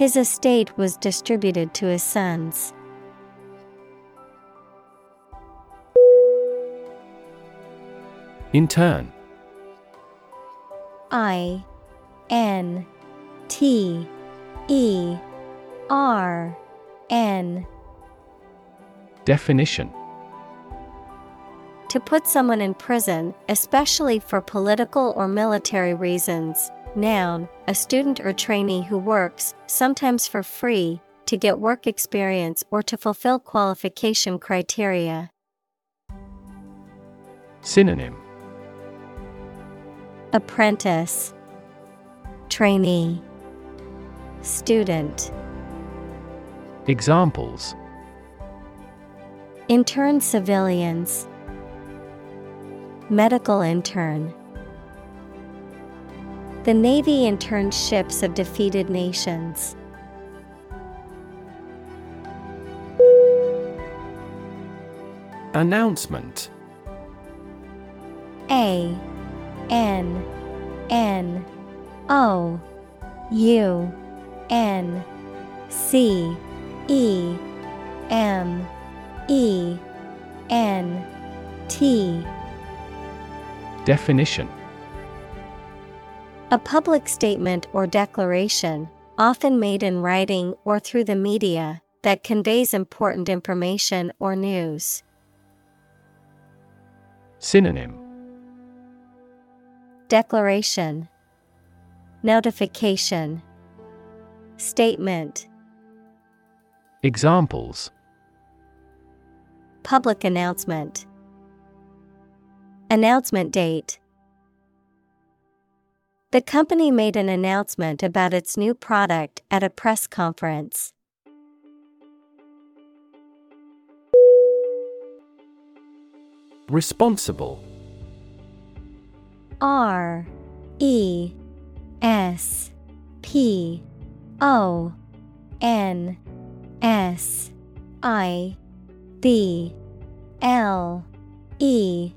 Speaker 1: His estate was distributed to his sons.
Speaker 2: Intern.
Speaker 1: I N T E R N
Speaker 2: Definition
Speaker 1: To put someone in prison, especially for political or military reasons. Noun, a student or trainee who works, sometimes for free, to get work experience or to fulfill qualification criteria.
Speaker 2: Synonym.
Speaker 1: Apprentice, Trainee, Student,
Speaker 2: Examples.
Speaker 1: Intern civilians, Medical intern. The Navy interned ships of defeated nations.
Speaker 2: Announcement.
Speaker 1: A N N O U N C E M E N T.
Speaker 2: Definition
Speaker 1: A public statement or declaration, often made in writing or through the media, that conveys important information or news.
Speaker 2: Synonym.
Speaker 1: Declaration. Notification. Statement.
Speaker 2: Examples.
Speaker 1: Public announcement. Announcement date The company made an announcement about its new product at a press conference.
Speaker 2: Responsible.
Speaker 1: R E S P O N S I B L E.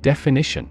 Speaker 2: Definition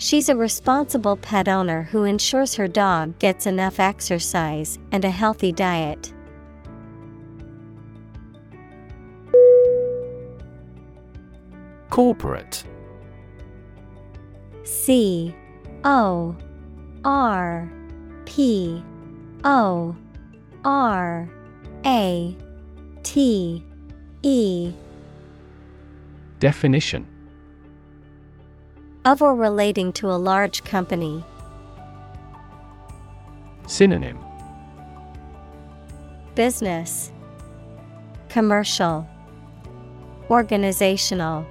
Speaker 1: She's a responsible pet owner who ensures her dog gets enough exercise and a healthy diet.
Speaker 2: Corporate.
Speaker 1: C O R P O R A T E.
Speaker 2: Definition
Speaker 1: of or relating to a large company.
Speaker 2: Synonym.
Speaker 1: Business. Commercial. Organizational.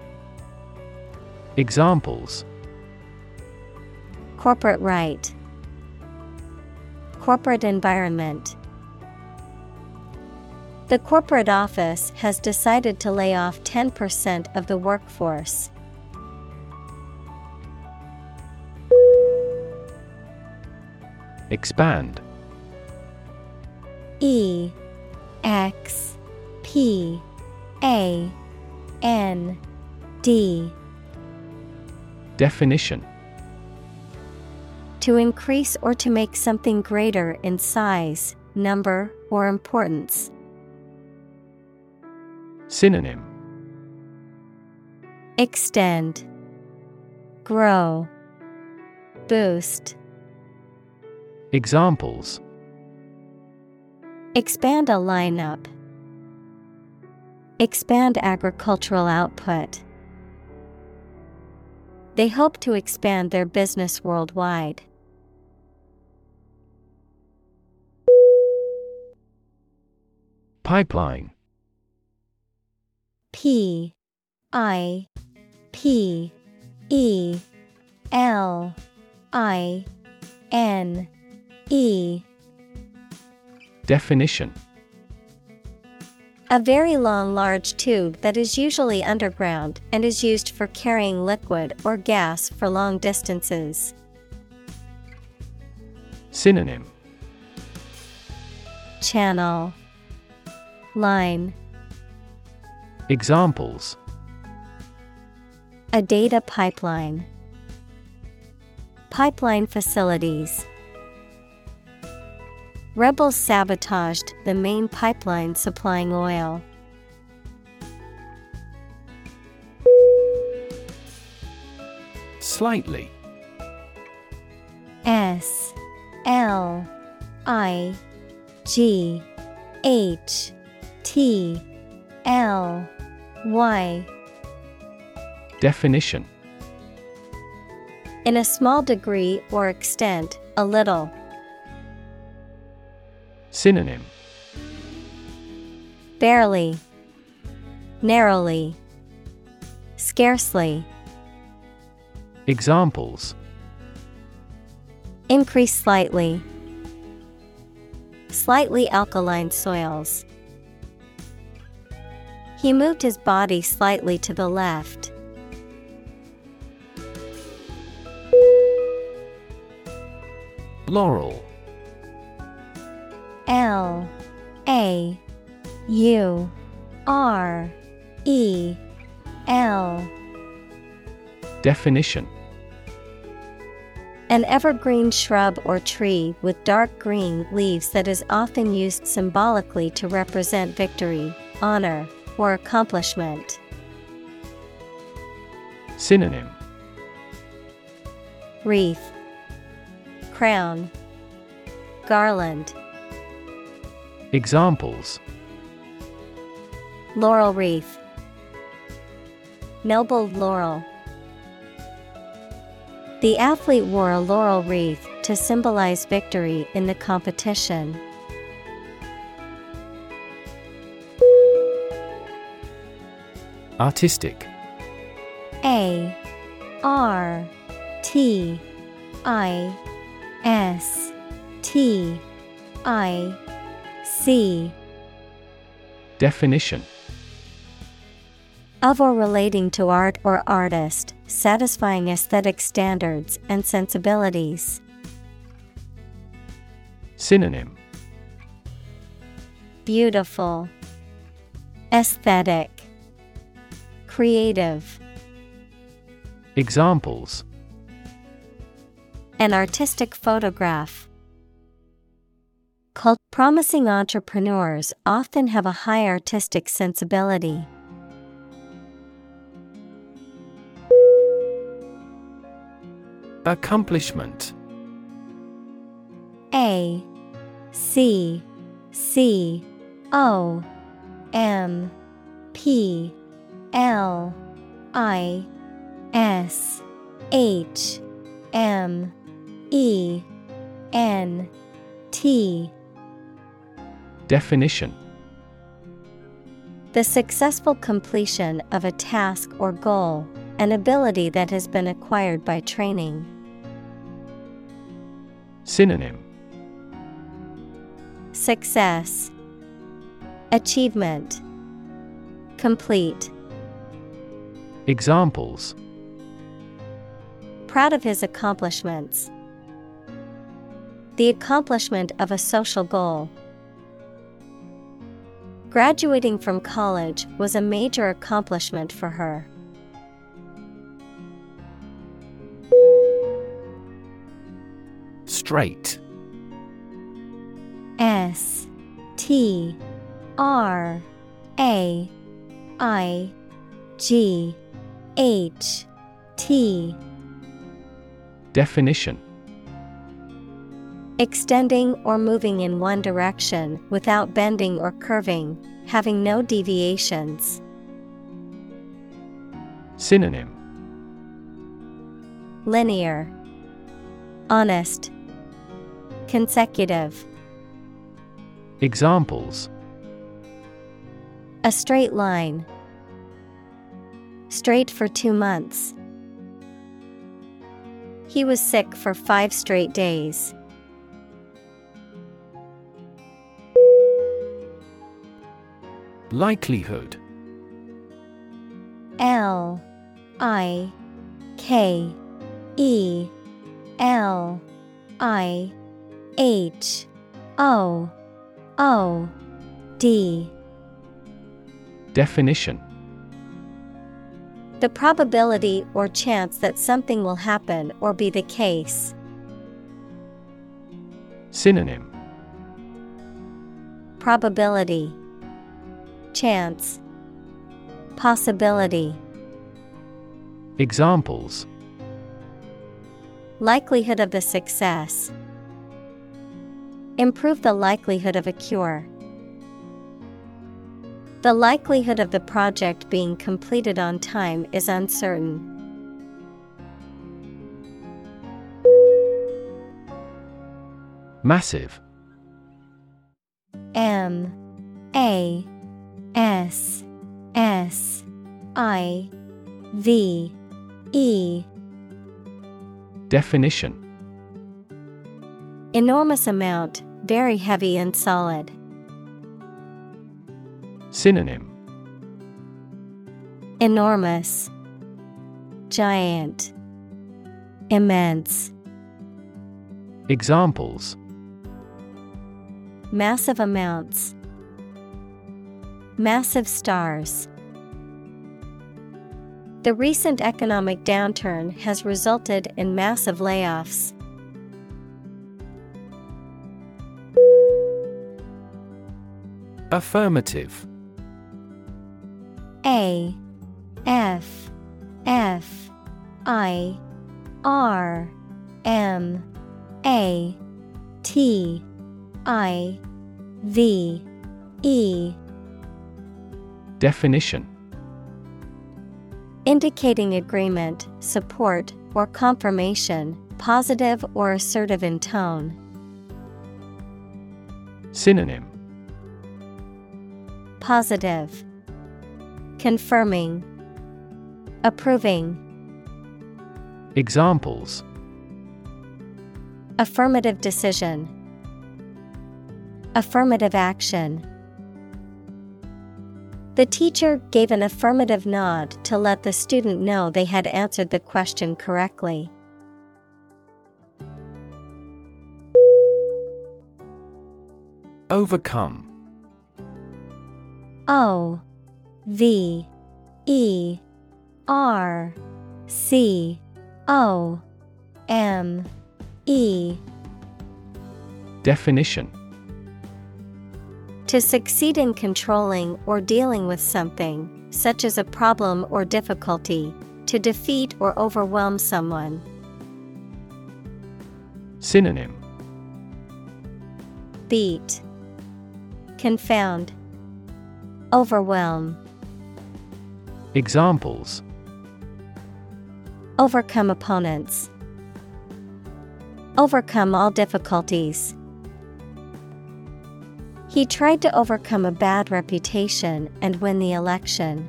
Speaker 2: Examples.
Speaker 1: Corporate right. Corporate environment. The corporate office has decided to lay off 10% of the workforce.
Speaker 2: Expand.
Speaker 1: E X P A N D.
Speaker 2: Definition.
Speaker 1: To increase or to make something greater in size, number, or importance.
Speaker 2: Synonym.
Speaker 1: Extend. Grow. Boost
Speaker 2: Examples
Speaker 1: Expand a lineup. Expand agricultural output. They hope to expand their business worldwide.
Speaker 2: Pipeline
Speaker 1: P I P E L I N E
Speaker 2: Definition
Speaker 1: A very long, large tube that is usually underground and is used for carrying liquid or gas for long distances.
Speaker 2: Synonym
Speaker 1: Channel Line
Speaker 2: Examples
Speaker 1: A data pipeline. Pipeline facilities. Rebels sabotaged the main pipeline supplying oil.
Speaker 2: Slightly
Speaker 1: S L I G H T L Y
Speaker 2: Definition
Speaker 1: In a small degree or extent, a little.
Speaker 2: Synonym
Speaker 1: Barely, narrowly, scarcely.
Speaker 2: Examples
Speaker 1: Increase slightly. Slightly alkaline soils. He moved his body slightly to the left.
Speaker 2: Laurel
Speaker 1: L A U R E L.
Speaker 2: Definition.
Speaker 1: An evergreen shrub or tree with dark green leaves that is often used symbolically to represent victory, honor, or accomplishment.
Speaker 2: Synonym.
Speaker 1: Wreath, Crown, Garland.
Speaker 2: Examples
Speaker 1: Laurel wreath. Noble laurel. The athlete wore a laurel wreath to symbolize victory in the competition.
Speaker 2: Artistic
Speaker 1: A R T I S T I C
Speaker 2: Definition
Speaker 1: of or relating to art or artist, satisfying aesthetic standards and sensibilities.
Speaker 2: Synonym
Speaker 1: Beautiful, Aesthetic, Creative.
Speaker 2: Examples
Speaker 1: An artistic photograph called Promising Entrepreneurs Often Have a High Artistic Sensibility.
Speaker 2: Accomplishment
Speaker 1: A C C O M P L I S H M E N T
Speaker 2: Definition
Speaker 1: The successful completion of a task or goal, an ability that has been acquired by training.
Speaker 2: Synonym
Speaker 1: Success Achievement Complete
Speaker 2: Examples
Speaker 1: Proud of his accomplishments. The accomplishment of a social goal. Graduating from college was a major accomplishment for her.
Speaker 2: Straight.
Speaker 1: S T R A I G H T.
Speaker 2: Definition
Speaker 1: Extending or moving in one direction without bending or curving, having no deviations.
Speaker 2: Synonym
Speaker 1: Linear, Honest, Consecutive.
Speaker 2: Examples
Speaker 1: A straight line. Straight for two months. He was sick for five straight days.
Speaker 2: Likelihood.
Speaker 1: L I K E L I H O O D.
Speaker 2: Definition.
Speaker 1: The probability or chance that something will happen or be the case.
Speaker 2: Synonym.
Speaker 1: Probability Chance Possibility
Speaker 2: Examples
Speaker 1: Likelihood of the success. Improve the likelihood of a cure. The likelihood of the project being completed on time is uncertain.
Speaker 2: Massive
Speaker 1: M A S S I V E
Speaker 2: Definition
Speaker 1: Enormous amount, very heavy and solid.
Speaker 2: Synonym
Speaker 1: Enormous, Giant, Immense.
Speaker 2: Examples
Speaker 1: Massive amounts. Massive stars. The recent economic downturn has resulted in massive layoffs.
Speaker 2: Affirmative.
Speaker 1: A. F. F. I. R. M. A. T. I. V. E
Speaker 2: Definition
Speaker 1: Indicating agreement, support, or confirmation, positive or assertive in tone.
Speaker 2: Synonym
Speaker 1: Positive. Confirming. Approving.
Speaker 2: Examples
Speaker 1: Affirmative decision. Affirmative action. The teacher gave an affirmative nod to let the student know they had answered the question correctly.
Speaker 2: Overcome.
Speaker 1: O V E R C O M E.
Speaker 2: Definition
Speaker 1: To succeed in controlling or dealing with something, such as a problem or difficulty, to defeat or overwhelm someone.
Speaker 2: Synonym
Speaker 1: Beat, Confound, Overwhelm.
Speaker 2: Examples
Speaker 1: Overcome opponents. Overcome all difficulties. He tried to overcome a bad reputation and win the election.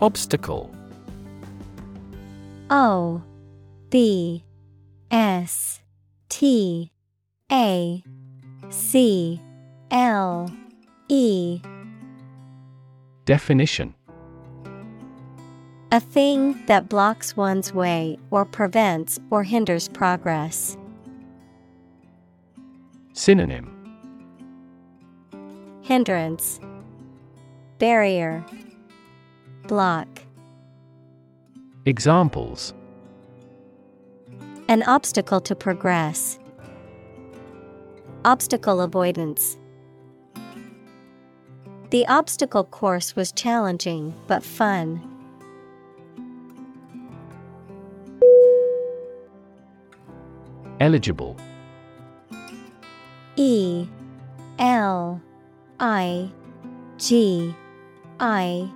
Speaker 2: Obstacle.
Speaker 1: O B S T A C L E.
Speaker 2: Definition
Speaker 1: A thing that blocks one's way or prevents or hinders progress.
Speaker 2: Synonym
Speaker 1: Hindrance Barrier Block
Speaker 2: Examples
Speaker 1: An obstacle to progress. Obstacle avoidance. The obstacle course was challenging but fun.
Speaker 2: Eligible.
Speaker 1: E L I G I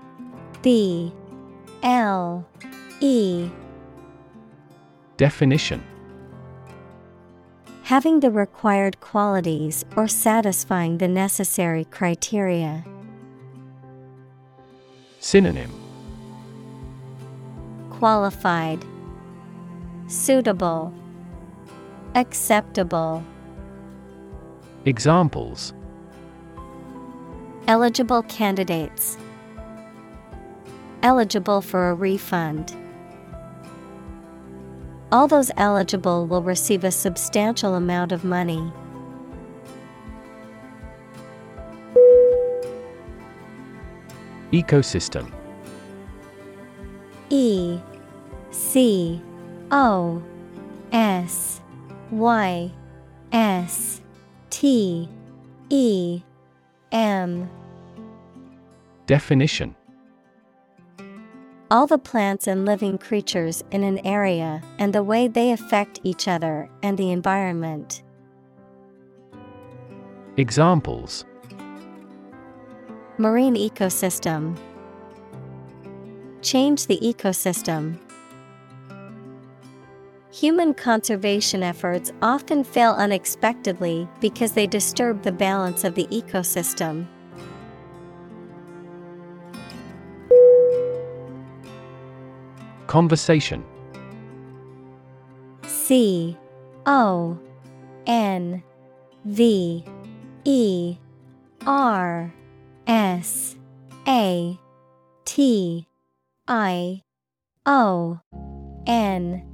Speaker 1: B L E.
Speaker 2: Definition.
Speaker 1: Having the required qualities or satisfying the necessary criteria.
Speaker 2: Synonym.
Speaker 1: Qualified, Suitable, Acceptable.
Speaker 2: Examples
Speaker 1: Eligible candidates. Eligible for a refund. All those eligible will receive a substantial amount of money.
Speaker 2: Ecosystem
Speaker 1: E C O S Y S T E M
Speaker 2: Definition
Speaker 1: All the plants and living creatures in an area and the way they affect each other and the environment.
Speaker 2: Examples
Speaker 1: Marine ecosystem. Change the ecosystem. Human conservation efforts often fail unexpectedly because they disturb the balance of the ecosystem.
Speaker 2: Conversation
Speaker 1: C O N V E R S A T I O N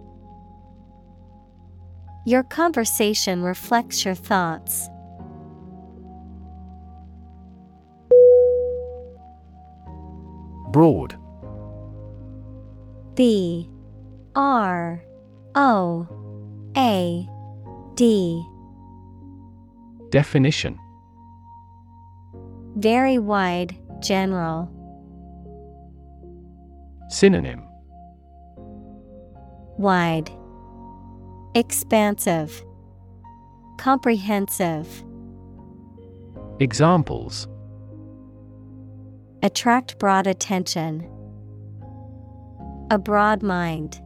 Speaker 1: Your conversation reflects your thoughts.
Speaker 2: Broad.
Speaker 1: B. R. O. A. D.
Speaker 2: Definition.
Speaker 1: Very wide, general.
Speaker 2: Synonym.
Speaker 1: Wide, Expansive, Comprehensive.
Speaker 2: Examples
Speaker 1: Attract broad attention. A broad mind.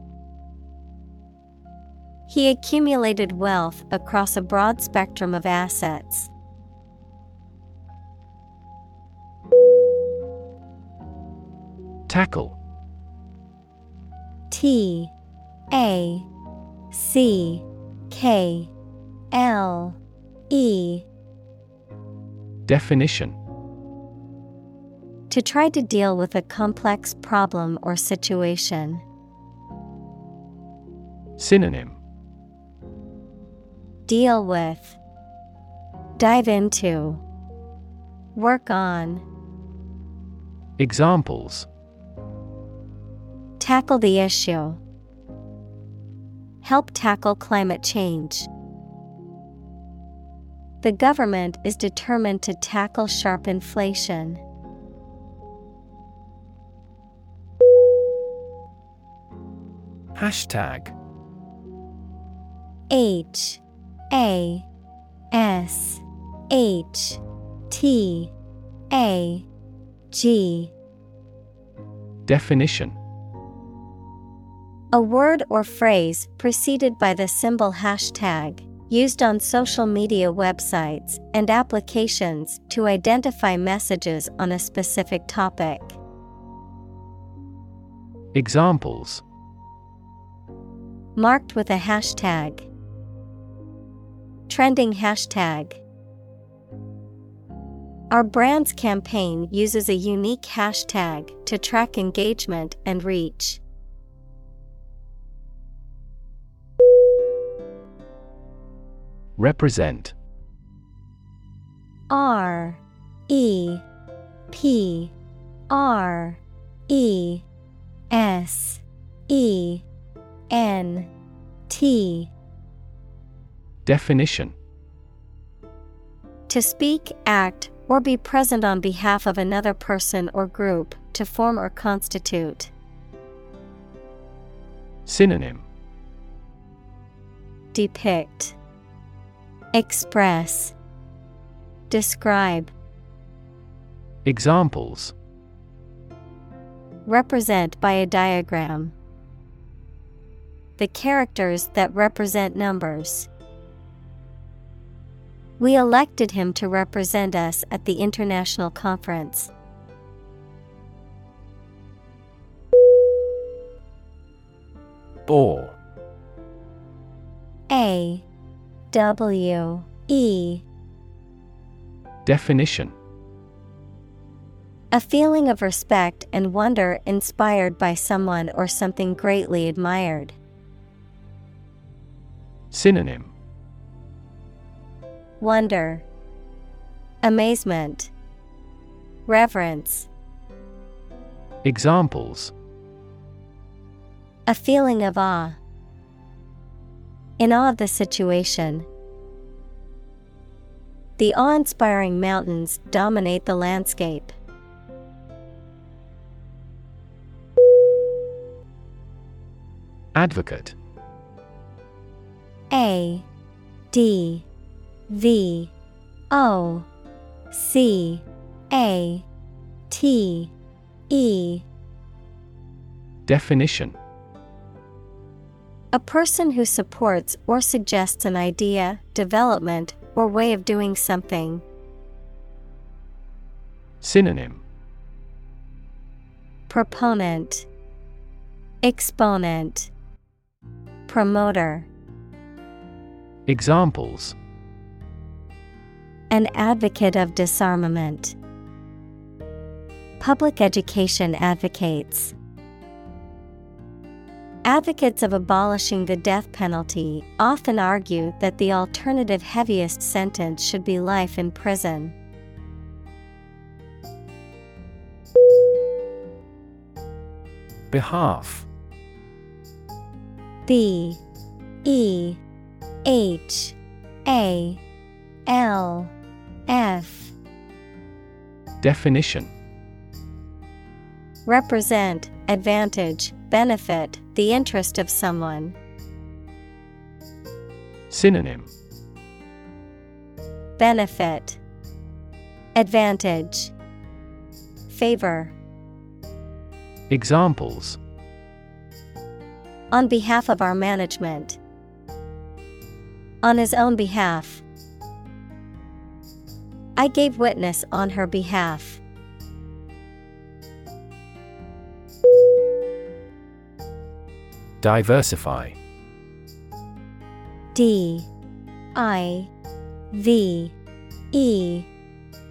Speaker 1: He accumulated wealth across a broad spectrum of assets.
Speaker 2: Tackle
Speaker 1: T A C K L E
Speaker 2: Definition
Speaker 1: To try to deal with a complex problem or situation.
Speaker 2: Synonym
Speaker 1: Deal with, Dive into, Work on.
Speaker 2: Examples
Speaker 1: Tackle the issue. Help tackle climate change. The government is determined to tackle sharp inflation.
Speaker 2: Hashtag
Speaker 1: H A S H T A G
Speaker 2: Definition
Speaker 1: A word or phrase preceded by the symbol hashtag, used on social media websites and applications to identify messages on a specific topic.
Speaker 2: Examples
Speaker 1: Marked with a hashtag. Trending hashtag. Our brand's campaign uses a unique hashtag to track engagement and reach.
Speaker 2: Represent.
Speaker 1: R E P R E S E N T.
Speaker 2: Definition.
Speaker 1: To speak, act, or be present on behalf of another person or group, to form or constitute.
Speaker 2: Synonym.
Speaker 1: Depict, Express, Describe,
Speaker 2: Examples
Speaker 1: Represent by a diagram. The characters that represent numbers. We elected him to represent us at the international conference.
Speaker 2: Bore
Speaker 1: A W E
Speaker 2: Definition
Speaker 1: A feeling of respect and wonder inspired by someone or something greatly admired.
Speaker 2: Synonym
Speaker 1: Wonder, Amazement, Reverence.
Speaker 2: Examples
Speaker 1: A feeling of awe. In awe of the situation. The awe inspiring mountains dominate the landscape.
Speaker 2: Advocate
Speaker 1: A D V O C A T E
Speaker 2: Definition
Speaker 1: A person who supports or suggests an idea, development, or way of doing something.
Speaker 2: Synonym
Speaker 1: Proponent, Exponent, Promoter.
Speaker 2: Examples
Speaker 1: An advocate of disarmament. Public education advocates. Advocates of abolishing the death penalty often argue that the alternative heaviest sentence should be life in prison.
Speaker 2: Behalf.
Speaker 1: B. E. H. A. L. F.
Speaker 2: Definition.
Speaker 1: Represent, advantage, benefit, the interest of someone.
Speaker 2: Synonym
Speaker 1: Benefit, Advantage, Favor.
Speaker 2: Examples
Speaker 1: On behalf of our management. On his own behalf. I gave witness on her behalf.
Speaker 2: Diversify
Speaker 1: D I V E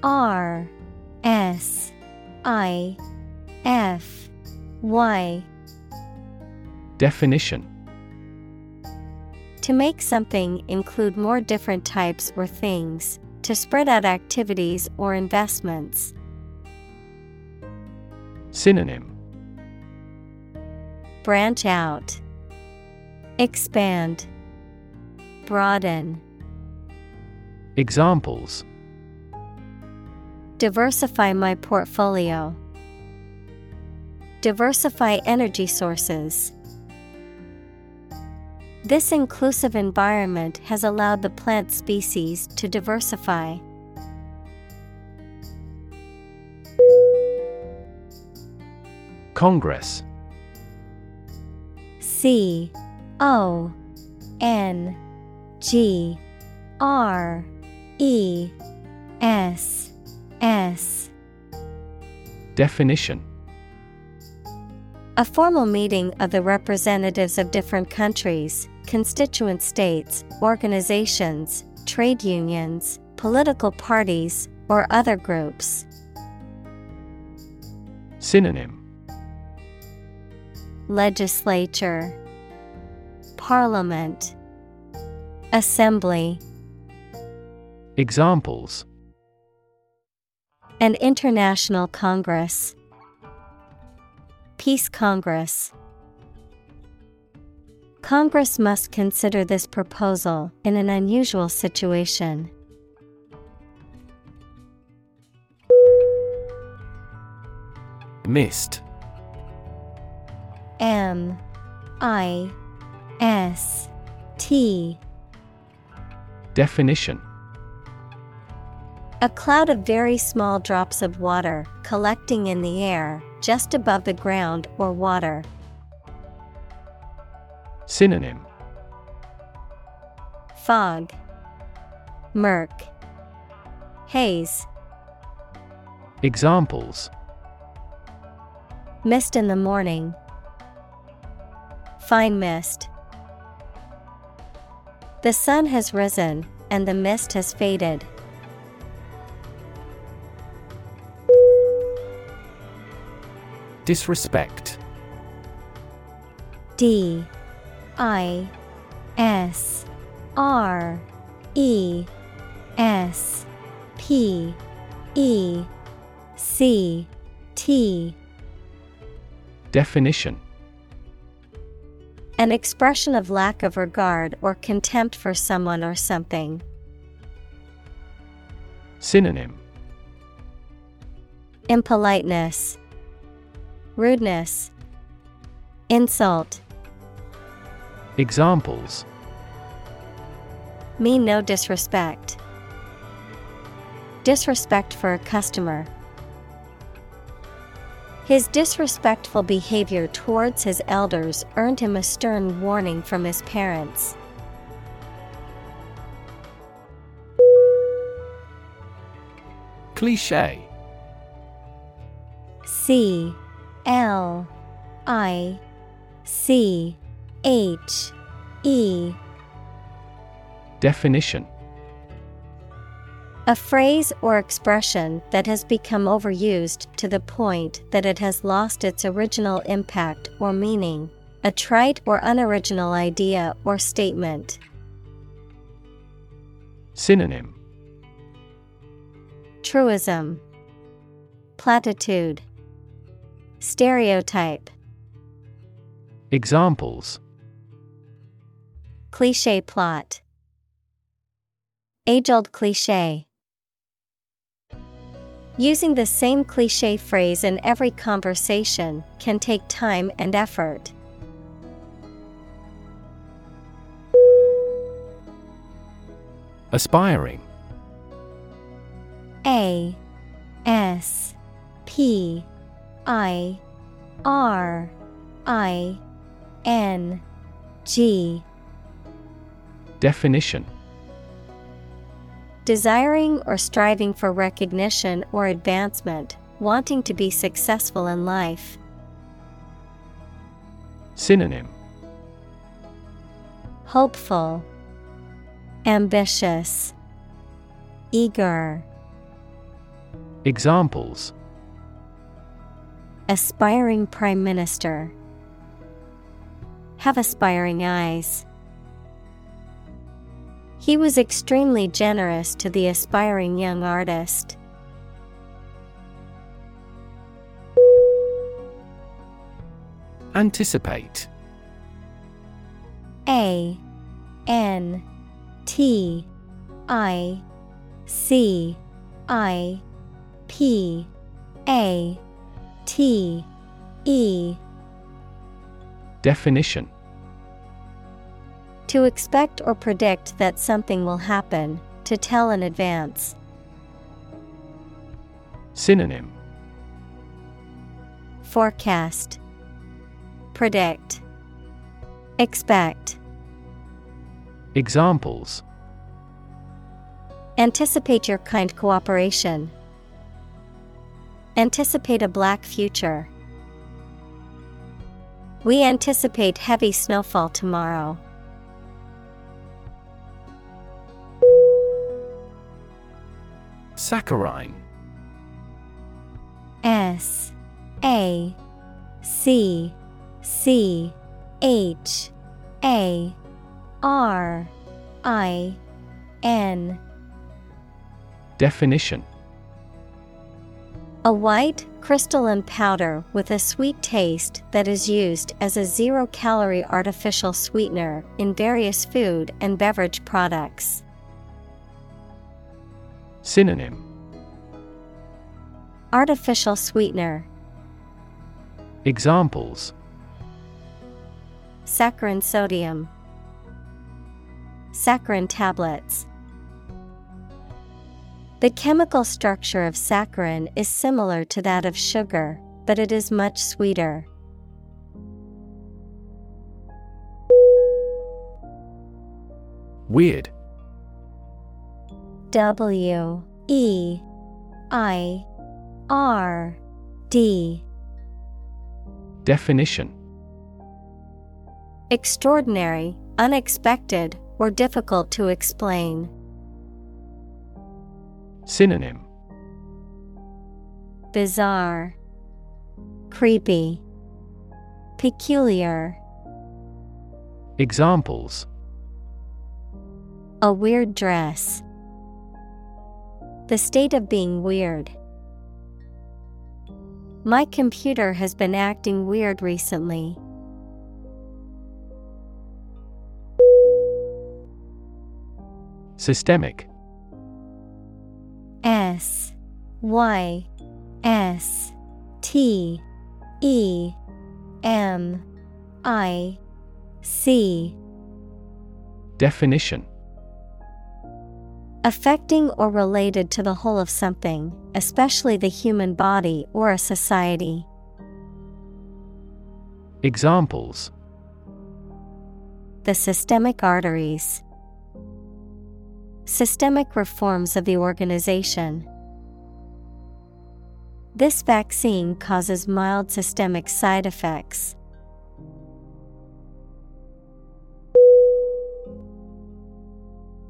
Speaker 1: R S I F Y.
Speaker 2: Definition
Speaker 1: To make something include more different types or things, to spread out activities or investments.
Speaker 2: Synonym
Speaker 1: Branch out, Expand, Broaden.
Speaker 2: Examples
Speaker 1: Diversify my portfolio. Diversify energy sources. This inclusive environment has allowed the plant species to diversify.
Speaker 2: Congress
Speaker 1: C O N G R E S S.
Speaker 2: Definition.
Speaker 1: A formal meeting of the representatives of different countries, constituent states, organizations, trade unions, political parties, or other groups.
Speaker 2: Synonym
Speaker 1: Legislature, Parliament, Assembly.
Speaker 2: Examples
Speaker 1: An international congress. Peace Congress. Congress must consider this proposal in an unusual situation.
Speaker 2: Mist
Speaker 1: M I S T.
Speaker 2: Definition.
Speaker 1: A cloud of very small drops of water collecting in the air just above the ground or water.
Speaker 2: Synonym.
Speaker 1: Fog, Murk, Haze,
Speaker 2: Examples.
Speaker 1: Mist in the morning, Fine mist. The sun has risen and the mist has faded.
Speaker 2: Disrespect
Speaker 1: D I S R E S P E C T
Speaker 2: Definition
Speaker 1: An expression of lack of regard or contempt for someone or something.
Speaker 2: Synonym
Speaker 1: Impoliteness, Rudeness, Insult.
Speaker 2: Examples
Speaker 1: Mean no disrespect. Disrespect for a customer. His disrespectful behavior towards his elders earned him a stern warning from his parents.
Speaker 2: Cliche
Speaker 1: C L I C H E.
Speaker 2: Definition
Speaker 1: A phrase or expression that has become overused to the point that it has lost its original impact or meaning, a trite or unoriginal idea or statement.
Speaker 2: Synonym.
Speaker 1: Truism, Platitude, Stereotype,
Speaker 2: Examples.
Speaker 1: Cliche plot, Age old cliche. Using the same cliche phrase in every conversation can take time and effort.
Speaker 2: Aspiring.
Speaker 1: A S P I R I N G.
Speaker 2: Definition
Speaker 1: Desiring or striving for recognition or advancement, wanting to be successful in life.
Speaker 2: Synonym
Speaker 1: Hopeful, Ambitious, Eager.
Speaker 2: Examples
Speaker 1: Aspiring Prime Minister. Have aspiring eyes. He was extremely generous to the aspiring young artist.
Speaker 2: Anticipate.
Speaker 1: A N T I C I P A T E.
Speaker 2: Definition
Speaker 1: To expect or predict that something will happen, to tell in advance.
Speaker 2: Synonym
Speaker 1: Forecast Predict Expect
Speaker 2: Examples
Speaker 1: Anticipate your kind cooperation. Anticipate a black future. We anticipate heavy snowfall tomorrow.
Speaker 2: Saccharin.
Speaker 1: S A C C H A R I N.
Speaker 2: Definition.
Speaker 1: A white, crystalline powder with a sweet taste that is used as a zero calorie artificial sweetener in various food and beverage products.
Speaker 2: Synonym.
Speaker 1: Artificial sweetener,
Speaker 2: Examples.
Speaker 1: Saccharin sodium, saccharin tablets. The chemical structure of saccharin is similar to that of sugar, but it is much sweeter.
Speaker 2: Weird
Speaker 1: W E I R D
Speaker 2: Definition
Speaker 1: Extraordinary, unexpected, or difficult to explain.
Speaker 2: Synonym
Speaker 1: Bizarre, Creepy, Peculiar.
Speaker 2: Examples
Speaker 1: A weird dress. The state of being weird. My computer has been acting weird recently.
Speaker 2: Systemic
Speaker 1: S Y S T E M I C
Speaker 2: Definition
Speaker 1: Affecting or related to the whole of something, especially the human body or a society.
Speaker 2: Examples
Speaker 1: The systemic arteries. Systemic reforms of the organization. This vaccine causes mild systemic side effects.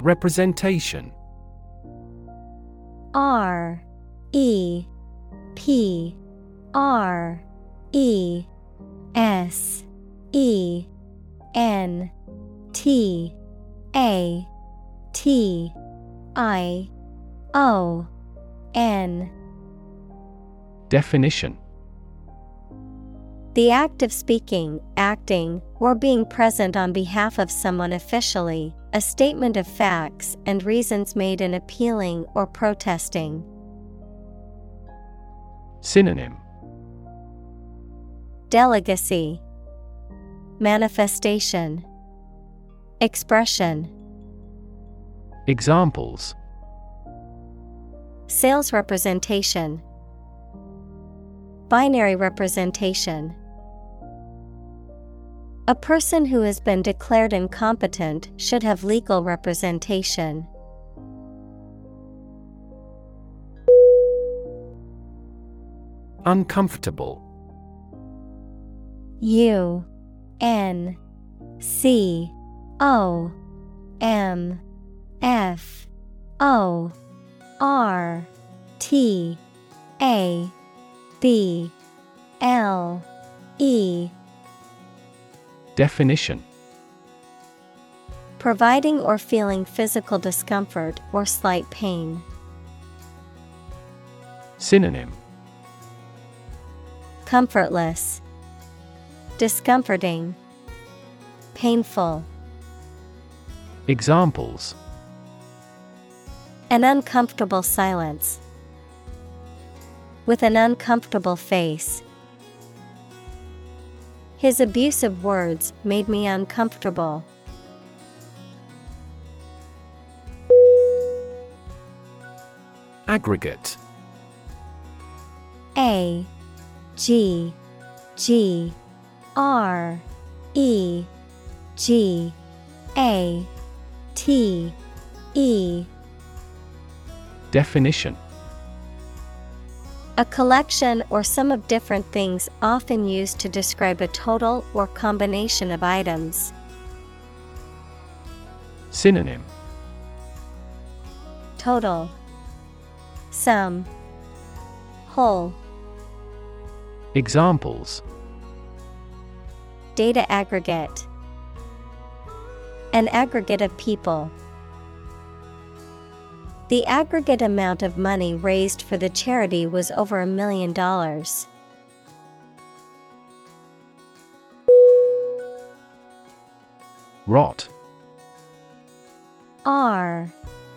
Speaker 2: Representation
Speaker 1: R E P R E S E N T A T I O N
Speaker 2: Definition.
Speaker 1: The act of speaking, acting, or being present on behalf of someone officially, a statement of facts and reasons made in appealing or protesting.
Speaker 2: Synonym.
Speaker 1: Delegacy Manifestation. Expression.
Speaker 2: Examples.
Speaker 1: Sales representation. Binary representation A person who has been declared incompetent should have legal representation.
Speaker 2: Uncomfortable
Speaker 1: U N C O M F O R T A B L E
Speaker 2: Definition
Speaker 1: Providing or feeling physical discomfort or slight pain.
Speaker 2: Synonym
Speaker 1: Comfortless, Discomforting, Painful.
Speaker 2: Examples
Speaker 1: An uncomfortable silence. With an uncomfortable face. His abusive words made me uncomfortable.
Speaker 2: Aggregate.
Speaker 1: A G G R E G A T E.
Speaker 2: Definition
Speaker 1: A collection or sum of different things often used to describe a total or combination of items.
Speaker 2: Synonym.
Speaker 1: Total. Sum. Whole.
Speaker 2: Examples.
Speaker 1: Data aggregate. An aggregate of people. The aggregate amount of money raised for the charity was over a million dollars.
Speaker 2: Rot.
Speaker 1: R.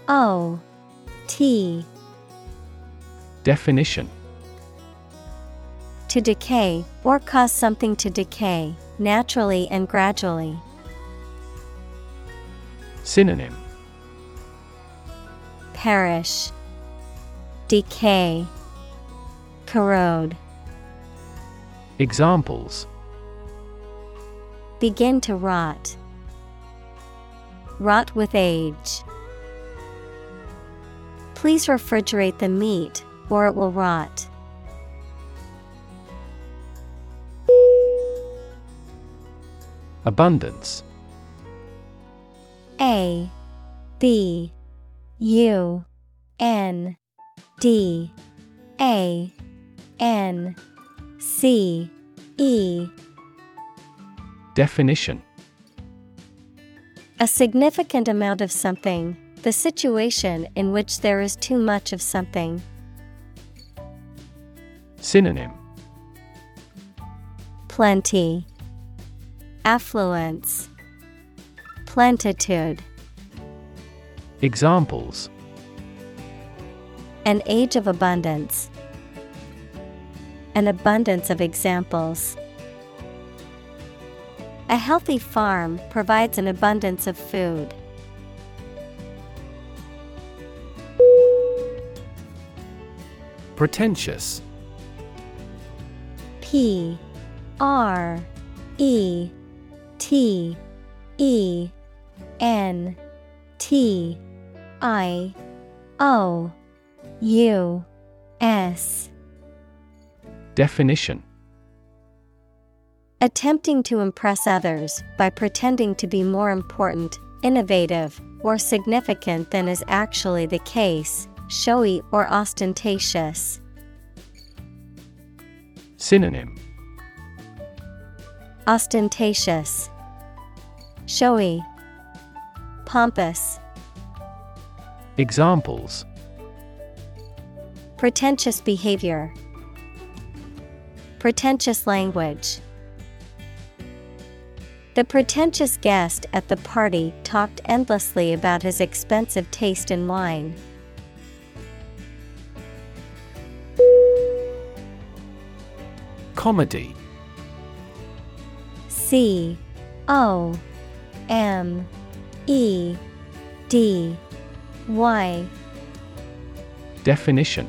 Speaker 1: O. T.
Speaker 2: Definition.
Speaker 1: To decay, or cause something to decay, naturally and gradually.
Speaker 2: Synonym
Speaker 1: Perish, Decay, Corrode.
Speaker 2: Examples
Speaker 1: Begin to rot. Rot with age. Please refrigerate the meat or it will rot.
Speaker 2: Abundance
Speaker 1: A B U N D A N C E.
Speaker 2: Definition.
Speaker 1: A significant amount of something, the situation in which there is too much of something.
Speaker 2: Synonym.
Speaker 1: Plenty, Affluence, Plentitude.
Speaker 2: Examples
Speaker 1: An age of abundance. An abundance of examples. A healthy farm provides an abundance of food.
Speaker 2: Pretentious
Speaker 1: P R E T E N T I O U S.
Speaker 2: Definition.
Speaker 1: Attempting to impress others by pretending to be more important, innovative, or significant than is actually the case, showy or ostentatious.
Speaker 2: Synonym.
Speaker 1: Ostentatious, Showy, Pompous,
Speaker 2: Examples
Speaker 1: Pretentious behavior, Pretentious language. The pretentious guest at the party talked endlessly about his expensive taste in wine.
Speaker 2: Comedy
Speaker 1: C O M E D Y
Speaker 2: Definition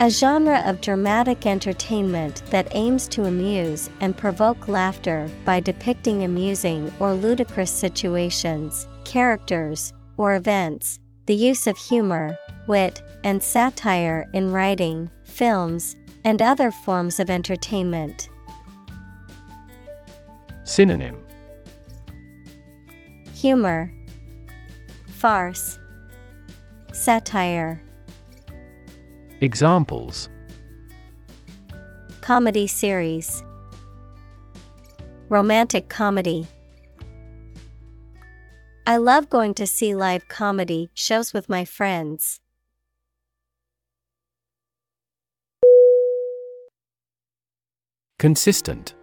Speaker 1: A genre of dramatic entertainment that aims to amuse and provoke laughter by depicting amusing or ludicrous situations, characters, or events. The use of humor, wit, and satire in writing, films, and other forms of entertainment.
Speaker 2: Synonym
Speaker 1: Humor, Farce, Satire.
Speaker 2: Examples
Speaker 1: Comedy series, Romantic comedy. I love going to see live comedy shows with my friends.
Speaker 2: Consistent.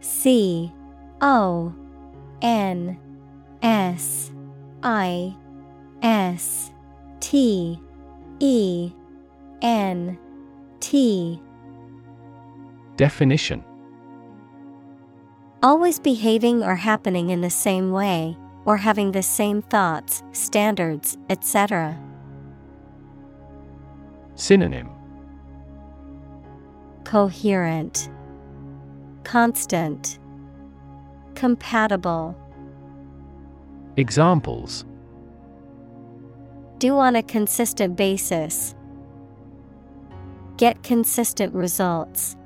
Speaker 1: C O N S I S T E N T.
Speaker 2: Definition.
Speaker 1: Always behaving or happening in the same way, or having the same thoughts, standards, etc.
Speaker 2: Synonym.
Speaker 1: Coherent, Constant, Compatible.
Speaker 2: Examples
Speaker 1: Do on a consistent basis. Get consistent results.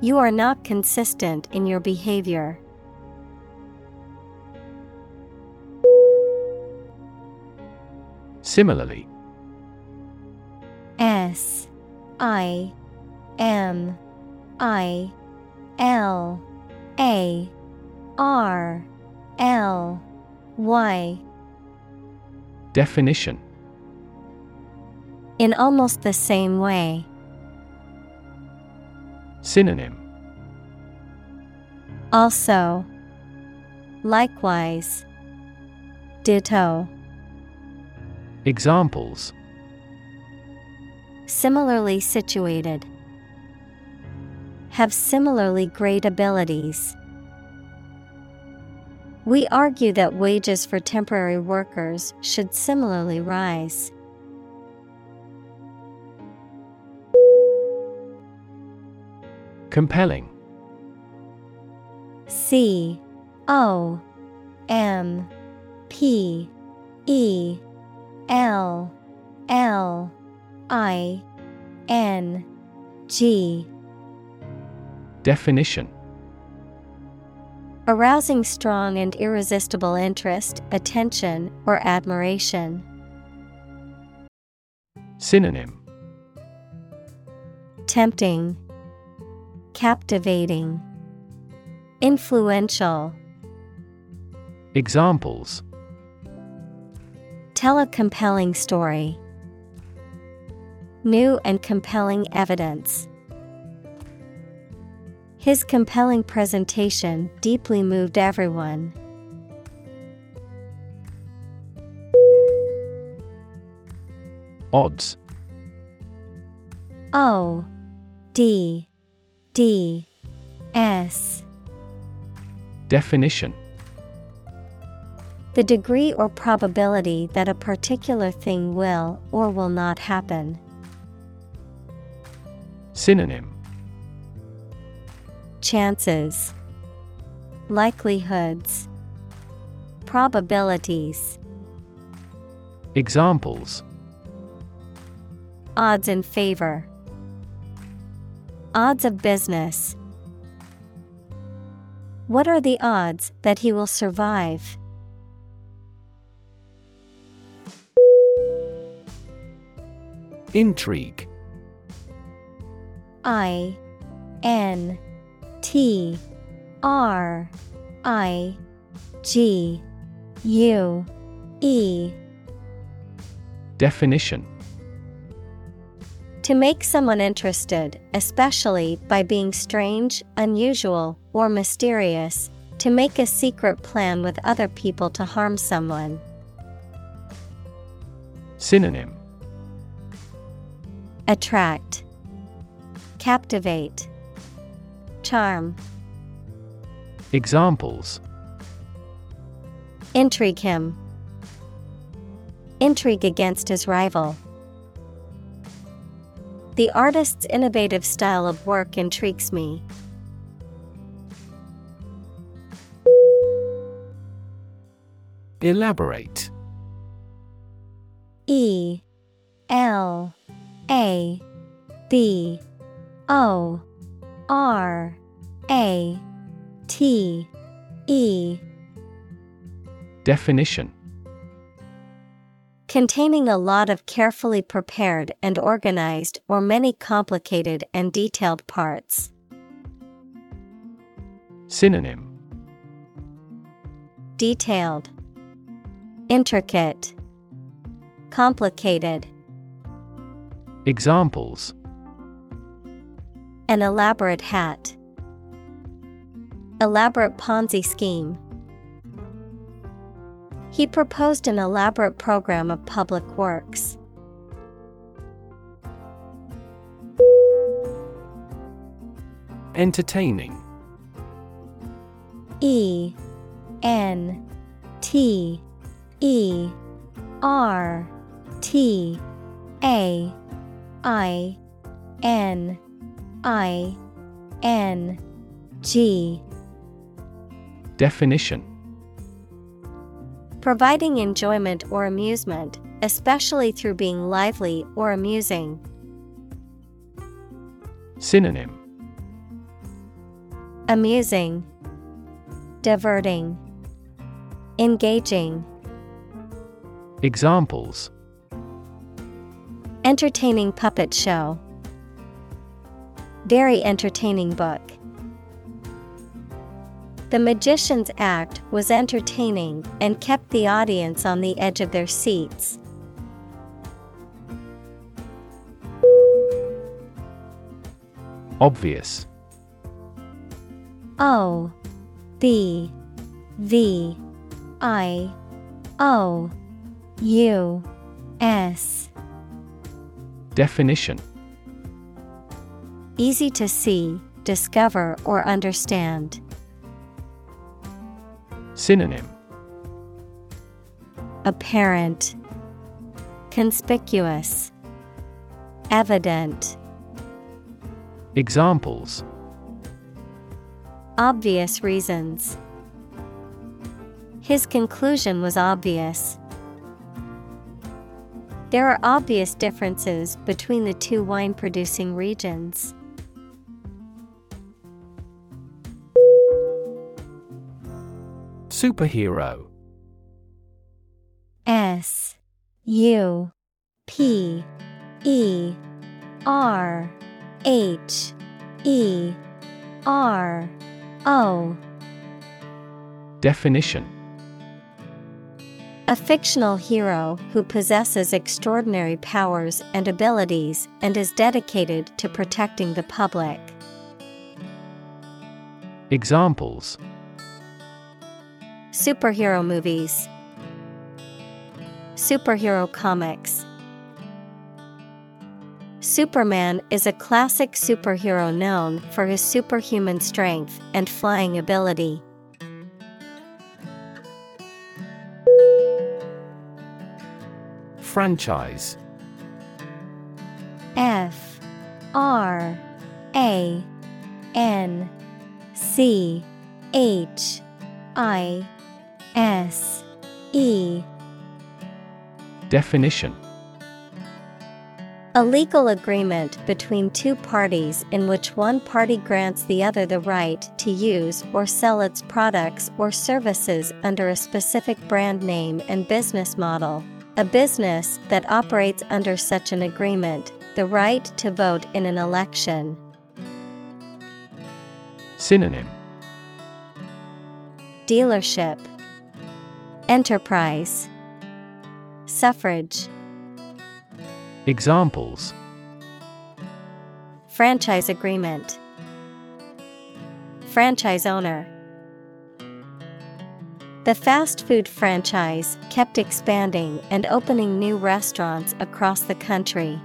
Speaker 1: You are not consistent in your behavior.
Speaker 2: Similarly
Speaker 1: S I M I L A R L Y
Speaker 2: Definition
Speaker 1: In almost the same way.
Speaker 2: Synonym
Speaker 1: Also, likewise, ditto.
Speaker 2: Examples
Speaker 1: Similarly situated. Have similarly great abilities. We argue that wages for temporary workers should similarly rise.
Speaker 2: Compelling.
Speaker 1: C O M P E L L I N G.
Speaker 2: Definition
Speaker 1: Arousing strong and irresistible interest, attention, or admiration.
Speaker 2: Synonym
Speaker 1: Tempting, Captivating, Influential.
Speaker 2: Examples
Speaker 1: Tell a compelling story. New and compelling evidence. His compelling presentation deeply moved everyone.
Speaker 2: Odds
Speaker 1: O D D S
Speaker 2: Definition
Speaker 1: The degree or probability that a particular thing will or will not happen.
Speaker 2: Synonym
Speaker 1: Chances, Likelihoods, Probabilities.
Speaker 2: Examples
Speaker 1: Odds in favor. Odds of business. What are the odds that he will survive?
Speaker 2: Intrigue
Speaker 1: I N T R I G U E.
Speaker 2: Definition.
Speaker 1: To make someone interested, especially by being strange, unusual, or mysterious, to make a secret plan with other people to harm someone.
Speaker 2: Synonym.
Speaker 1: Attract, Captivate, Charm.
Speaker 2: Examples
Speaker 1: Intrigue him. Intrigue against his rival. The artist's innovative style of work intrigues me.
Speaker 2: Elaborate
Speaker 1: E L A B O R A T E.
Speaker 2: Definition.
Speaker 1: Containing a lot of carefully prepared and organized or many complicated and detailed parts.
Speaker 2: Synonym.
Speaker 1: Detailed, Intricate, Complicated.
Speaker 2: Examples
Speaker 1: An elaborate hat, Elaborate Ponzi scheme. He proposed an elaborate program of public works.
Speaker 2: Entertaining
Speaker 1: E N T E R T A I N I N G
Speaker 2: Definition
Speaker 1: Providing enjoyment or amusement, especially through being lively or amusing.
Speaker 2: Synonym
Speaker 1: Amusing, Diverting, Engaging.
Speaker 2: Examples
Speaker 1: Entertaining puppet show. Very entertaining book. The magician's act was entertaining and kept the audience on the edge of their seats.
Speaker 2: Obvious
Speaker 1: O B V I O U S
Speaker 2: Definition
Speaker 1: Easy to see, discover, or understand.
Speaker 2: Synonym
Speaker 1: Apparent, Conspicuous, Evident.
Speaker 2: Examples
Speaker 1: Obvious reasons. His conclusion was obvious. There are obvious differences between the two wine producing regions.
Speaker 2: Superhero.
Speaker 1: S U P E R H E R O.
Speaker 2: Definition.
Speaker 1: A fictional hero who possesses extraordinary powers and abilities and is dedicated to protecting the public.
Speaker 2: Examples
Speaker 1: Superhero movies, Superhero comics. Superman is a classic superhero known for his superhuman strength and flying ability.
Speaker 2: Franchise
Speaker 1: F R A N C H I S E
Speaker 2: Definition
Speaker 1: A legal agreement between two parties in which one party grants the other the right to use or sell its products or services under a specific brand name and business model. A business that operates under such an agreement, the right to vote in an election.
Speaker 2: Synonym
Speaker 1: Dealership Enterprise. Suffrage.
Speaker 2: Examples.
Speaker 1: Franchise Agreement. Franchise Owner. The fast food franchise kept expanding and opening new restaurants across the country.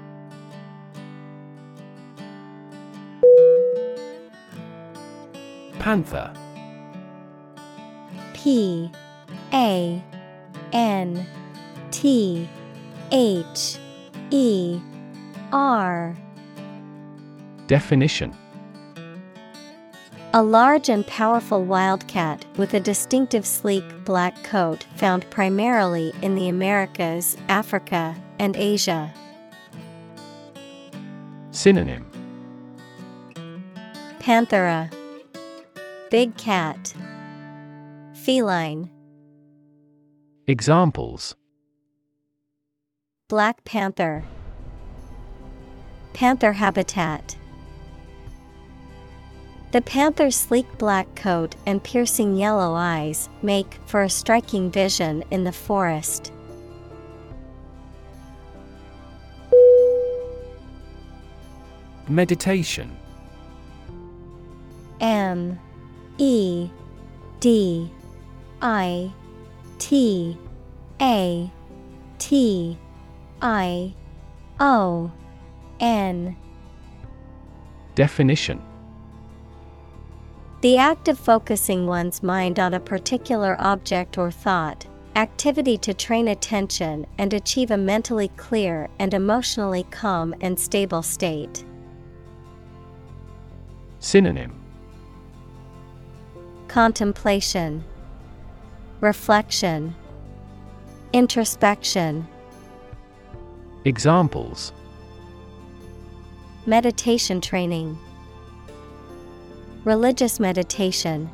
Speaker 2: Panther.
Speaker 1: P A N T H E R.
Speaker 2: Definition.
Speaker 1: A large and powerful wildcat with a distinctive sleek black coat found primarily in the Americas, Africa, and Asia.
Speaker 2: Synonym.
Speaker 1: Panthera. Big cat. Feline
Speaker 2: Examples
Speaker 1: Black panther. Panther habitat. The panther's sleek black coat and piercing yellow eyes make for a striking vision in the forest.
Speaker 2: Meditation
Speaker 1: M E D I T A T I O N.
Speaker 2: Definition.
Speaker 1: The act of focusing one's mind on a particular object or thought, activity to train attention and achieve a mentally clear and emotionally calm and stable state.
Speaker 2: Synonym.
Speaker 1: Contemplation, Reflection, Introspection.
Speaker 2: Examples
Speaker 1: Meditation training, Religious meditation.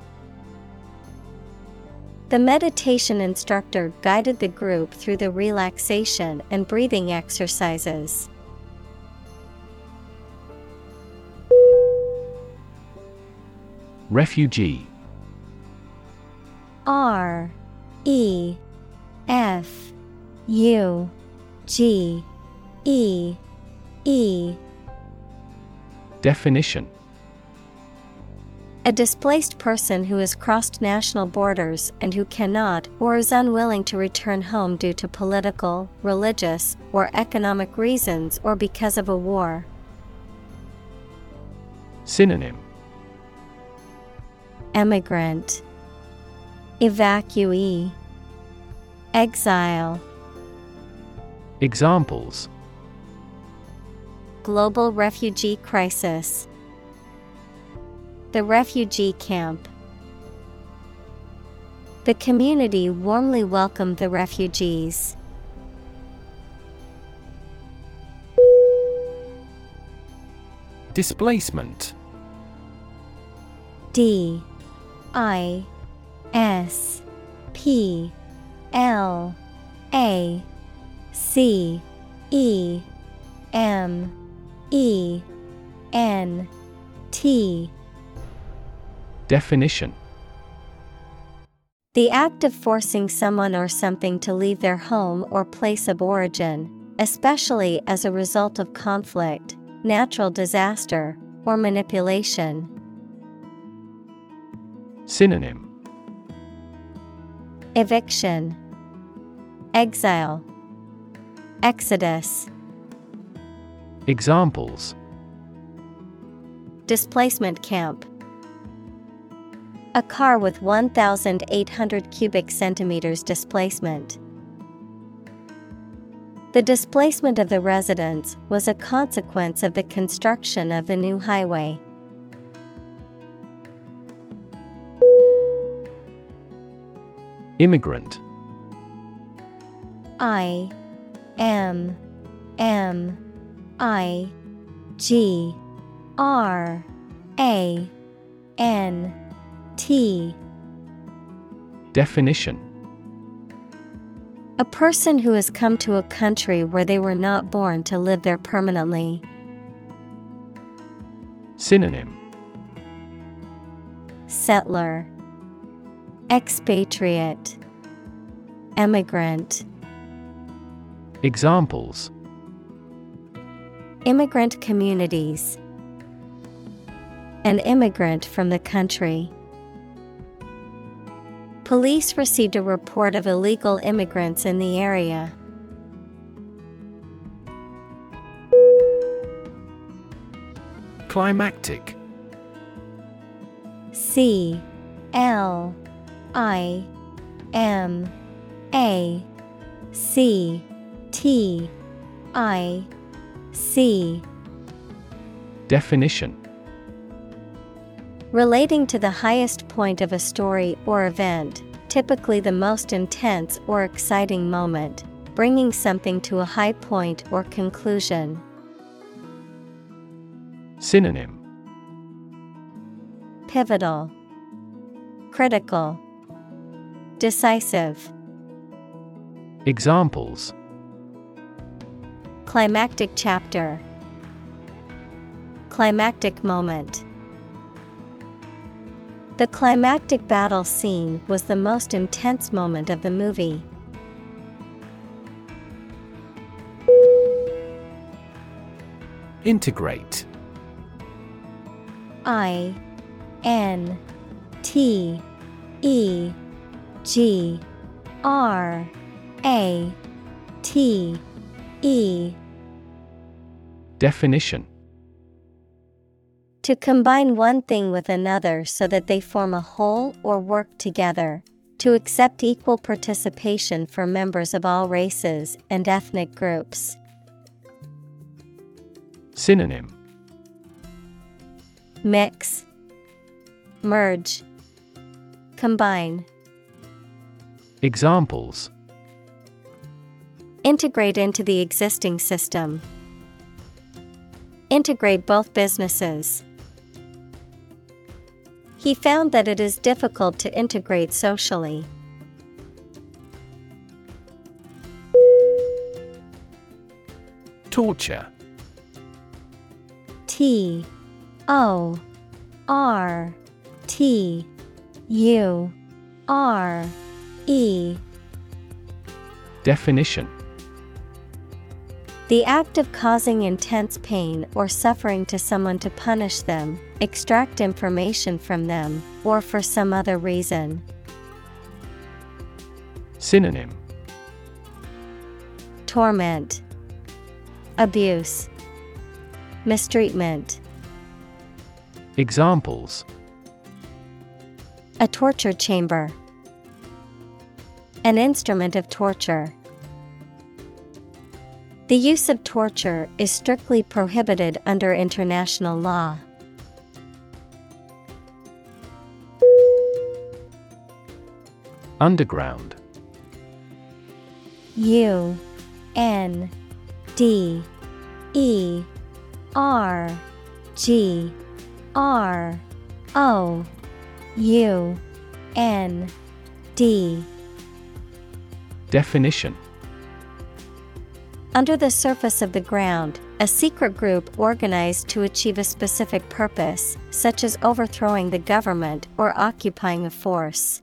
Speaker 1: The meditation instructor guided the group through the relaxation and breathing exercises.
Speaker 2: Refugee
Speaker 1: R E F U G E E.
Speaker 2: Definition.
Speaker 1: A displaced person who has crossed national borders and who cannot or is unwilling to return home due to political, religious, or economic reasons or because of a war.
Speaker 2: Synonym.
Speaker 1: Emigrant, Evacuee, Exile,
Speaker 2: Examples
Speaker 1: Global refugee crisis, The refugee camp. The community warmly welcomed the refugees.
Speaker 2: Displacement
Speaker 1: D I S P L A C E M E N T.
Speaker 2: Definition.
Speaker 1: The act of forcing someone or something to leave their home or place of origin, especially as a result of conflict, natural disaster, or manipulation.
Speaker 2: Synonym
Speaker 1: Eviction, Exile, Exodus,
Speaker 2: Examples
Speaker 1: Displacement camp. A car with 1,800 cubic centimeters displacement. The displacement of the residents was a consequence of the construction of the new highway.
Speaker 2: Immigrant.
Speaker 1: I M M I G R A N T.
Speaker 2: Definition.
Speaker 1: A person who has come to a country where they were not born to live there permanently.
Speaker 2: Synonym.
Speaker 1: Settler Expatriate Emigrant
Speaker 2: Examples
Speaker 1: Immigrant communities An immigrant from the country. Police received a report of illegal immigrants in the area.
Speaker 2: Climactic
Speaker 1: C L I M A C T I C.
Speaker 2: Definition.
Speaker 1: Relating to the highest point of a story or event, typically the most intense or exciting moment, bringing something to a high point or conclusion.
Speaker 2: Synonym.
Speaker 1: Pivotal, Critical, Decisive.
Speaker 2: Examples
Speaker 1: Climactic chapter, Climactic moment. The climactic battle scene was the most intense moment of the movie.
Speaker 2: Integrate.
Speaker 1: I N T E G R A T E
Speaker 2: Definition
Speaker 1: To combine one thing with another so that they form a whole or work together. To accept equal participation for members of all races and ethnic groups.
Speaker 2: Synonym
Speaker 1: Mix, Merge, Combine.
Speaker 2: Examples
Speaker 1: Integrate into the existing system. Integrate both businesses. He found that it is difficult to integrate socially.
Speaker 2: Torture.
Speaker 1: T O R T U R E
Speaker 2: Definition
Speaker 1: The act of causing intense pain or suffering to someone to punish them, extract information from them, or for some other reason.
Speaker 2: Synonym
Speaker 1: Torment, Abuse, Mistreatment.
Speaker 2: Examples
Speaker 1: A torture chamber. An instrument of torture. The use of torture is strictly prohibited under international law.
Speaker 2: Underground.
Speaker 1: U N D E R G R O U N D
Speaker 2: Definition.
Speaker 1: Under the surface of the ground, a secret group organized to achieve a specific purpose, such as overthrowing the government or occupying a force.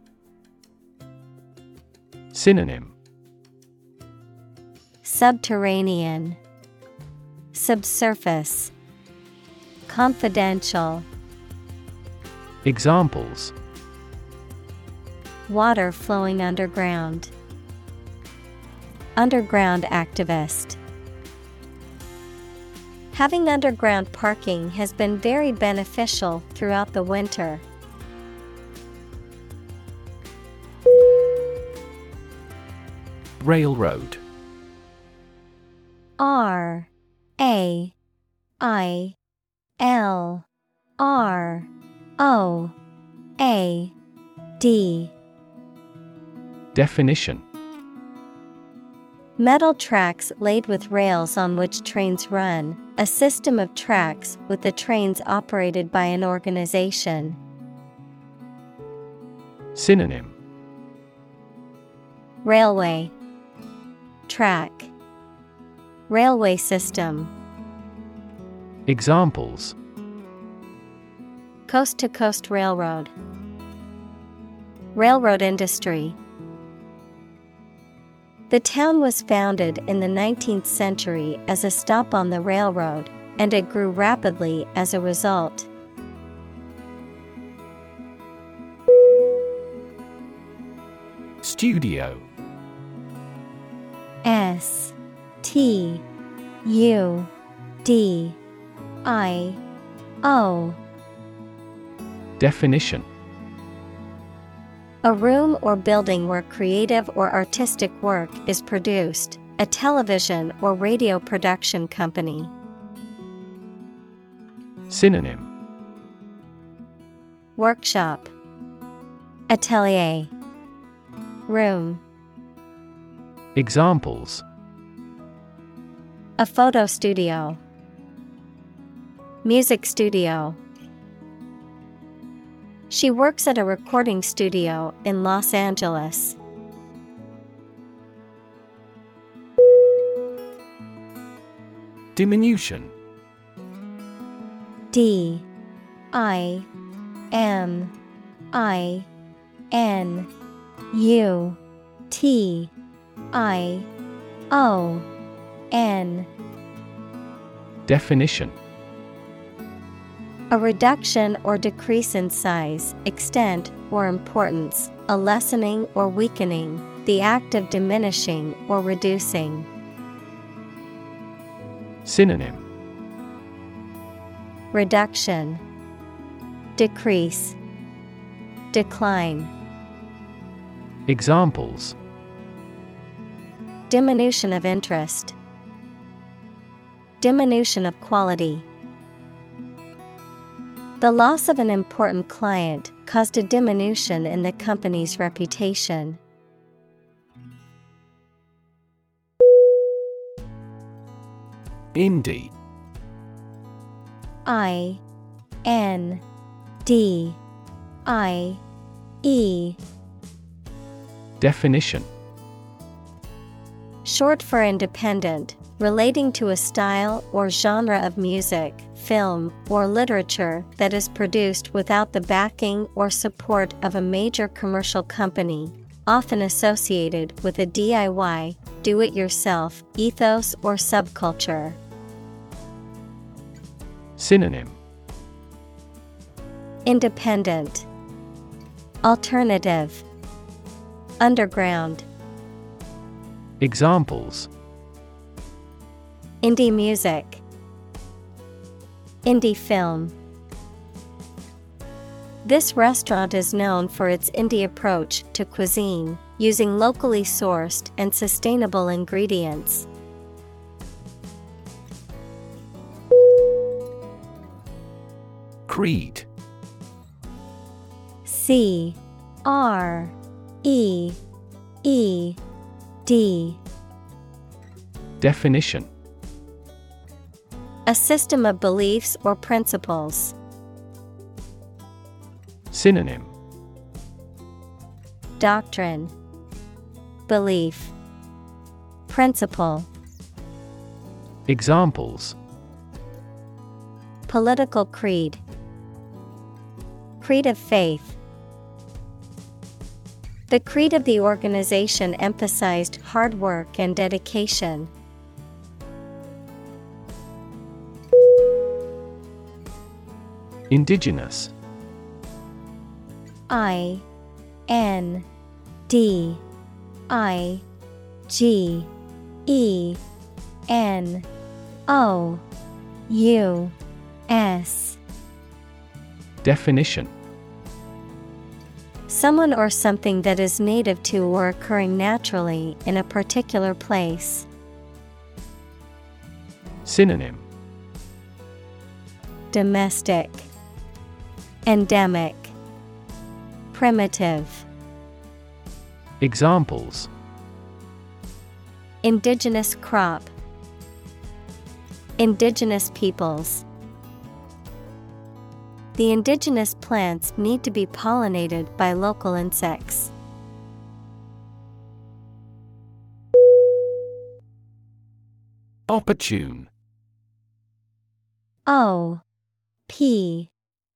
Speaker 2: Synonym.
Speaker 1: Subterranean, Subsurface, Confidential,
Speaker 2: Examples.
Speaker 1: Water flowing underground. Underground activist. Having underground parking has been very beneficial throughout the winter.
Speaker 2: Railroad.
Speaker 1: R A I L R O A D
Speaker 2: Definition
Speaker 1: Metal tracks laid with rails on which trains run, a system of tracks with the trains operated by an organization.
Speaker 2: Synonym.
Speaker 1: Railway. Track. Railway system.
Speaker 2: Examples.
Speaker 1: Coast to coast railroad. Railroad industry The town was founded in the 19th century as a stop on the railroad, and it grew rapidly as a result.
Speaker 2: Studio.
Speaker 1: S T U D I O.
Speaker 2: Definition
Speaker 1: A room or building where creative or artistic work is produced, a television or radio production company.
Speaker 2: Synonym.
Speaker 1: Workshop. Atelier. Room.
Speaker 2: Examples.
Speaker 1: A photo studio. Music studio She works at a recording studio in Los Angeles.
Speaker 2: Diminution.
Speaker 1: D I M I N U T I O N.
Speaker 2: Definition
Speaker 1: A reduction or decrease in size, extent, or importance, a lessening or weakening, the act of diminishing or reducing.
Speaker 2: Synonym.
Speaker 1: Reduction. Decrease. Decline.
Speaker 2: Examples.
Speaker 1: Diminution of interest. Diminution of quality The loss of an important client caused a diminution in the company's reputation.
Speaker 2: Indie
Speaker 1: I N D I E.
Speaker 2: Definition.
Speaker 1: Short for independent, relating to a style or genre of music, film, or literature that is produced without the backing or support of a major commercial company, often associated with a DIY, do it yourself ethos or subculture.
Speaker 2: Synonym.
Speaker 1: Independent, Alternative, Underground.
Speaker 2: Examples.
Speaker 1: Indie music, Indie film. This restaurant is known for its indie approach to cuisine, using locally sourced and sustainable ingredients.
Speaker 2: Creed
Speaker 1: C R E E D
Speaker 2: Definition
Speaker 1: A system of beliefs or principles.
Speaker 2: Synonym
Speaker 1: Doctrine, Belief, Principle.
Speaker 2: Examples
Speaker 1: Political creed, Creed of faith. The creed of the organization emphasized hard work and dedication.
Speaker 2: Indigenous.
Speaker 1: I N D I G E N O U S.
Speaker 2: Definition.
Speaker 1: Someone or something that is native to or occurring naturally in a particular place.
Speaker 2: Synonym.
Speaker 1: Domestic, Endemic, Primitive.
Speaker 2: Examples
Speaker 1: Indigenous crop, Indigenous peoples. The indigenous plants need to be pollinated by local insects.
Speaker 2: Opportune
Speaker 1: O P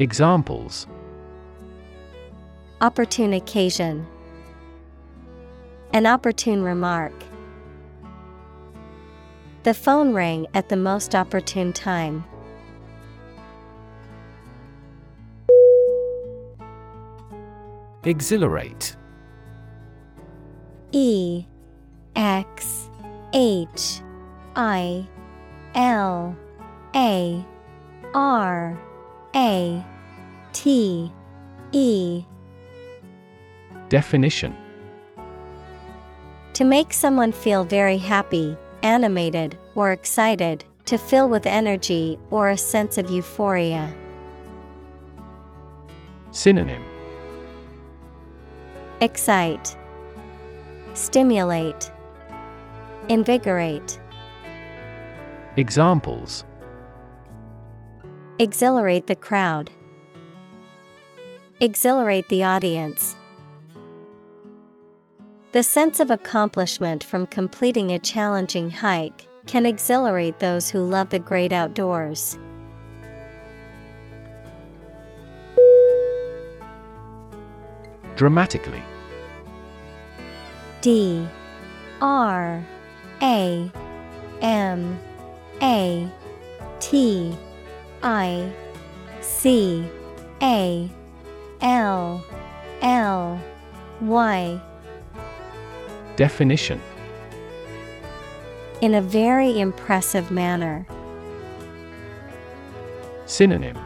Speaker 2: Examples
Speaker 1: Opportune occasion. An opportune remark. The phone rang at the most opportune time.
Speaker 2: Exhilarate
Speaker 1: E X H I L A R A T E.
Speaker 2: Definition.
Speaker 1: To make someone feel very happy, animated, or excited, To fill with energy or a sense of euphoria.
Speaker 2: Synonym.
Speaker 1: Excite, Stimulate, Invigorate.
Speaker 2: Examples
Speaker 1: Exhilarate the crowd. Exhilarate the audience. The sense of accomplishment from completing a challenging hike can exhilarate those who love the great outdoors.
Speaker 2: Dramatically
Speaker 1: D R A M A T I C A L L Y
Speaker 2: Definition
Speaker 1: In a very impressive manner.
Speaker 2: Synonym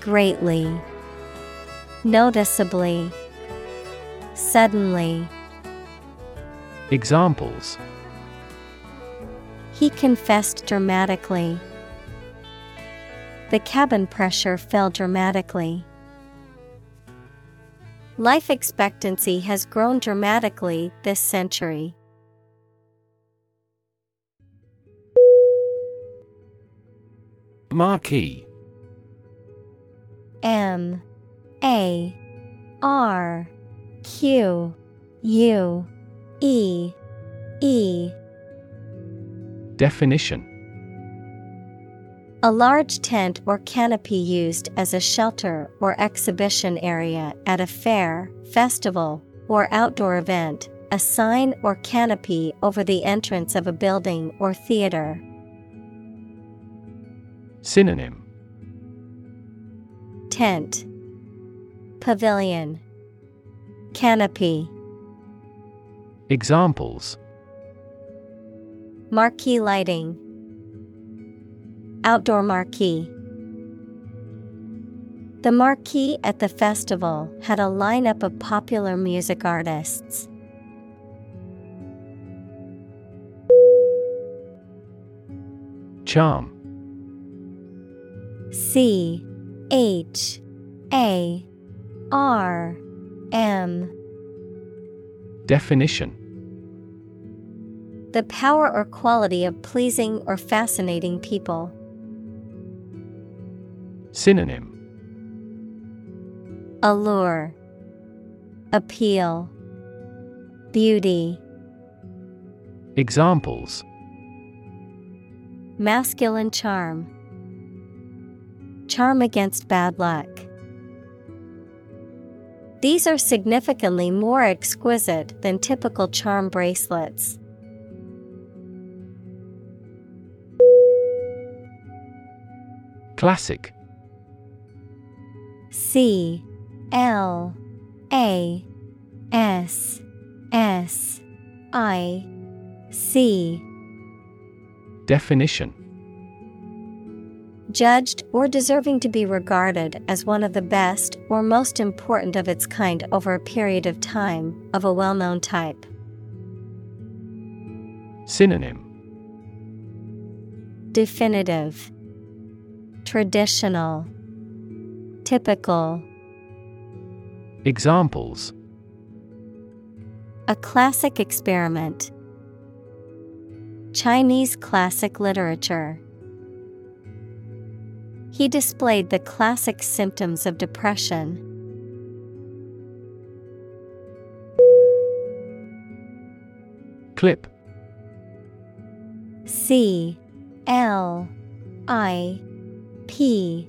Speaker 1: Greatly, Noticeably, Suddenly.
Speaker 2: Examples
Speaker 1: He confessed dramatically. The cabin pressure fell dramatically. Life expectancy has grown dramatically this century.
Speaker 2: Marquee.
Speaker 1: M. A. R. Q. U. E. E.
Speaker 2: Definition
Speaker 1: A large tent or canopy used as a shelter or exhibition area at a fair, festival, or outdoor event, a sign or canopy over the entrance of a building or theater.
Speaker 2: Synonym.
Speaker 1: Tent. Pavilion. Canopy.
Speaker 2: Examples.
Speaker 1: Marquee lighting Outdoor marquee The marquee at the festival had a lineup of popular music artists.
Speaker 2: Charm
Speaker 1: C H A R M
Speaker 2: Definition
Speaker 1: The power or quality of pleasing or fascinating people.
Speaker 2: Synonym.
Speaker 1: Allure. Appeal. Beauty.
Speaker 2: Examples.
Speaker 1: Masculine charm. Charm against bad luck. These are significantly more exquisite than typical charm bracelets.
Speaker 2: Classic
Speaker 1: C L A S S I C
Speaker 2: Definition.
Speaker 1: Judged or deserving to be regarded as one of the best or most important of its kind over a period of time, of a well known type.
Speaker 2: Synonym.
Speaker 1: Definitive. Traditional Typical
Speaker 2: Examples
Speaker 1: A classic experiment. Chinese classic literature. He displayed the classic symptoms of depression.
Speaker 2: Clip
Speaker 1: C L I P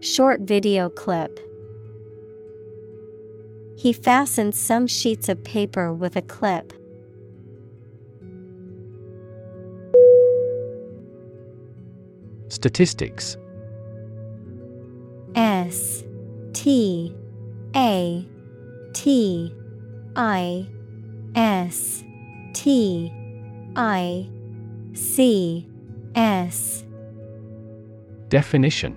Speaker 1: Short video clip. He fastened some sheets of paper with a clip.
Speaker 2: Statistics
Speaker 1: S T A T I S T I C S
Speaker 2: Definition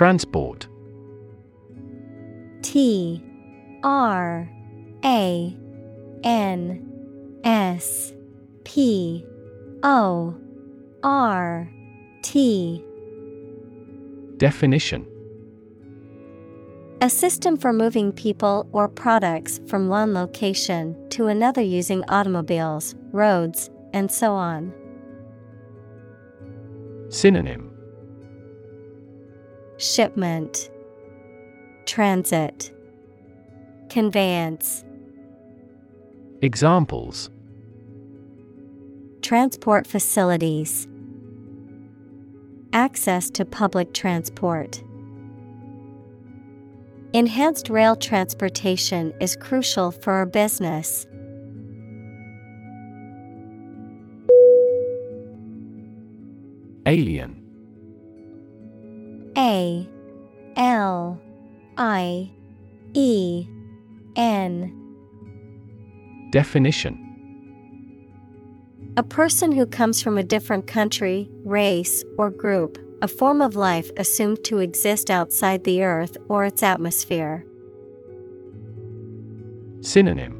Speaker 2: Transport.
Speaker 1: T R A N S P O R T.
Speaker 2: Definition.
Speaker 1: A system for moving people or products from one location to another using automobiles, roads, and so on.
Speaker 2: Synonym
Speaker 1: Shipment Transit Conveyance
Speaker 2: Examples
Speaker 1: Transport facilities Access to public transport. Enhanced rail transportation is crucial for our business.
Speaker 2: Alien
Speaker 1: A L I E N.
Speaker 2: Definition.
Speaker 1: A person who comes from a different country, race, or group, a form of life assumed to exist outside the Earth or its atmosphere.
Speaker 2: Synonym.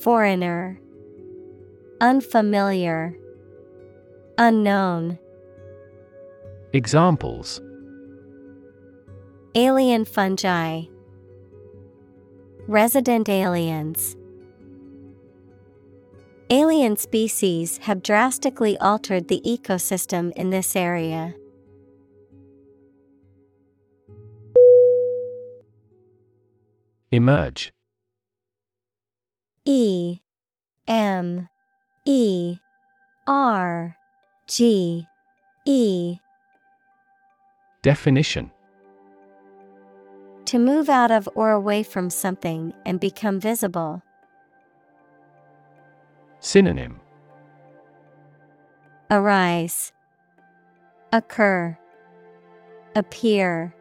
Speaker 1: Foreigner, Unfamiliar, Unknown,
Speaker 2: Examples.
Speaker 1: Alien fungi, Resident aliens. Alien species have drastically altered the ecosystem in this area.
Speaker 2: Emerge.
Speaker 1: E. M. E. R. G. E
Speaker 2: Definition
Speaker 1: To move out of or away from something and become visible.
Speaker 2: Synonym
Speaker 1: Arise, Occur, Appear.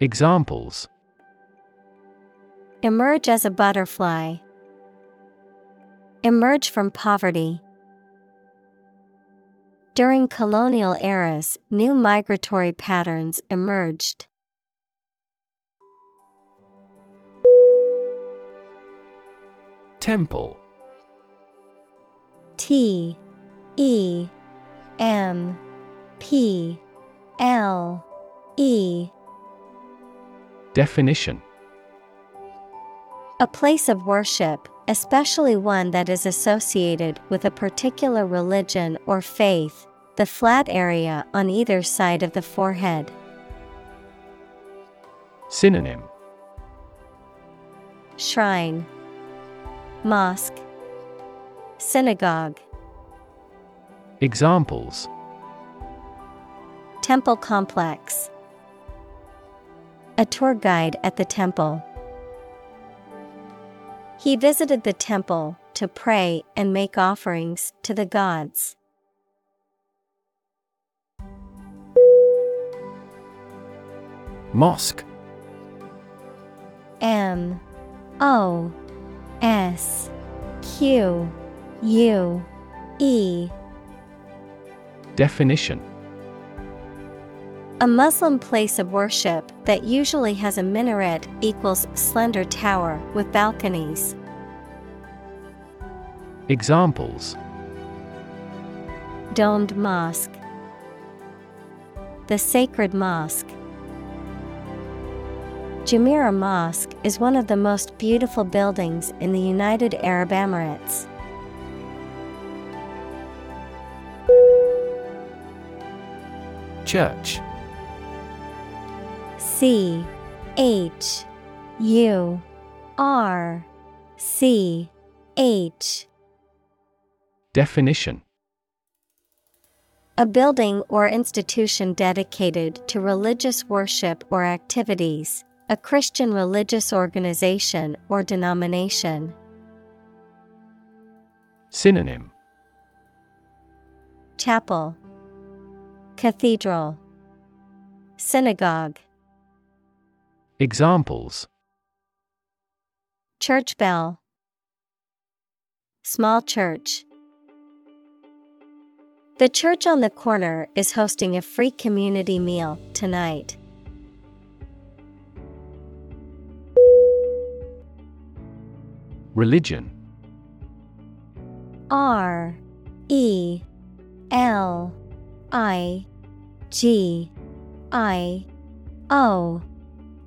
Speaker 2: Examples
Speaker 1: Emerge as a butterfly. Emerge from poverty. During colonial eras, new migratory patterns emerged.
Speaker 2: Temple.
Speaker 1: T E M P L E.
Speaker 2: Definition.
Speaker 1: A place of worship, especially one that is associated with a particular religion or faith, the flat area on either side of the forehead.
Speaker 2: Synonym
Speaker 1: Shrine, Mosque, Synagogue,
Speaker 2: Examples
Speaker 1: Temple Complex. A tour guide at the temple. He visited the temple to pray and make offerings to the gods.
Speaker 2: Mosque.
Speaker 1: M O S Q U E.
Speaker 2: Definition
Speaker 1: a Muslim place of worship that usually has a minaret equals slender tower with balconies.
Speaker 2: Examples
Speaker 1: Domed Mosque The Sacred Mosque Jumeirah Mosque is one of the most beautiful buildings in the United Arab Emirates.
Speaker 2: Church
Speaker 1: C H U R C H.
Speaker 2: Definition.
Speaker 1: A building or institution dedicated to religious worship or activities, a Christian religious organization or denomination.
Speaker 2: Synonym.
Speaker 1: Chapel. Cathedral. Synagogue
Speaker 2: Examples.
Speaker 1: Church bell. Small church. The church on the corner is hosting a free community meal tonight.
Speaker 2: Religion.
Speaker 1: R E L I G I O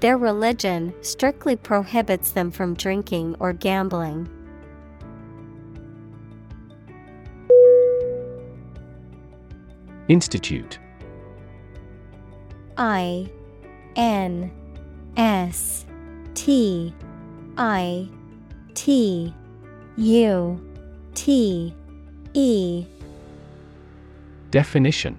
Speaker 1: Their religion strictly prohibits them from drinking or gambling.
Speaker 2: Institute.
Speaker 1: I N S T I T U T E.
Speaker 2: Definition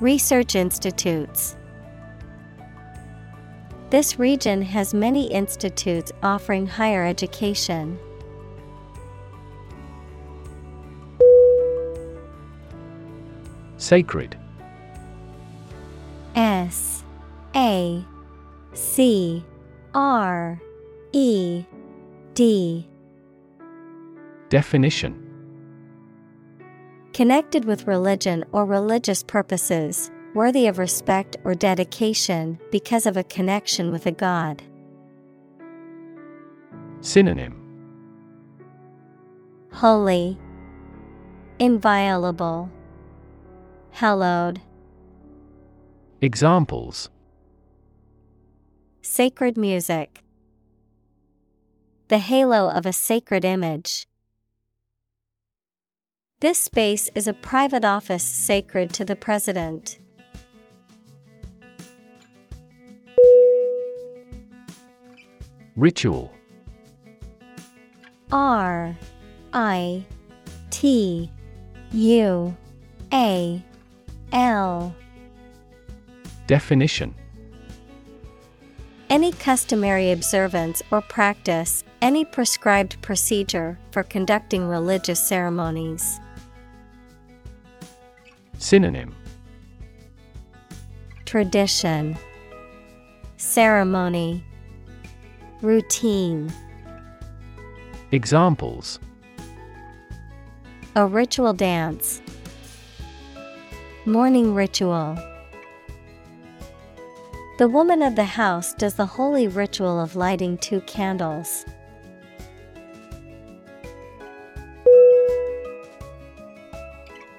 Speaker 1: Research institutes. This region has many institutes offering higher education.
Speaker 2: Sacred
Speaker 1: S A C R E D
Speaker 2: Definition
Speaker 1: Connected with religion or religious purposes, worthy of respect or dedication because of a connection with a god.
Speaker 2: Synonym.
Speaker 1: Holy, Inviolable, Hallowed,
Speaker 2: Examples.
Speaker 1: Sacred music, The halo of a sacred image. This space is a private office sacred to the President.
Speaker 2: Ritual
Speaker 1: R I T U A L
Speaker 2: Definition
Speaker 1: Any customary observance or practice, any prescribed procedure for conducting religious ceremonies.
Speaker 2: Synonym
Speaker 1: Tradition, Ceremony, Routine.
Speaker 2: Examples
Speaker 1: A ritual dance. Morning ritual. The woman of the house does the holy ritual of lighting two candles.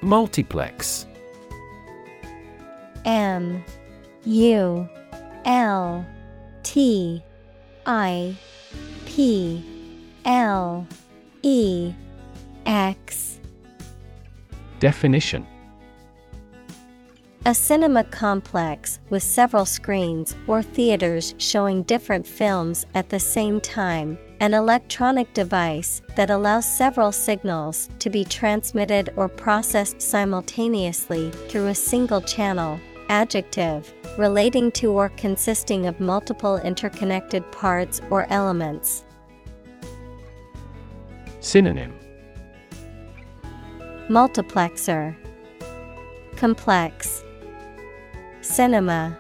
Speaker 2: Multiplex
Speaker 1: M U L T I P L E X.
Speaker 2: Definition.
Speaker 1: A cinema complex with several screens or theaters showing different films at the same time, an electronic device that allows several signals to be transmitted or processed simultaneously through a single channel. Adjective, relating to or consisting of multiple interconnected parts or elements.
Speaker 2: Synonym
Speaker 1: Multiplexer, Complex, Cinema.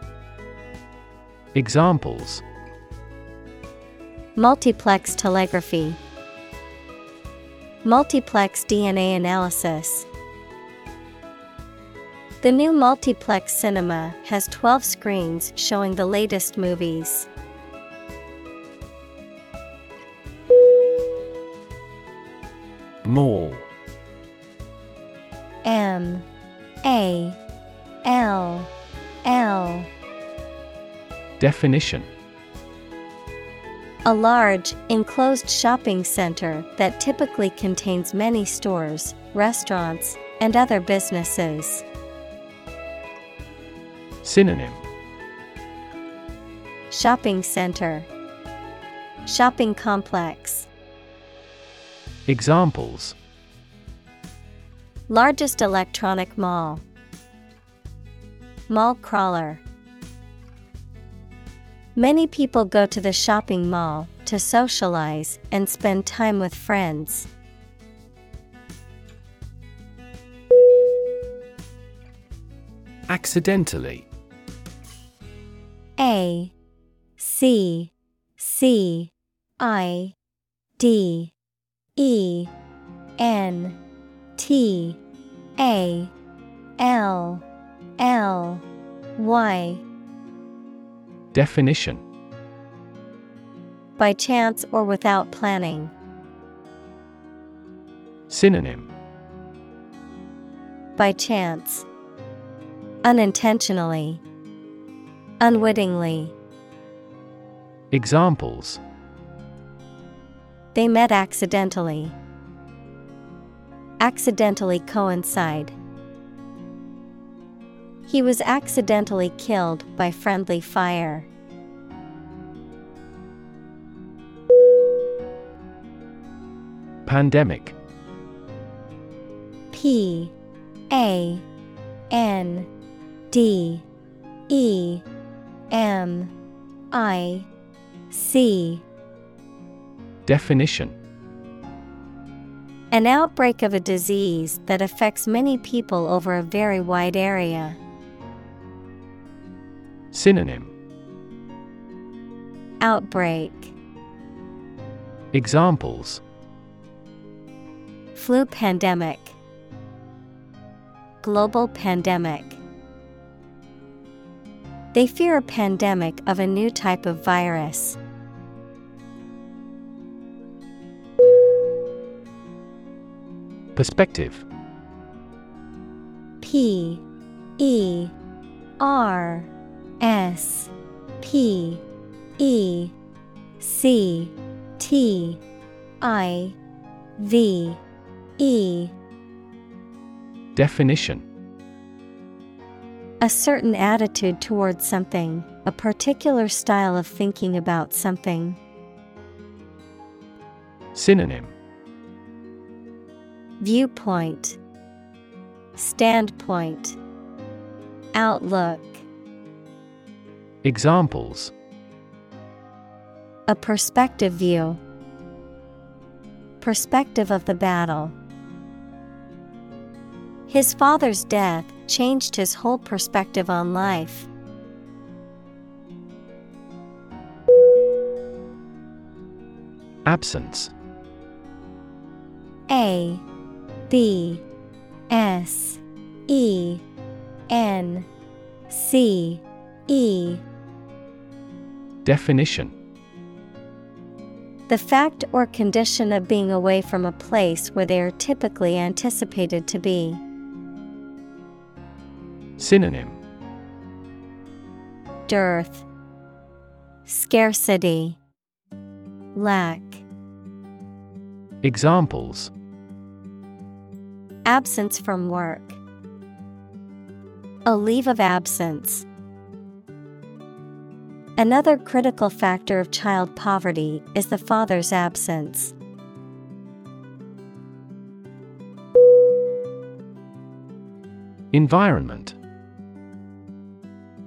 Speaker 2: Examples
Speaker 1: Multiplex telegraphy, Multiplex DNA analysis. The new multiplex cinema has 12 screens showing the latest movies.
Speaker 2: Mall
Speaker 1: M. A. L. L.
Speaker 2: Definition.
Speaker 1: A large, enclosed shopping center that typically contains many stores, restaurants, and other businesses.
Speaker 2: Synonym
Speaker 1: Shopping center, Shopping complex.
Speaker 2: Examples
Speaker 1: Largest electronic mall, Mall crawler. Many people go to the shopping mall to socialize and spend time with friends.
Speaker 2: Accidentally
Speaker 1: A C C I D E N T A L L Y
Speaker 2: Definition
Speaker 1: By chance or without planning.
Speaker 2: Synonym
Speaker 1: By chance. Unintentionally. Unwittingly.
Speaker 2: Examples
Speaker 1: They met accidentally. Accidentally coincide. He was accidentally killed by friendly fire.
Speaker 2: Pandemic
Speaker 1: P A N D E M I C.
Speaker 2: Definition.
Speaker 1: An outbreak of a disease that affects many people over a very wide area.
Speaker 2: Synonym.
Speaker 1: Outbreak.
Speaker 2: Examples.
Speaker 1: Flu pandemic. Global pandemic They fear a pandemic of a new type of virus.
Speaker 2: Perspective.
Speaker 1: P E R S P E C T I V E.
Speaker 2: Definition
Speaker 1: A certain attitude towards something, a particular style of thinking about something.
Speaker 2: Synonym.
Speaker 1: Viewpoint. Standpoint. Outlook.
Speaker 2: Examples.
Speaker 1: A perspective view. Perspective of the battle. His father's death changed his whole perspective on life.
Speaker 2: Absence
Speaker 1: A B S E N C E
Speaker 2: Definition
Speaker 1: The fact or condition of being away from a place where they are typically anticipated to be.
Speaker 2: Synonym
Speaker 1: Dearth, Scarcity, Lack.
Speaker 2: Examples
Speaker 1: Absence from work. A leave of absence. Another critical factor of child poverty is the father's absence.
Speaker 2: Environment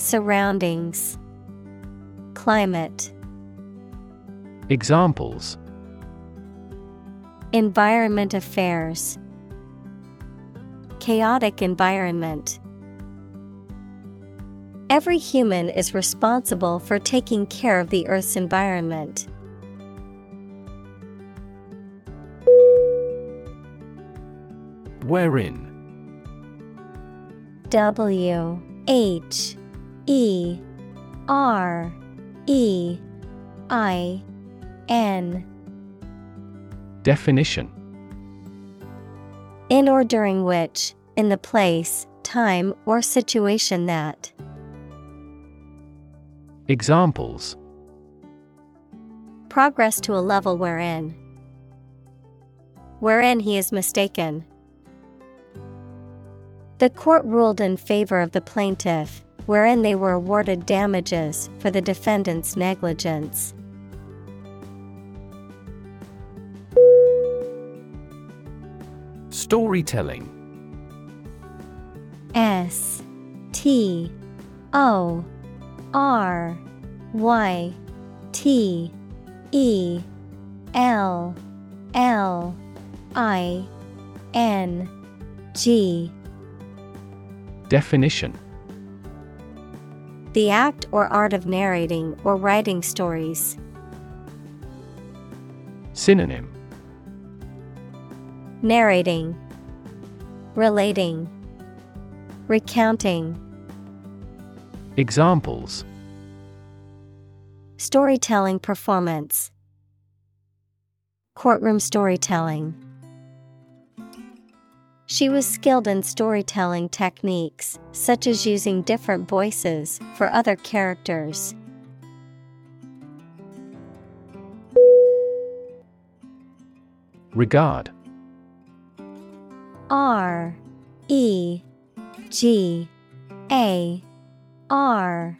Speaker 1: Surroundings Climate
Speaker 2: Examples
Speaker 1: Environment Affairs Chaotic environment. Every human is responsible for taking care of the Earth's environment.
Speaker 2: Wherein
Speaker 1: W H E R E I N
Speaker 2: Definition
Speaker 1: In or during which, in the place, time, or situation that.
Speaker 2: Examples
Speaker 1: Progress to a level wherein. Wherein he is mistaken. The court ruled in favor of the plaintiff, wherein they were awarded damages for the defendant's negligence.
Speaker 2: Storytelling.
Speaker 1: S T O R Y T E L L I N G.
Speaker 2: Definition
Speaker 1: The act or art of narrating or writing stories.
Speaker 2: Synonym
Speaker 1: Narrating, Relating, Recounting.
Speaker 2: Examples
Speaker 1: Storytelling performance, Courtroom storytelling. She was skilled in storytelling techniques, such as using different voices for other characters.
Speaker 2: Regard.
Speaker 1: R E G A R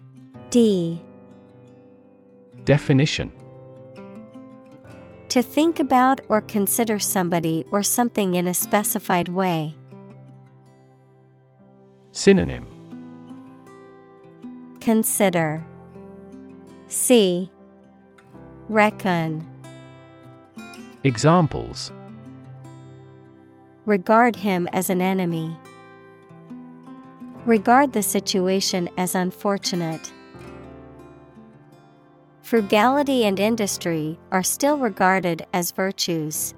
Speaker 1: D.
Speaker 2: Definition
Speaker 1: To think about or consider somebody or something in a specified way.
Speaker 2: Synonym
Speaker 1: Consider See Reckon
Speaker 2: Examples
Speaker 1: Regard him as an enemy. Regard the situation as unfortunate. Frugality and industry are still regarded as virtues.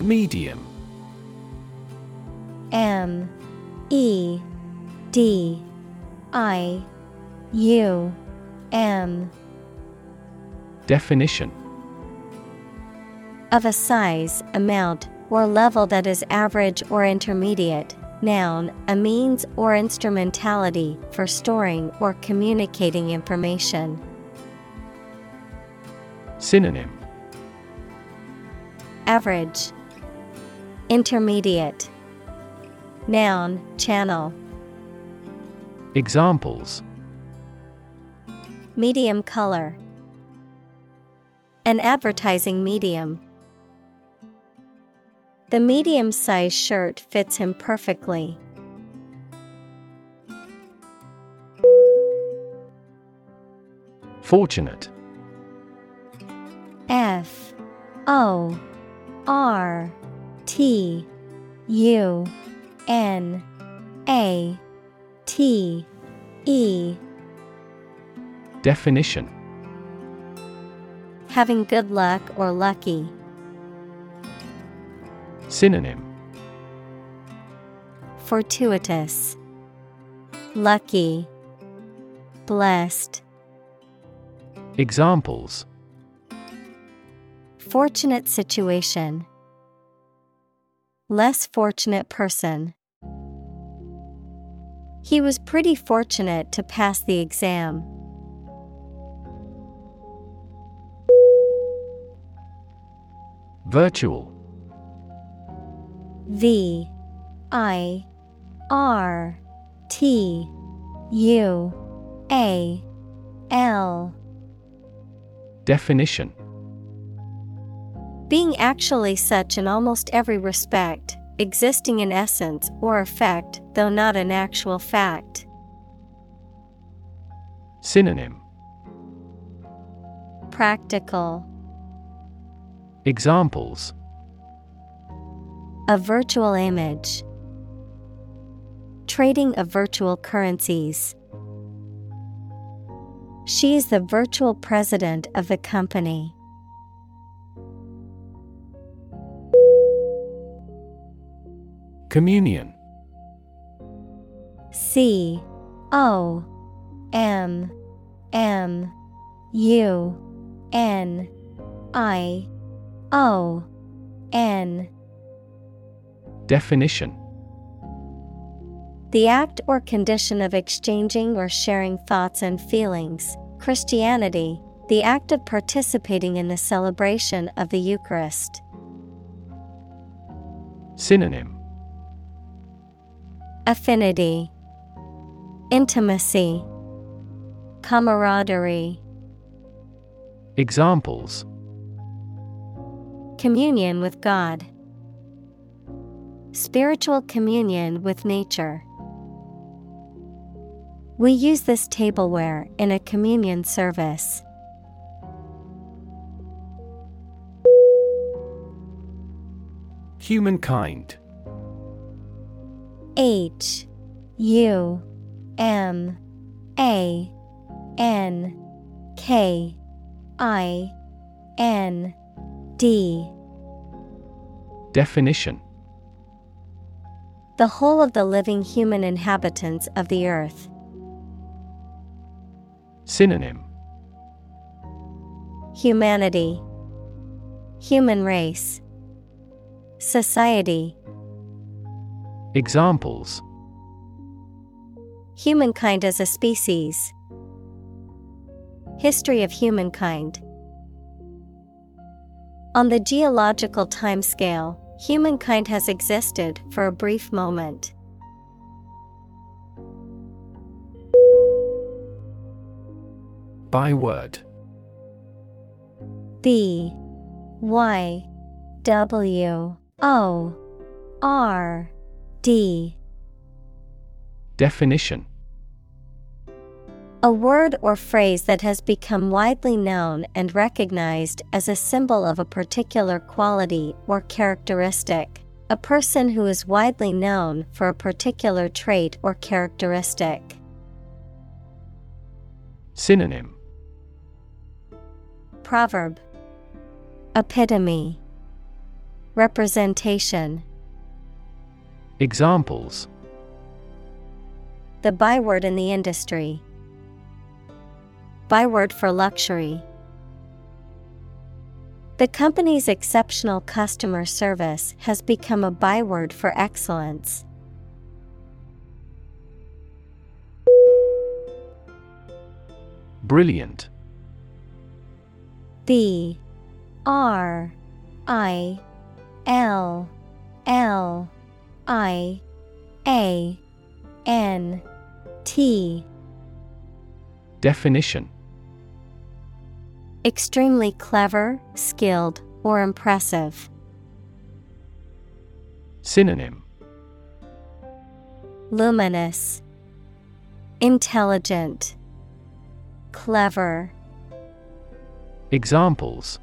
Speaker 2: Medium
Speaker 1: M E D I U M
Speaker 2: Definition
Speaker 1: of a size, amount, or level that is average or intermediate. Noun, a means or instrumentality for storing or communicating information.
Speaker 2: Synonym
Speaker 1: Average, Intermediate, Noun, channel,
Speaker 2: Examples
Speaker 1: medium color. An advertising medium. The medium sized shirt fits him perfectly.
Speaker 2: Fortunate
Speaker 1: F O R T U N A T E
Speaker 2: Definition
Speaker 1: Having good luck or lucky.
Speaker 2: Synonym
Speaker 1: Fortuitous, Lucky, Blessed.
Speaker 2: Examples
Speaker 1: Fortunate situation. Less fortunate person. He was pretty fortunate to pass the exam.
Speaker 2: Virtual
Speaker 1: V I R T U A L
Speaker 2: Definition
Speaker 1: Being actually such in almost every respect, existing in essence or effect, though not an actual fact.
Speaker 2: Synonym
Speaker 1: Practical.
Speaker 2: Examples
Speaker 1: A virtual image. Trading of virtual currencies. She is the virtual president of the company.
Speaker 2: Communion
Speaker 1: C O M M U N I O N
Speaker 2: Definition.
Speaker 1: The act or condition of exchanging or sharing thoughts and feelings. Christianity, the act of participating in the celebration of the Eucharist.
Speaker 2: Synonym.
Speaker 1: Affinity, Intimacy, Camaraderie,
Speaker 2: Examples.
Speaker 1: Communion with God, Spiritual communion with nature. We use this tableware in a communion service.
Speaker 2: Humankind
Speaker 1: H U M A N K I N D
Speaker 2: Definition
Speaker 1: The whole of the living human inhabitants of the earth.
Speaker 2: Synonym
Speaker 1: Humanity, Human race, Society.
Speaker 2: Examples
Speaker 1: Humankind as a species. History of humankind. On the geological timescale, humankind has existed for a brief moment.
Speaker 2: Byword
Speaker 1: B Y W O R D.
Speaker 2: Definition
Speaker 1: A word or phrase that has become widely known and recognized as a symbol of a particular quality or characteristic. A person who is widely known for a particular trait or characteristic.
Speaker 2: Synonym
Speaker 1: Proverb Epitome Representation
Speaker 2: Examples
Speaker 1: The byword in the industry. Byword for luxury. The company's exceptional customer service has become a byword for excellence.
Speaker 2: Brilliant
Speaker 1: B R I L L I A N T
Speaker 2: Definition
Speaker 1: Extremely clever, skilled, or impressive.
Speaker 2: Synonym
Speaker 1: Luminous, Intelligent, Clever.
Speaker 2: Examples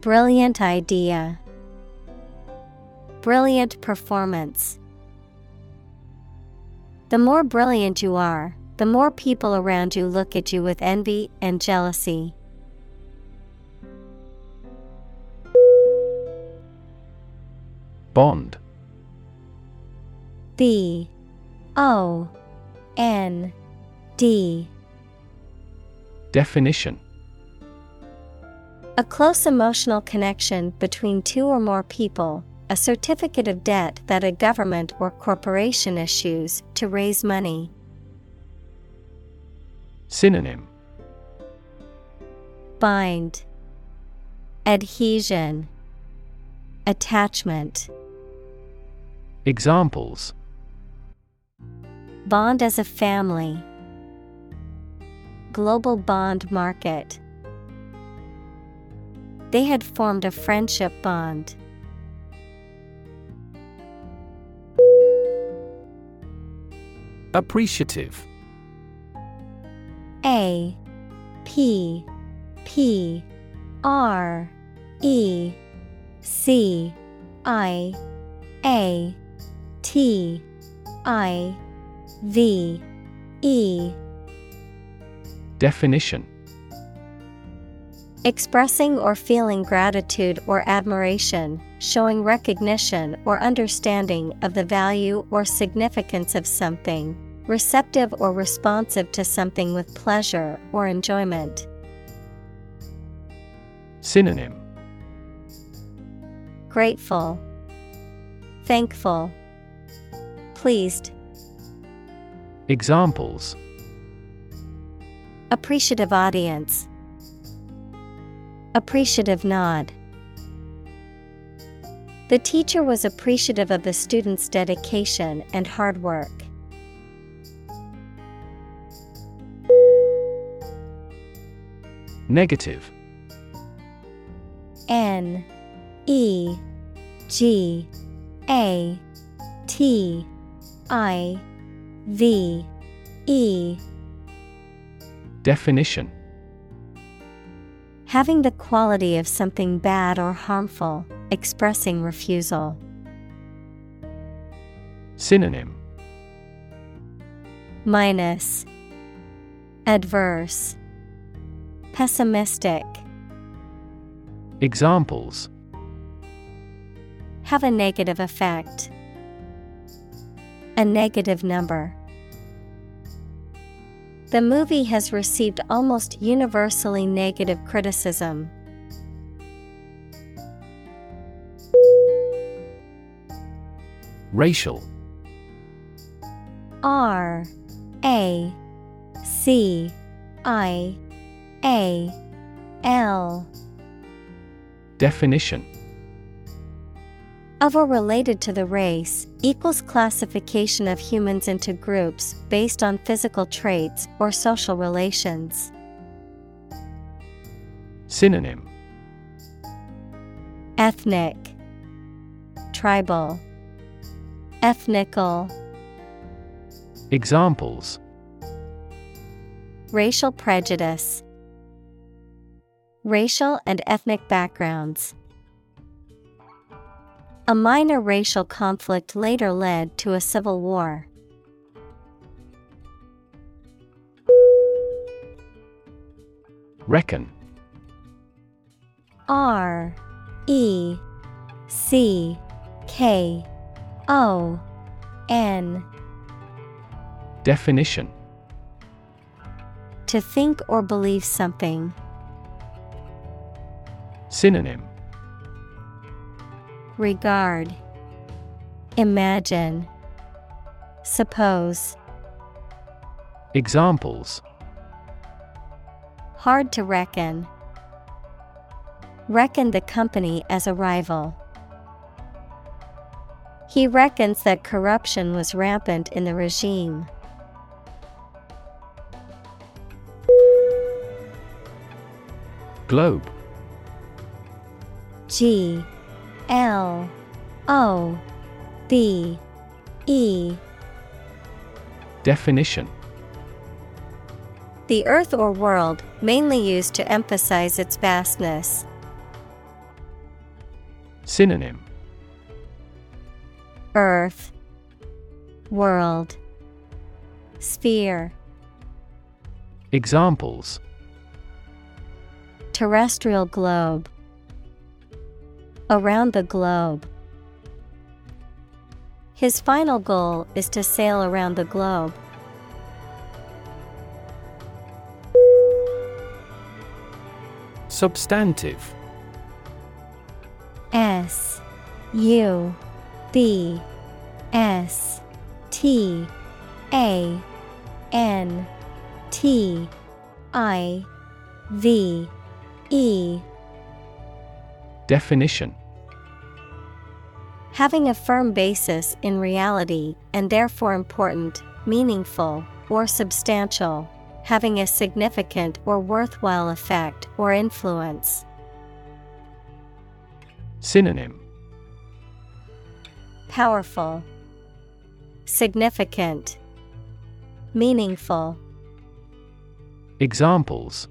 Speaker 1: Brilliant idea. Brilliant performance. The more brilliant you are, the more people around you look at you with envy and jealousy.
Speaker 2: Bond.
Speaker 1: B O N D
Speaker 2: Definition
Speaker 1: A close emotional connection between two or more people, a certificate of debt that a government or corporation issues to raise money.
Speaker 2: Synonym
Speaker 1: Bind Adhesion Attachment
Speaker 2: Examples
Speaker 1: Bond as a family. Global bond market. They had formed a friendship bond.
Speaker 2: Appreciative
Speaker 1: A P P R E C I A T I V E.
Speaker 2: Definition.
Speaker 1: Expressing or feeling gratitude or admiration, showing recognition or understanding of the value or significance of something, receptive or responsive to something with pleasure or enjoyment.
Speaker 2: Synonym
Speaker 1: Grateful, Thankful, Pleased,
Speaker 2: Examples
Speaker 1: Appreciative audience, Appreciative nod. The teacher was appreciative of the student's dedication and hard work.
Speaker 2: Negative.
Speaker 1: N E G A T I V E.
Speaker 2: Definition.
Speaker 1: Having the quality of something bad or harmful, expressing refusal.
Speaker 2: Synonym.
Speaker 1: Minus. Adverse Pessimistic
Speaker 2: Examples
Speaker 1: Have a negative effect. A negative number. The movie has received almost universally negative criticism.
Speaker 2: Racial
Speaker 1: R A C I A L.
Speaker 2: Definition.
Speaker 1: Of or related to the race equals classification of humans into groups based on physical traits or social relations.
Speaker 2: Synonym.
Speaker 1: Ethnic, Tribal, Ethnical,
Speaker 2: Examples.
Speaker 1: Racial prejudice, Racial and ethnic backgrounds. A minor racial conflict later led to a civil war.
Speaker 2: Reckon
Speaker 1: R E C K O N
Speaker 2: Definition
Speaker 1: To think or believe something.
Speaker 2: Synonym
Speaker 1: Regard Imagine Suppose
Speaker 2: Examples
Speaker 1: Hard to reckon. Reckon the company as a rival. He reckons that corruption was rampant in the regime.
Speaker 2: Globe
Speaker 1: G L O B E.
Speaker 2: Definition.
Speaker 1: The earth or world, mainly used to emphasize its vastness.
Speaker 2: Synonym.
Speaker 1: Earth, World, Sphere,
Speaker 2: Examples.
Speaker 1: Terrestrial globe. Around the globe. His final goal is to sail around the globe.
Speaker 2: Substantive
Speaker 1: S U B S T A N T I V E
Speaker 2: Definition
Speaker 1: Having a firm basis in reality and therefore important, meaningful, or substantial, having a significant or worthwhile effect or influence.
Speaker 2: Synonym
Speaker 1: Powerful, Significant, Meaningful.
Speaker 2: Examples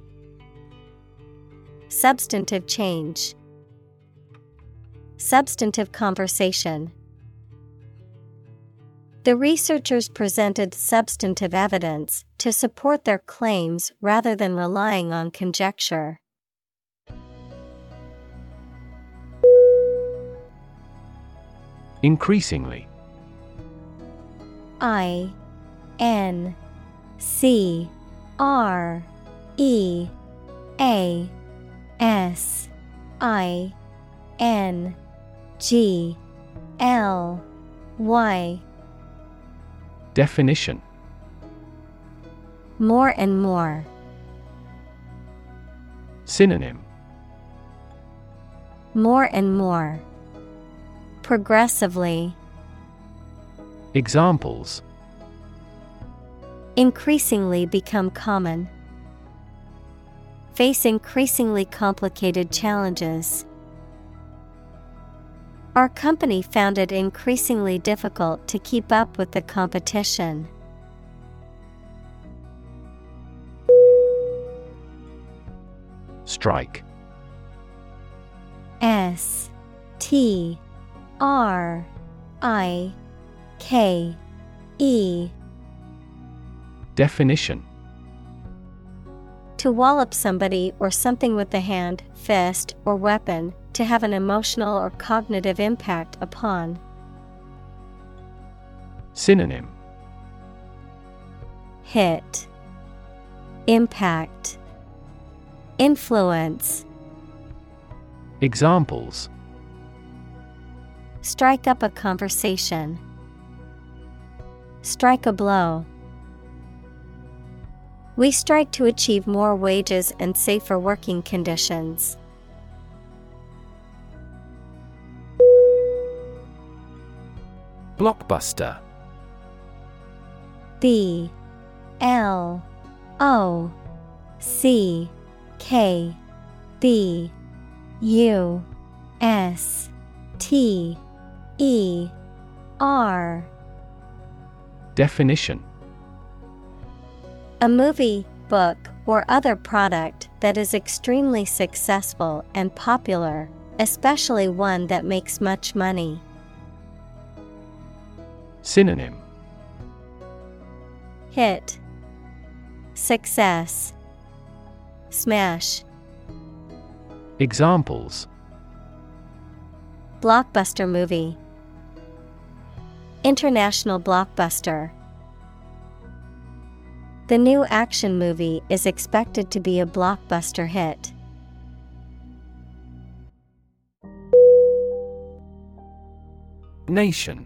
Speaker 1: Substantive change. Substantive conversation. The researchers presented substantive evidence to support their claims rather than relying on conjecture.
Speaker 2: Increasingly
Speaker 1: I N C R E A S I N G L Y
Speaker 2: Definition
Speaker 1: More and more.
Speaker 2: Synonym
Speaker 1: More and more. Progressively.
Speaker 2: Examples
Speaker 1: Increasingly become common. Face increasingly complicated challenges. Our company found it increasingly difficult to keep up with the competition.
Speaker 2: Strike.
Speaker 1: S T R I K E.
Speaker 2: Definition.
Speaker 1: To wallop somebody or something with the hand, fist, or weapon, to have an emotional or cognitive impact upon.
Speaker 2: Synonym
Speaker 1: Hit, Impact, Influence.
Speaker 2: Examples
Speaker 1: Strike up a conversation. Strike a blow. We strike to achieve more wages and safer working conditions.
Speaker 2: Blockbuster.
Speaker 1: B L O C K B U S T E R.
Speaker 2: Definition.
Speaker 1: A movie, book, or other product that is extremely successful and popular, especially one that makes much money.
Speaker 2: Synonym.
Speaker 1: Hit. Success. Smash.
Speaker 2: Examples.
Speaker 1: Blockbuster movie. International blockbuster. The new action movie is expected to be a blockbuster hit.
Speaker 2: Nation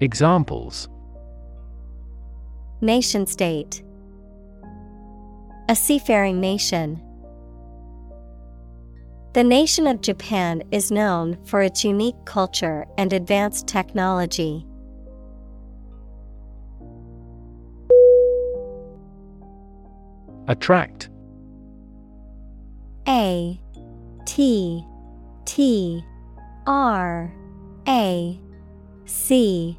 Speaker 2: Examples.
Speaker 1: Nation state. A seafaring nation. The nation of Japan is known for its unique culture and advanced technology.
Speaker 2: Attract.
Speaker 1: A. T. T. R. A. C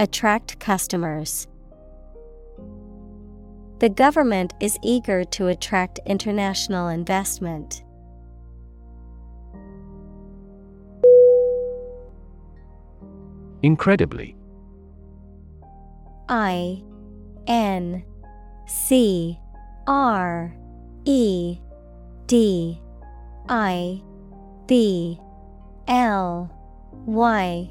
Speaker 1: Attract customers. The government is eager to attract international investment.
Speaker 2: Incredibly
Speaker 1: I N C R E D I B L Y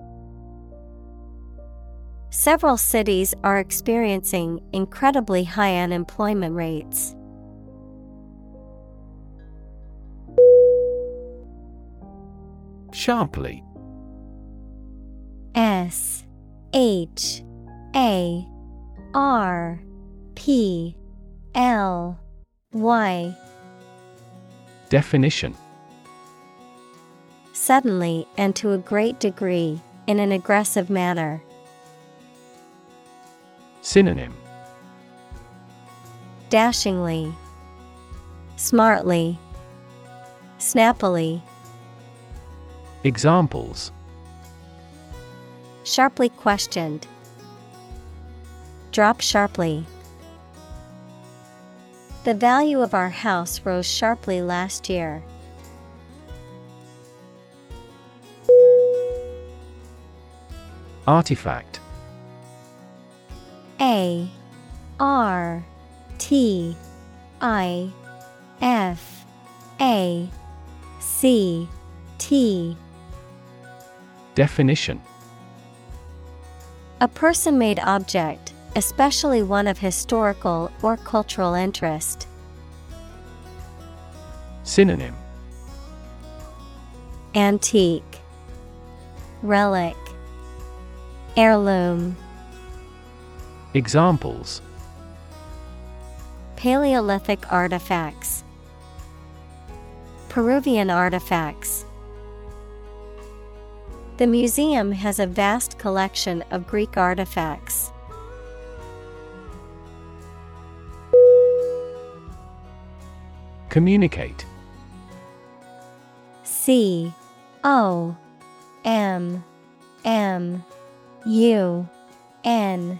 Speaker 1: Several cities are experiencing incredibly high unemployment rates.
Speaker 2: Sharply
Speaker 1: S H A R P L Y
Speaker 2: Definition
Speaker 1: Suddenly and to a great degree, in an aggressive manner.
Speaker 2: Synonym
Speaker 1: Dashingly, Smartly, Snappily.
Speaker 2: Examples
Speaker 1: Sharply questioned. Drop sharply. The value of our house rose sharply last year.
Speaker 2: Artifact
Speaker 1: A R T I F A C T.
Speaker 2: Definition.
Speaker 1: A person made object, especially one of historical or cultural interest.
Speaker 2: Synonym.
Speaker 1: Antique. Relic. Heirloom
Speaker 2: Examples.
Speaker 1: Paleolithic artifacts. Peruvian artifacts. The museum has a vast collection of Greek artifacts.
Speaker 2: Communicate.
Speaker 1: C O M M U N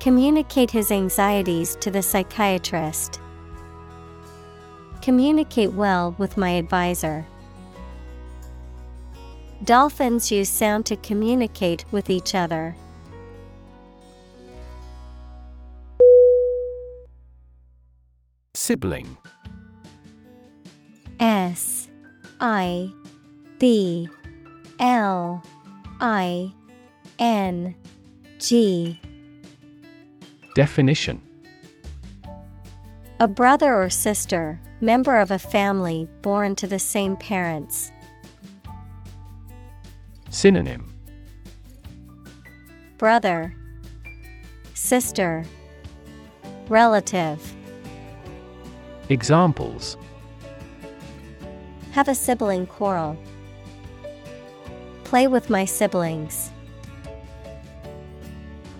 Speaker 1: Communicate his anxieties to the psychiatrist. Communicate well with my advisor. Dolphins use sound to communicate with each other.
Speaker 2: Sibling
Speaker 1: S I B L I N G
Speaker 2: Definition
Speaker 1: A brother or sister, member of a family born to the same parents.
Speaker 2: Synonym
Speaker 1: Brother, Sister, Relative.
Speaker 2: Examples
Speaker 1: Have a sibling quarrel. Play with my siblings.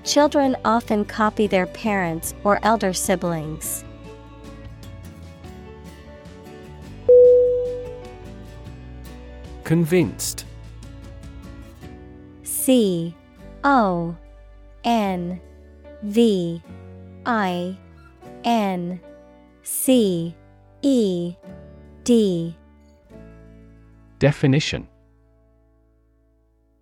Speaker 1: Children often copy their parents or elder siblings.
Speaker 2: Convinced.
Speaker 1: C O N V I N C E D
Speaker 2: Definition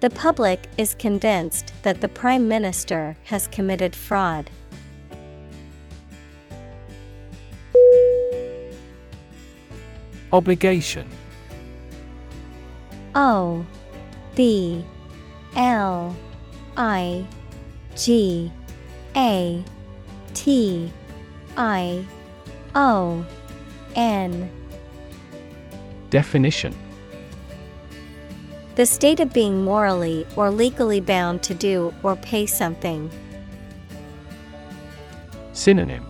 Speaker 1: The public is convinced that the Prime Minister has committed fraud.
Speaker 2: Obligation.
Speaker 1: O B L I G A T I O N.
Speaker 2: Definition
Speaker 1: The state of being morally or legally bound to do or pay something.
Speaker 2: Synonym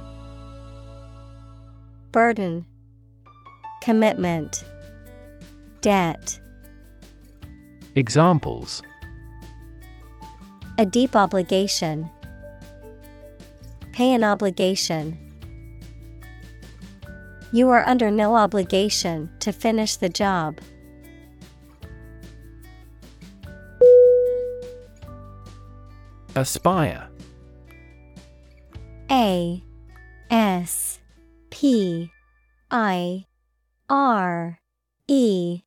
Speaker 1: Burden, Commitment, Debt.
Speaker 2: Examples
Speaker 1: A deep obligation. Pay an obligation. You are under no obligation to finish the job.
Speaker 2: Aspire.
Speaker 1: A S P I R E.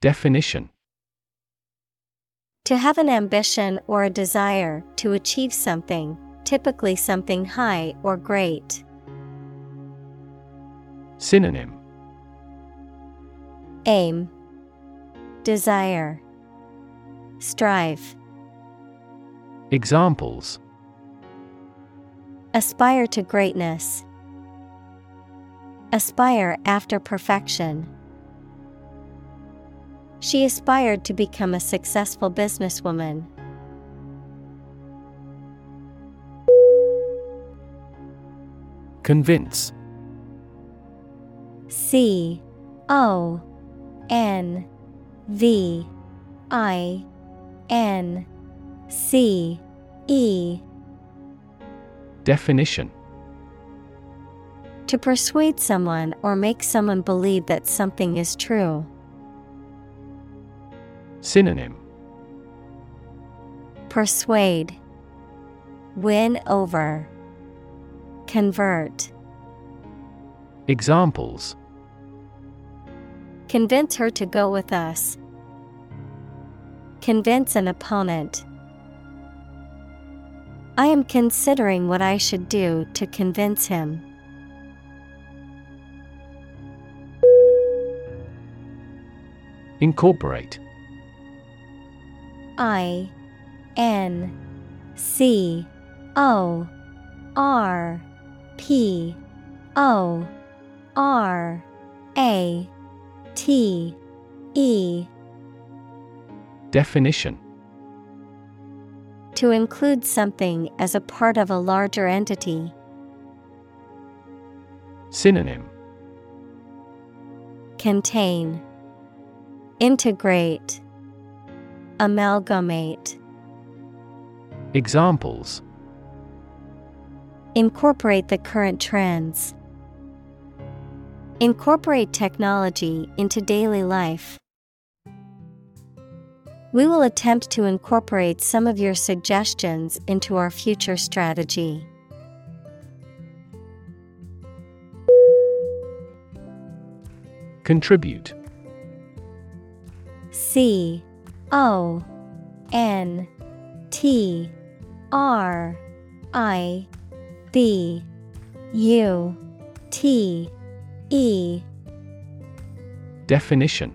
Speaker 2: Definition.
Speaker 1: To have an ambition or a desire to achieve something, typically something high or great.
Speaker 2: Synonym.
Speaker 1: Aim, Desire, Strive.
Speaker 2: Examples
Speaker 1: Aspire to greatness. Aspire after perfection. She aspired to become a successful businesswoman.
Speaker 2: Convince
Speaker 1: C O N V I N C E
Speaker 2: Definition
Speaker 1: To persuade someone or make someone believe that something is true.
Speaker 2: Synonym
Speaker 1: Persuade, Win over, Convert.
Speaker 2: Examples
Speaker 1: Convince her to go with us. Convince an opponent. I am considering what I should do to convince him.
Speaker 2: Incorporate.
Speaker 1: I N C O R P O R A T E.
Speaker 2: Definition
Speaker 1: To include something as a part of a larger entity.
Speaker 2: Synonym
Speaker 1: Contain Integrate Amalgamate
Speaker 2: Examples
Speaker 1: Incorporate the current trends. Incorporate technology into daily life. We will attempt to incorporate some of your suggestions into our future strategy.
Speaker 2: Contribute.
Speaker 1: C O N T R I B U T E.
Speaker 2: Definition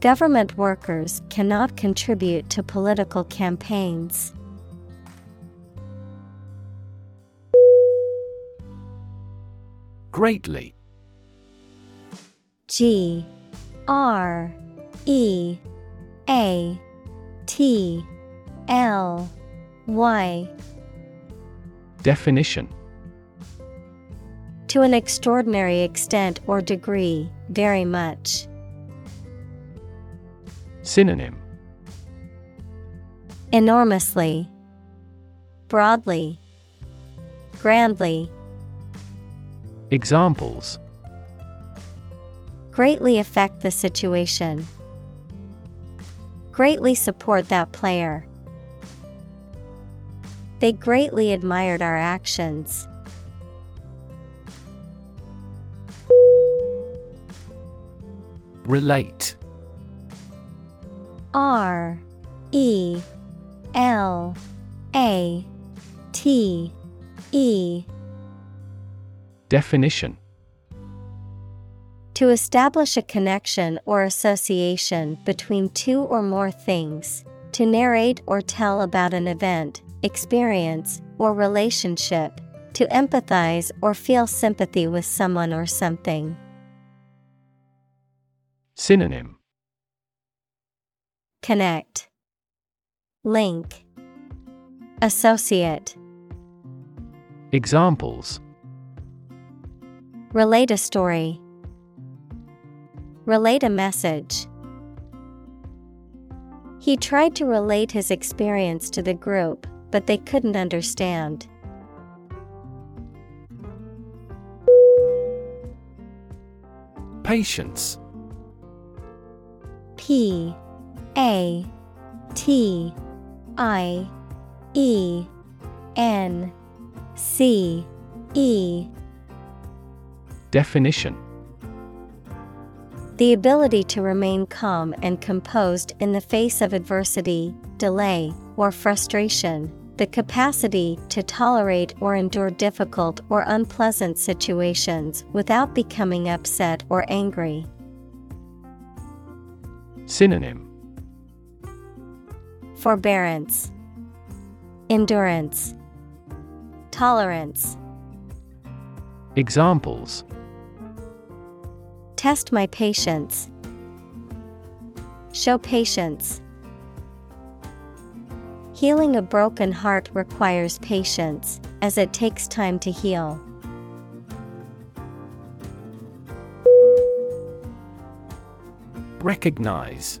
Speaker 1: Government workers cannot contribute to political campaigns.
Speaker 2: Greatly
Speaker 1: G R E A T L Y
Speaker 2: Definition
Speaker 1: To an extraordinary extent or degree, very much.
Speaker 2: Synonym
Speaker 1: Enormously, broadly, grandly.
Speaker 2: Examples
Speaker 1: Greatly affect the situation. Greatly support that player. They greatly admired our actions.
Speaker 2: Relate
Speaker 1: R E L A T E.
Speaker 2: Definition.
Speaker 1: To establish a connection or association between two or more things, to narrate or tell about an event, experience, or relationship, to empathize or feel sympathy with someone or something.
Speaker 2: Synonym
Speaker 1: Connect, Link, Associate.
Speaker 2: Examples
Speaker 1: Relate a story. Relate a message. He tried to relate his experience to the group, but they couldn't understand.
Speaker 2: Patience
Speaker 1: P A T I E N C E
Speaker 2: Definition
Speaker 1: The ability to remain calm and composed in the face of adversity, delay, or frustration. The capacity to tolerate or endure difficult or unpleasant situations without becoming upset or angry.
Speaker 2: Synonym
Speaker 1: Forbearance, Endurance, Tolerance.
Speaker 2: Examples
Speaker 1: Test my patience. Show patience. Healing a broken heart requires patience, as it takes time to heal.
Speaker 2: Recognize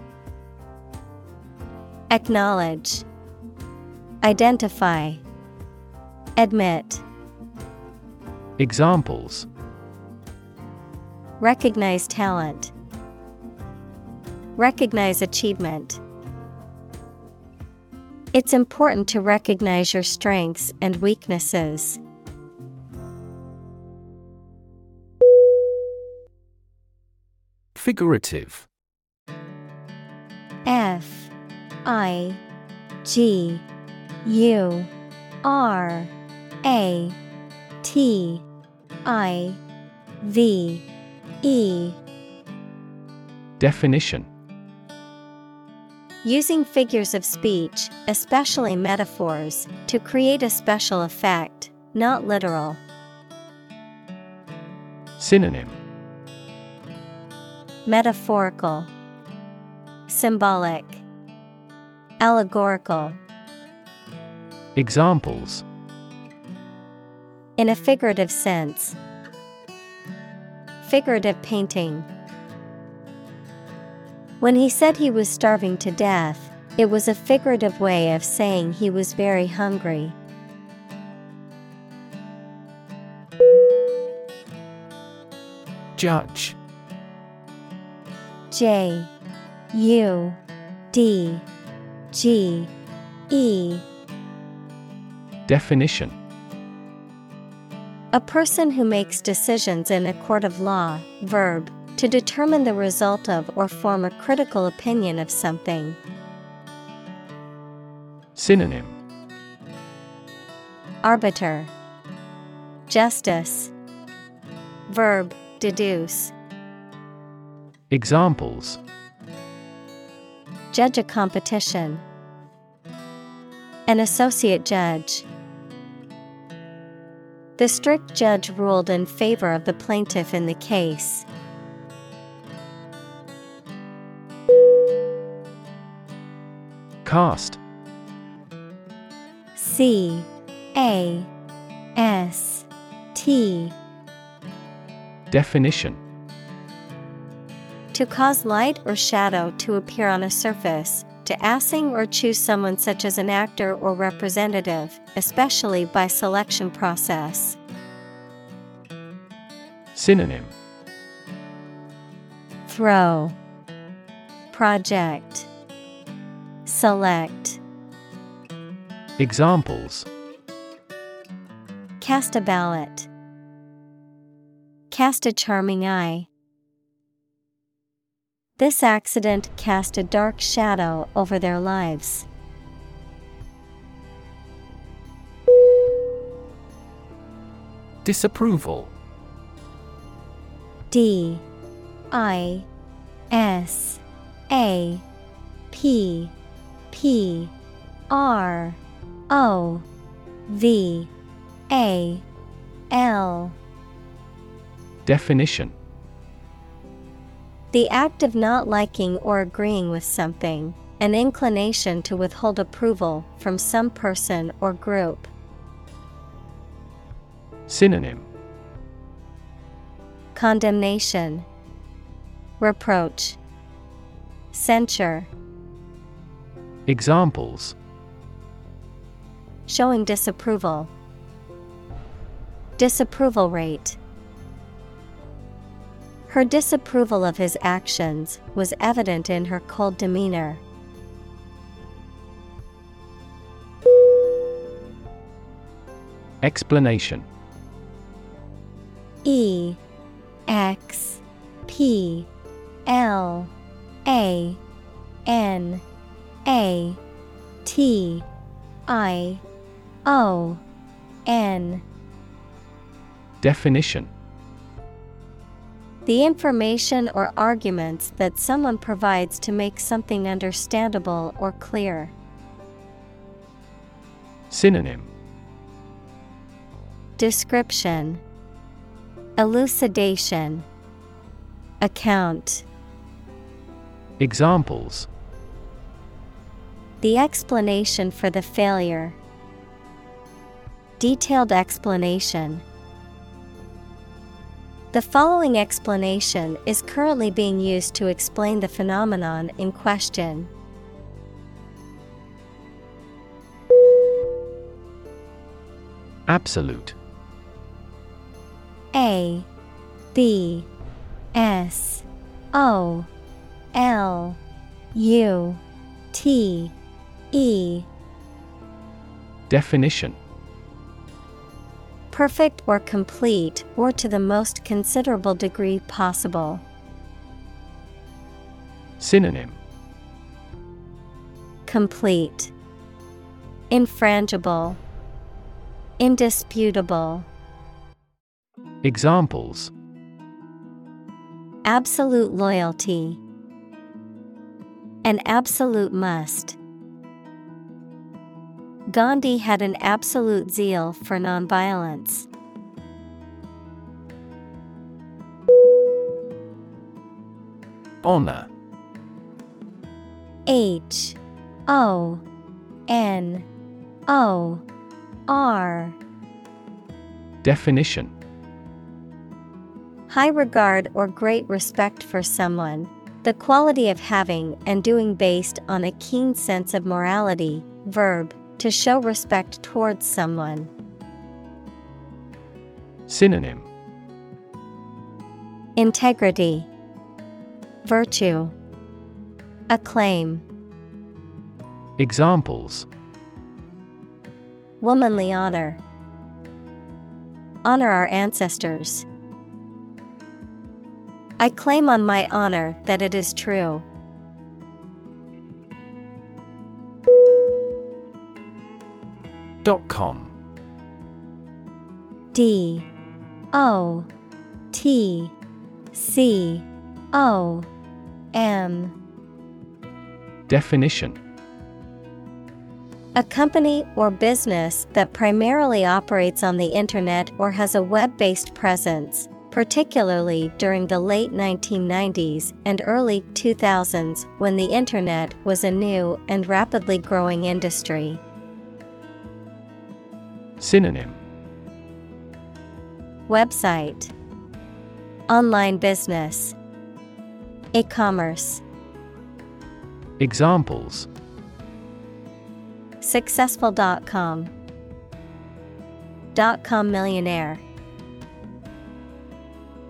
Speaker 1: Acknowledge, Identify, Admit.
Speaker 2: Examples
Speaker 1: Recognize talent. Recognize achievement. It's important to recognize your strengths and weaknesses.
Speaker 2: Figurative
Speaker 1: F I G U R A T I V E.
Speaker 2: Definition.
Speaker 1: Using figures of speech, especially metaphors, to create a special effect, not literal.
Speaker 2: Synonym.
Speaker 1: Metaphorical, Symbolic, Allegorical.
Speaker 2: Examples
Speaker 1: In a figurative sense, figurative painting. When he said he was starving to death, it was a figurative way of saying he was very hungry.
Speaker 2: Judge
Speaker 1: J U D G E.
Speaker 2: Definition.
Speaker 1: A person who makes decisions in a court of law, verb, to determine the result of or form a critical opinion of something.
Speaker 2: Synonym.
Speaker 1: Arbiter. Justice. Verb Deduce.
Speaker 2: Examples
Speaker 1: Judge a competition. An associate judge. The strict judge ruled in favor of the plaintiff in the case.
Speaker 2: Cost
Speaker 1: C A S T
Speaker 2: Definition
Speaker 1: To cause light or shadow to appear on a surface, to assing or choose someone such as an actor or representative, especially by selection process.
Speaker 2: Synonym
Speaker 1: Throw Project Select
Speaker 2: Examples
Speaker 1: Cast a ballot. Cast a charming eye. This accident cast a dark shadow over their lives.
Speaker 2: Disapproval.
Speaker 1: D I S A P P R O V A L.
Speaker 2: Definition
Speaker 1: The act of not liking or agreeing with something, an inclination to withhold approval from some person or group.
Speaker 2: Synonym
Speaker 1: Condemnation, Reproach, Censure,
Speaker 2: Examples
Speaker 1: Showing disapproval. Disapproval rate. Her disapproval of his actions was evident in her cold demeanor.
Speaker 2: Explanation.
Speaker 1: E X P L A N A T I O N.
Speaker 2: Definition
Speaker 1: The information or arguments that someone provides to make something understandable or clear.
Speaker 2: Synonym
Speaker 1: Description Elucidation Account
Speaker 2: Examples
Speaker 1: The explanation for the failure. Detailed explanation. The following explanation is currently being used to explain the phenomenon in question.
Speaker 2: Absolute.
Speaker 1: A B S O L U T E.
Speaker 2: Definition
Speaker 1: Perfect or complete or to the most considerable degree possible.
Speaker 2: Synonym.
Speaker 1: Complete. Infrangible. Indisputable.
Speaker 2: Examples.
Speaker 1: Absolute loyalty. An absolute must. Gandhi had an absolute zeal for nonviolence.
Speaker 2: Honor.
Speaker 1: H. O. N. O. R.
Speaker 2: Definition.
Speaker 1: High regard or great respect for someone, the quality of having and doing based on a keen sense of morality, verb, to show respect towards someone.
Speaker 2: Synonym
Speaker 1: Integrity, Virtue, Acclaim.
Speaker 2: Examples
Speaker 1: Womanly honor. Honor our ancestors. I claim on my honor that it is true.
Speaker 2: Dot com.
Speaker 1: D O T C O M.
Speaker 2: Definition.
Speaker 1: A company or business that primarily operates on the internet or has a web based presence, particularly during the late 1990s and early 2000s when the internet was a new and rapidly growing industry.
Speaker 2: Synonym.
Speaker 1: Website. Online business. E commerce
Speaker 2: Examples.
Speaker 1: Successful.com Dot com. millionaire.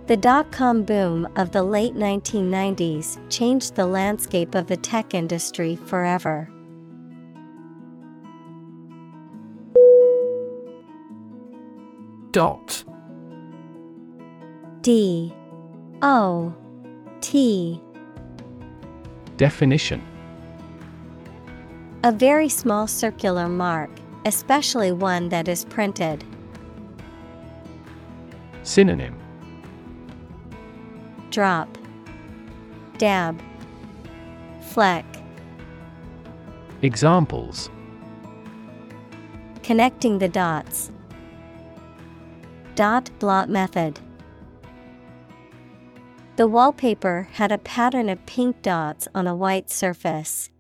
Speaker 1: The dot com boom of the late 1990s changed the landscape of the tech industry forever.
Speaker 2: Dot.
Speaker 1: D. O. T.
Speaker 2: Definition.
Speaker 1: A very small circular mark, especially one that is printed.
Speaker 2: Synonym.
Speaker 1: Drop. Dab. Fleck.
Speaker 2: Examples.
Speaker 1: Connecting the dots. Dot blot method. The wallpaper had a pattern of pink dots on a white surface.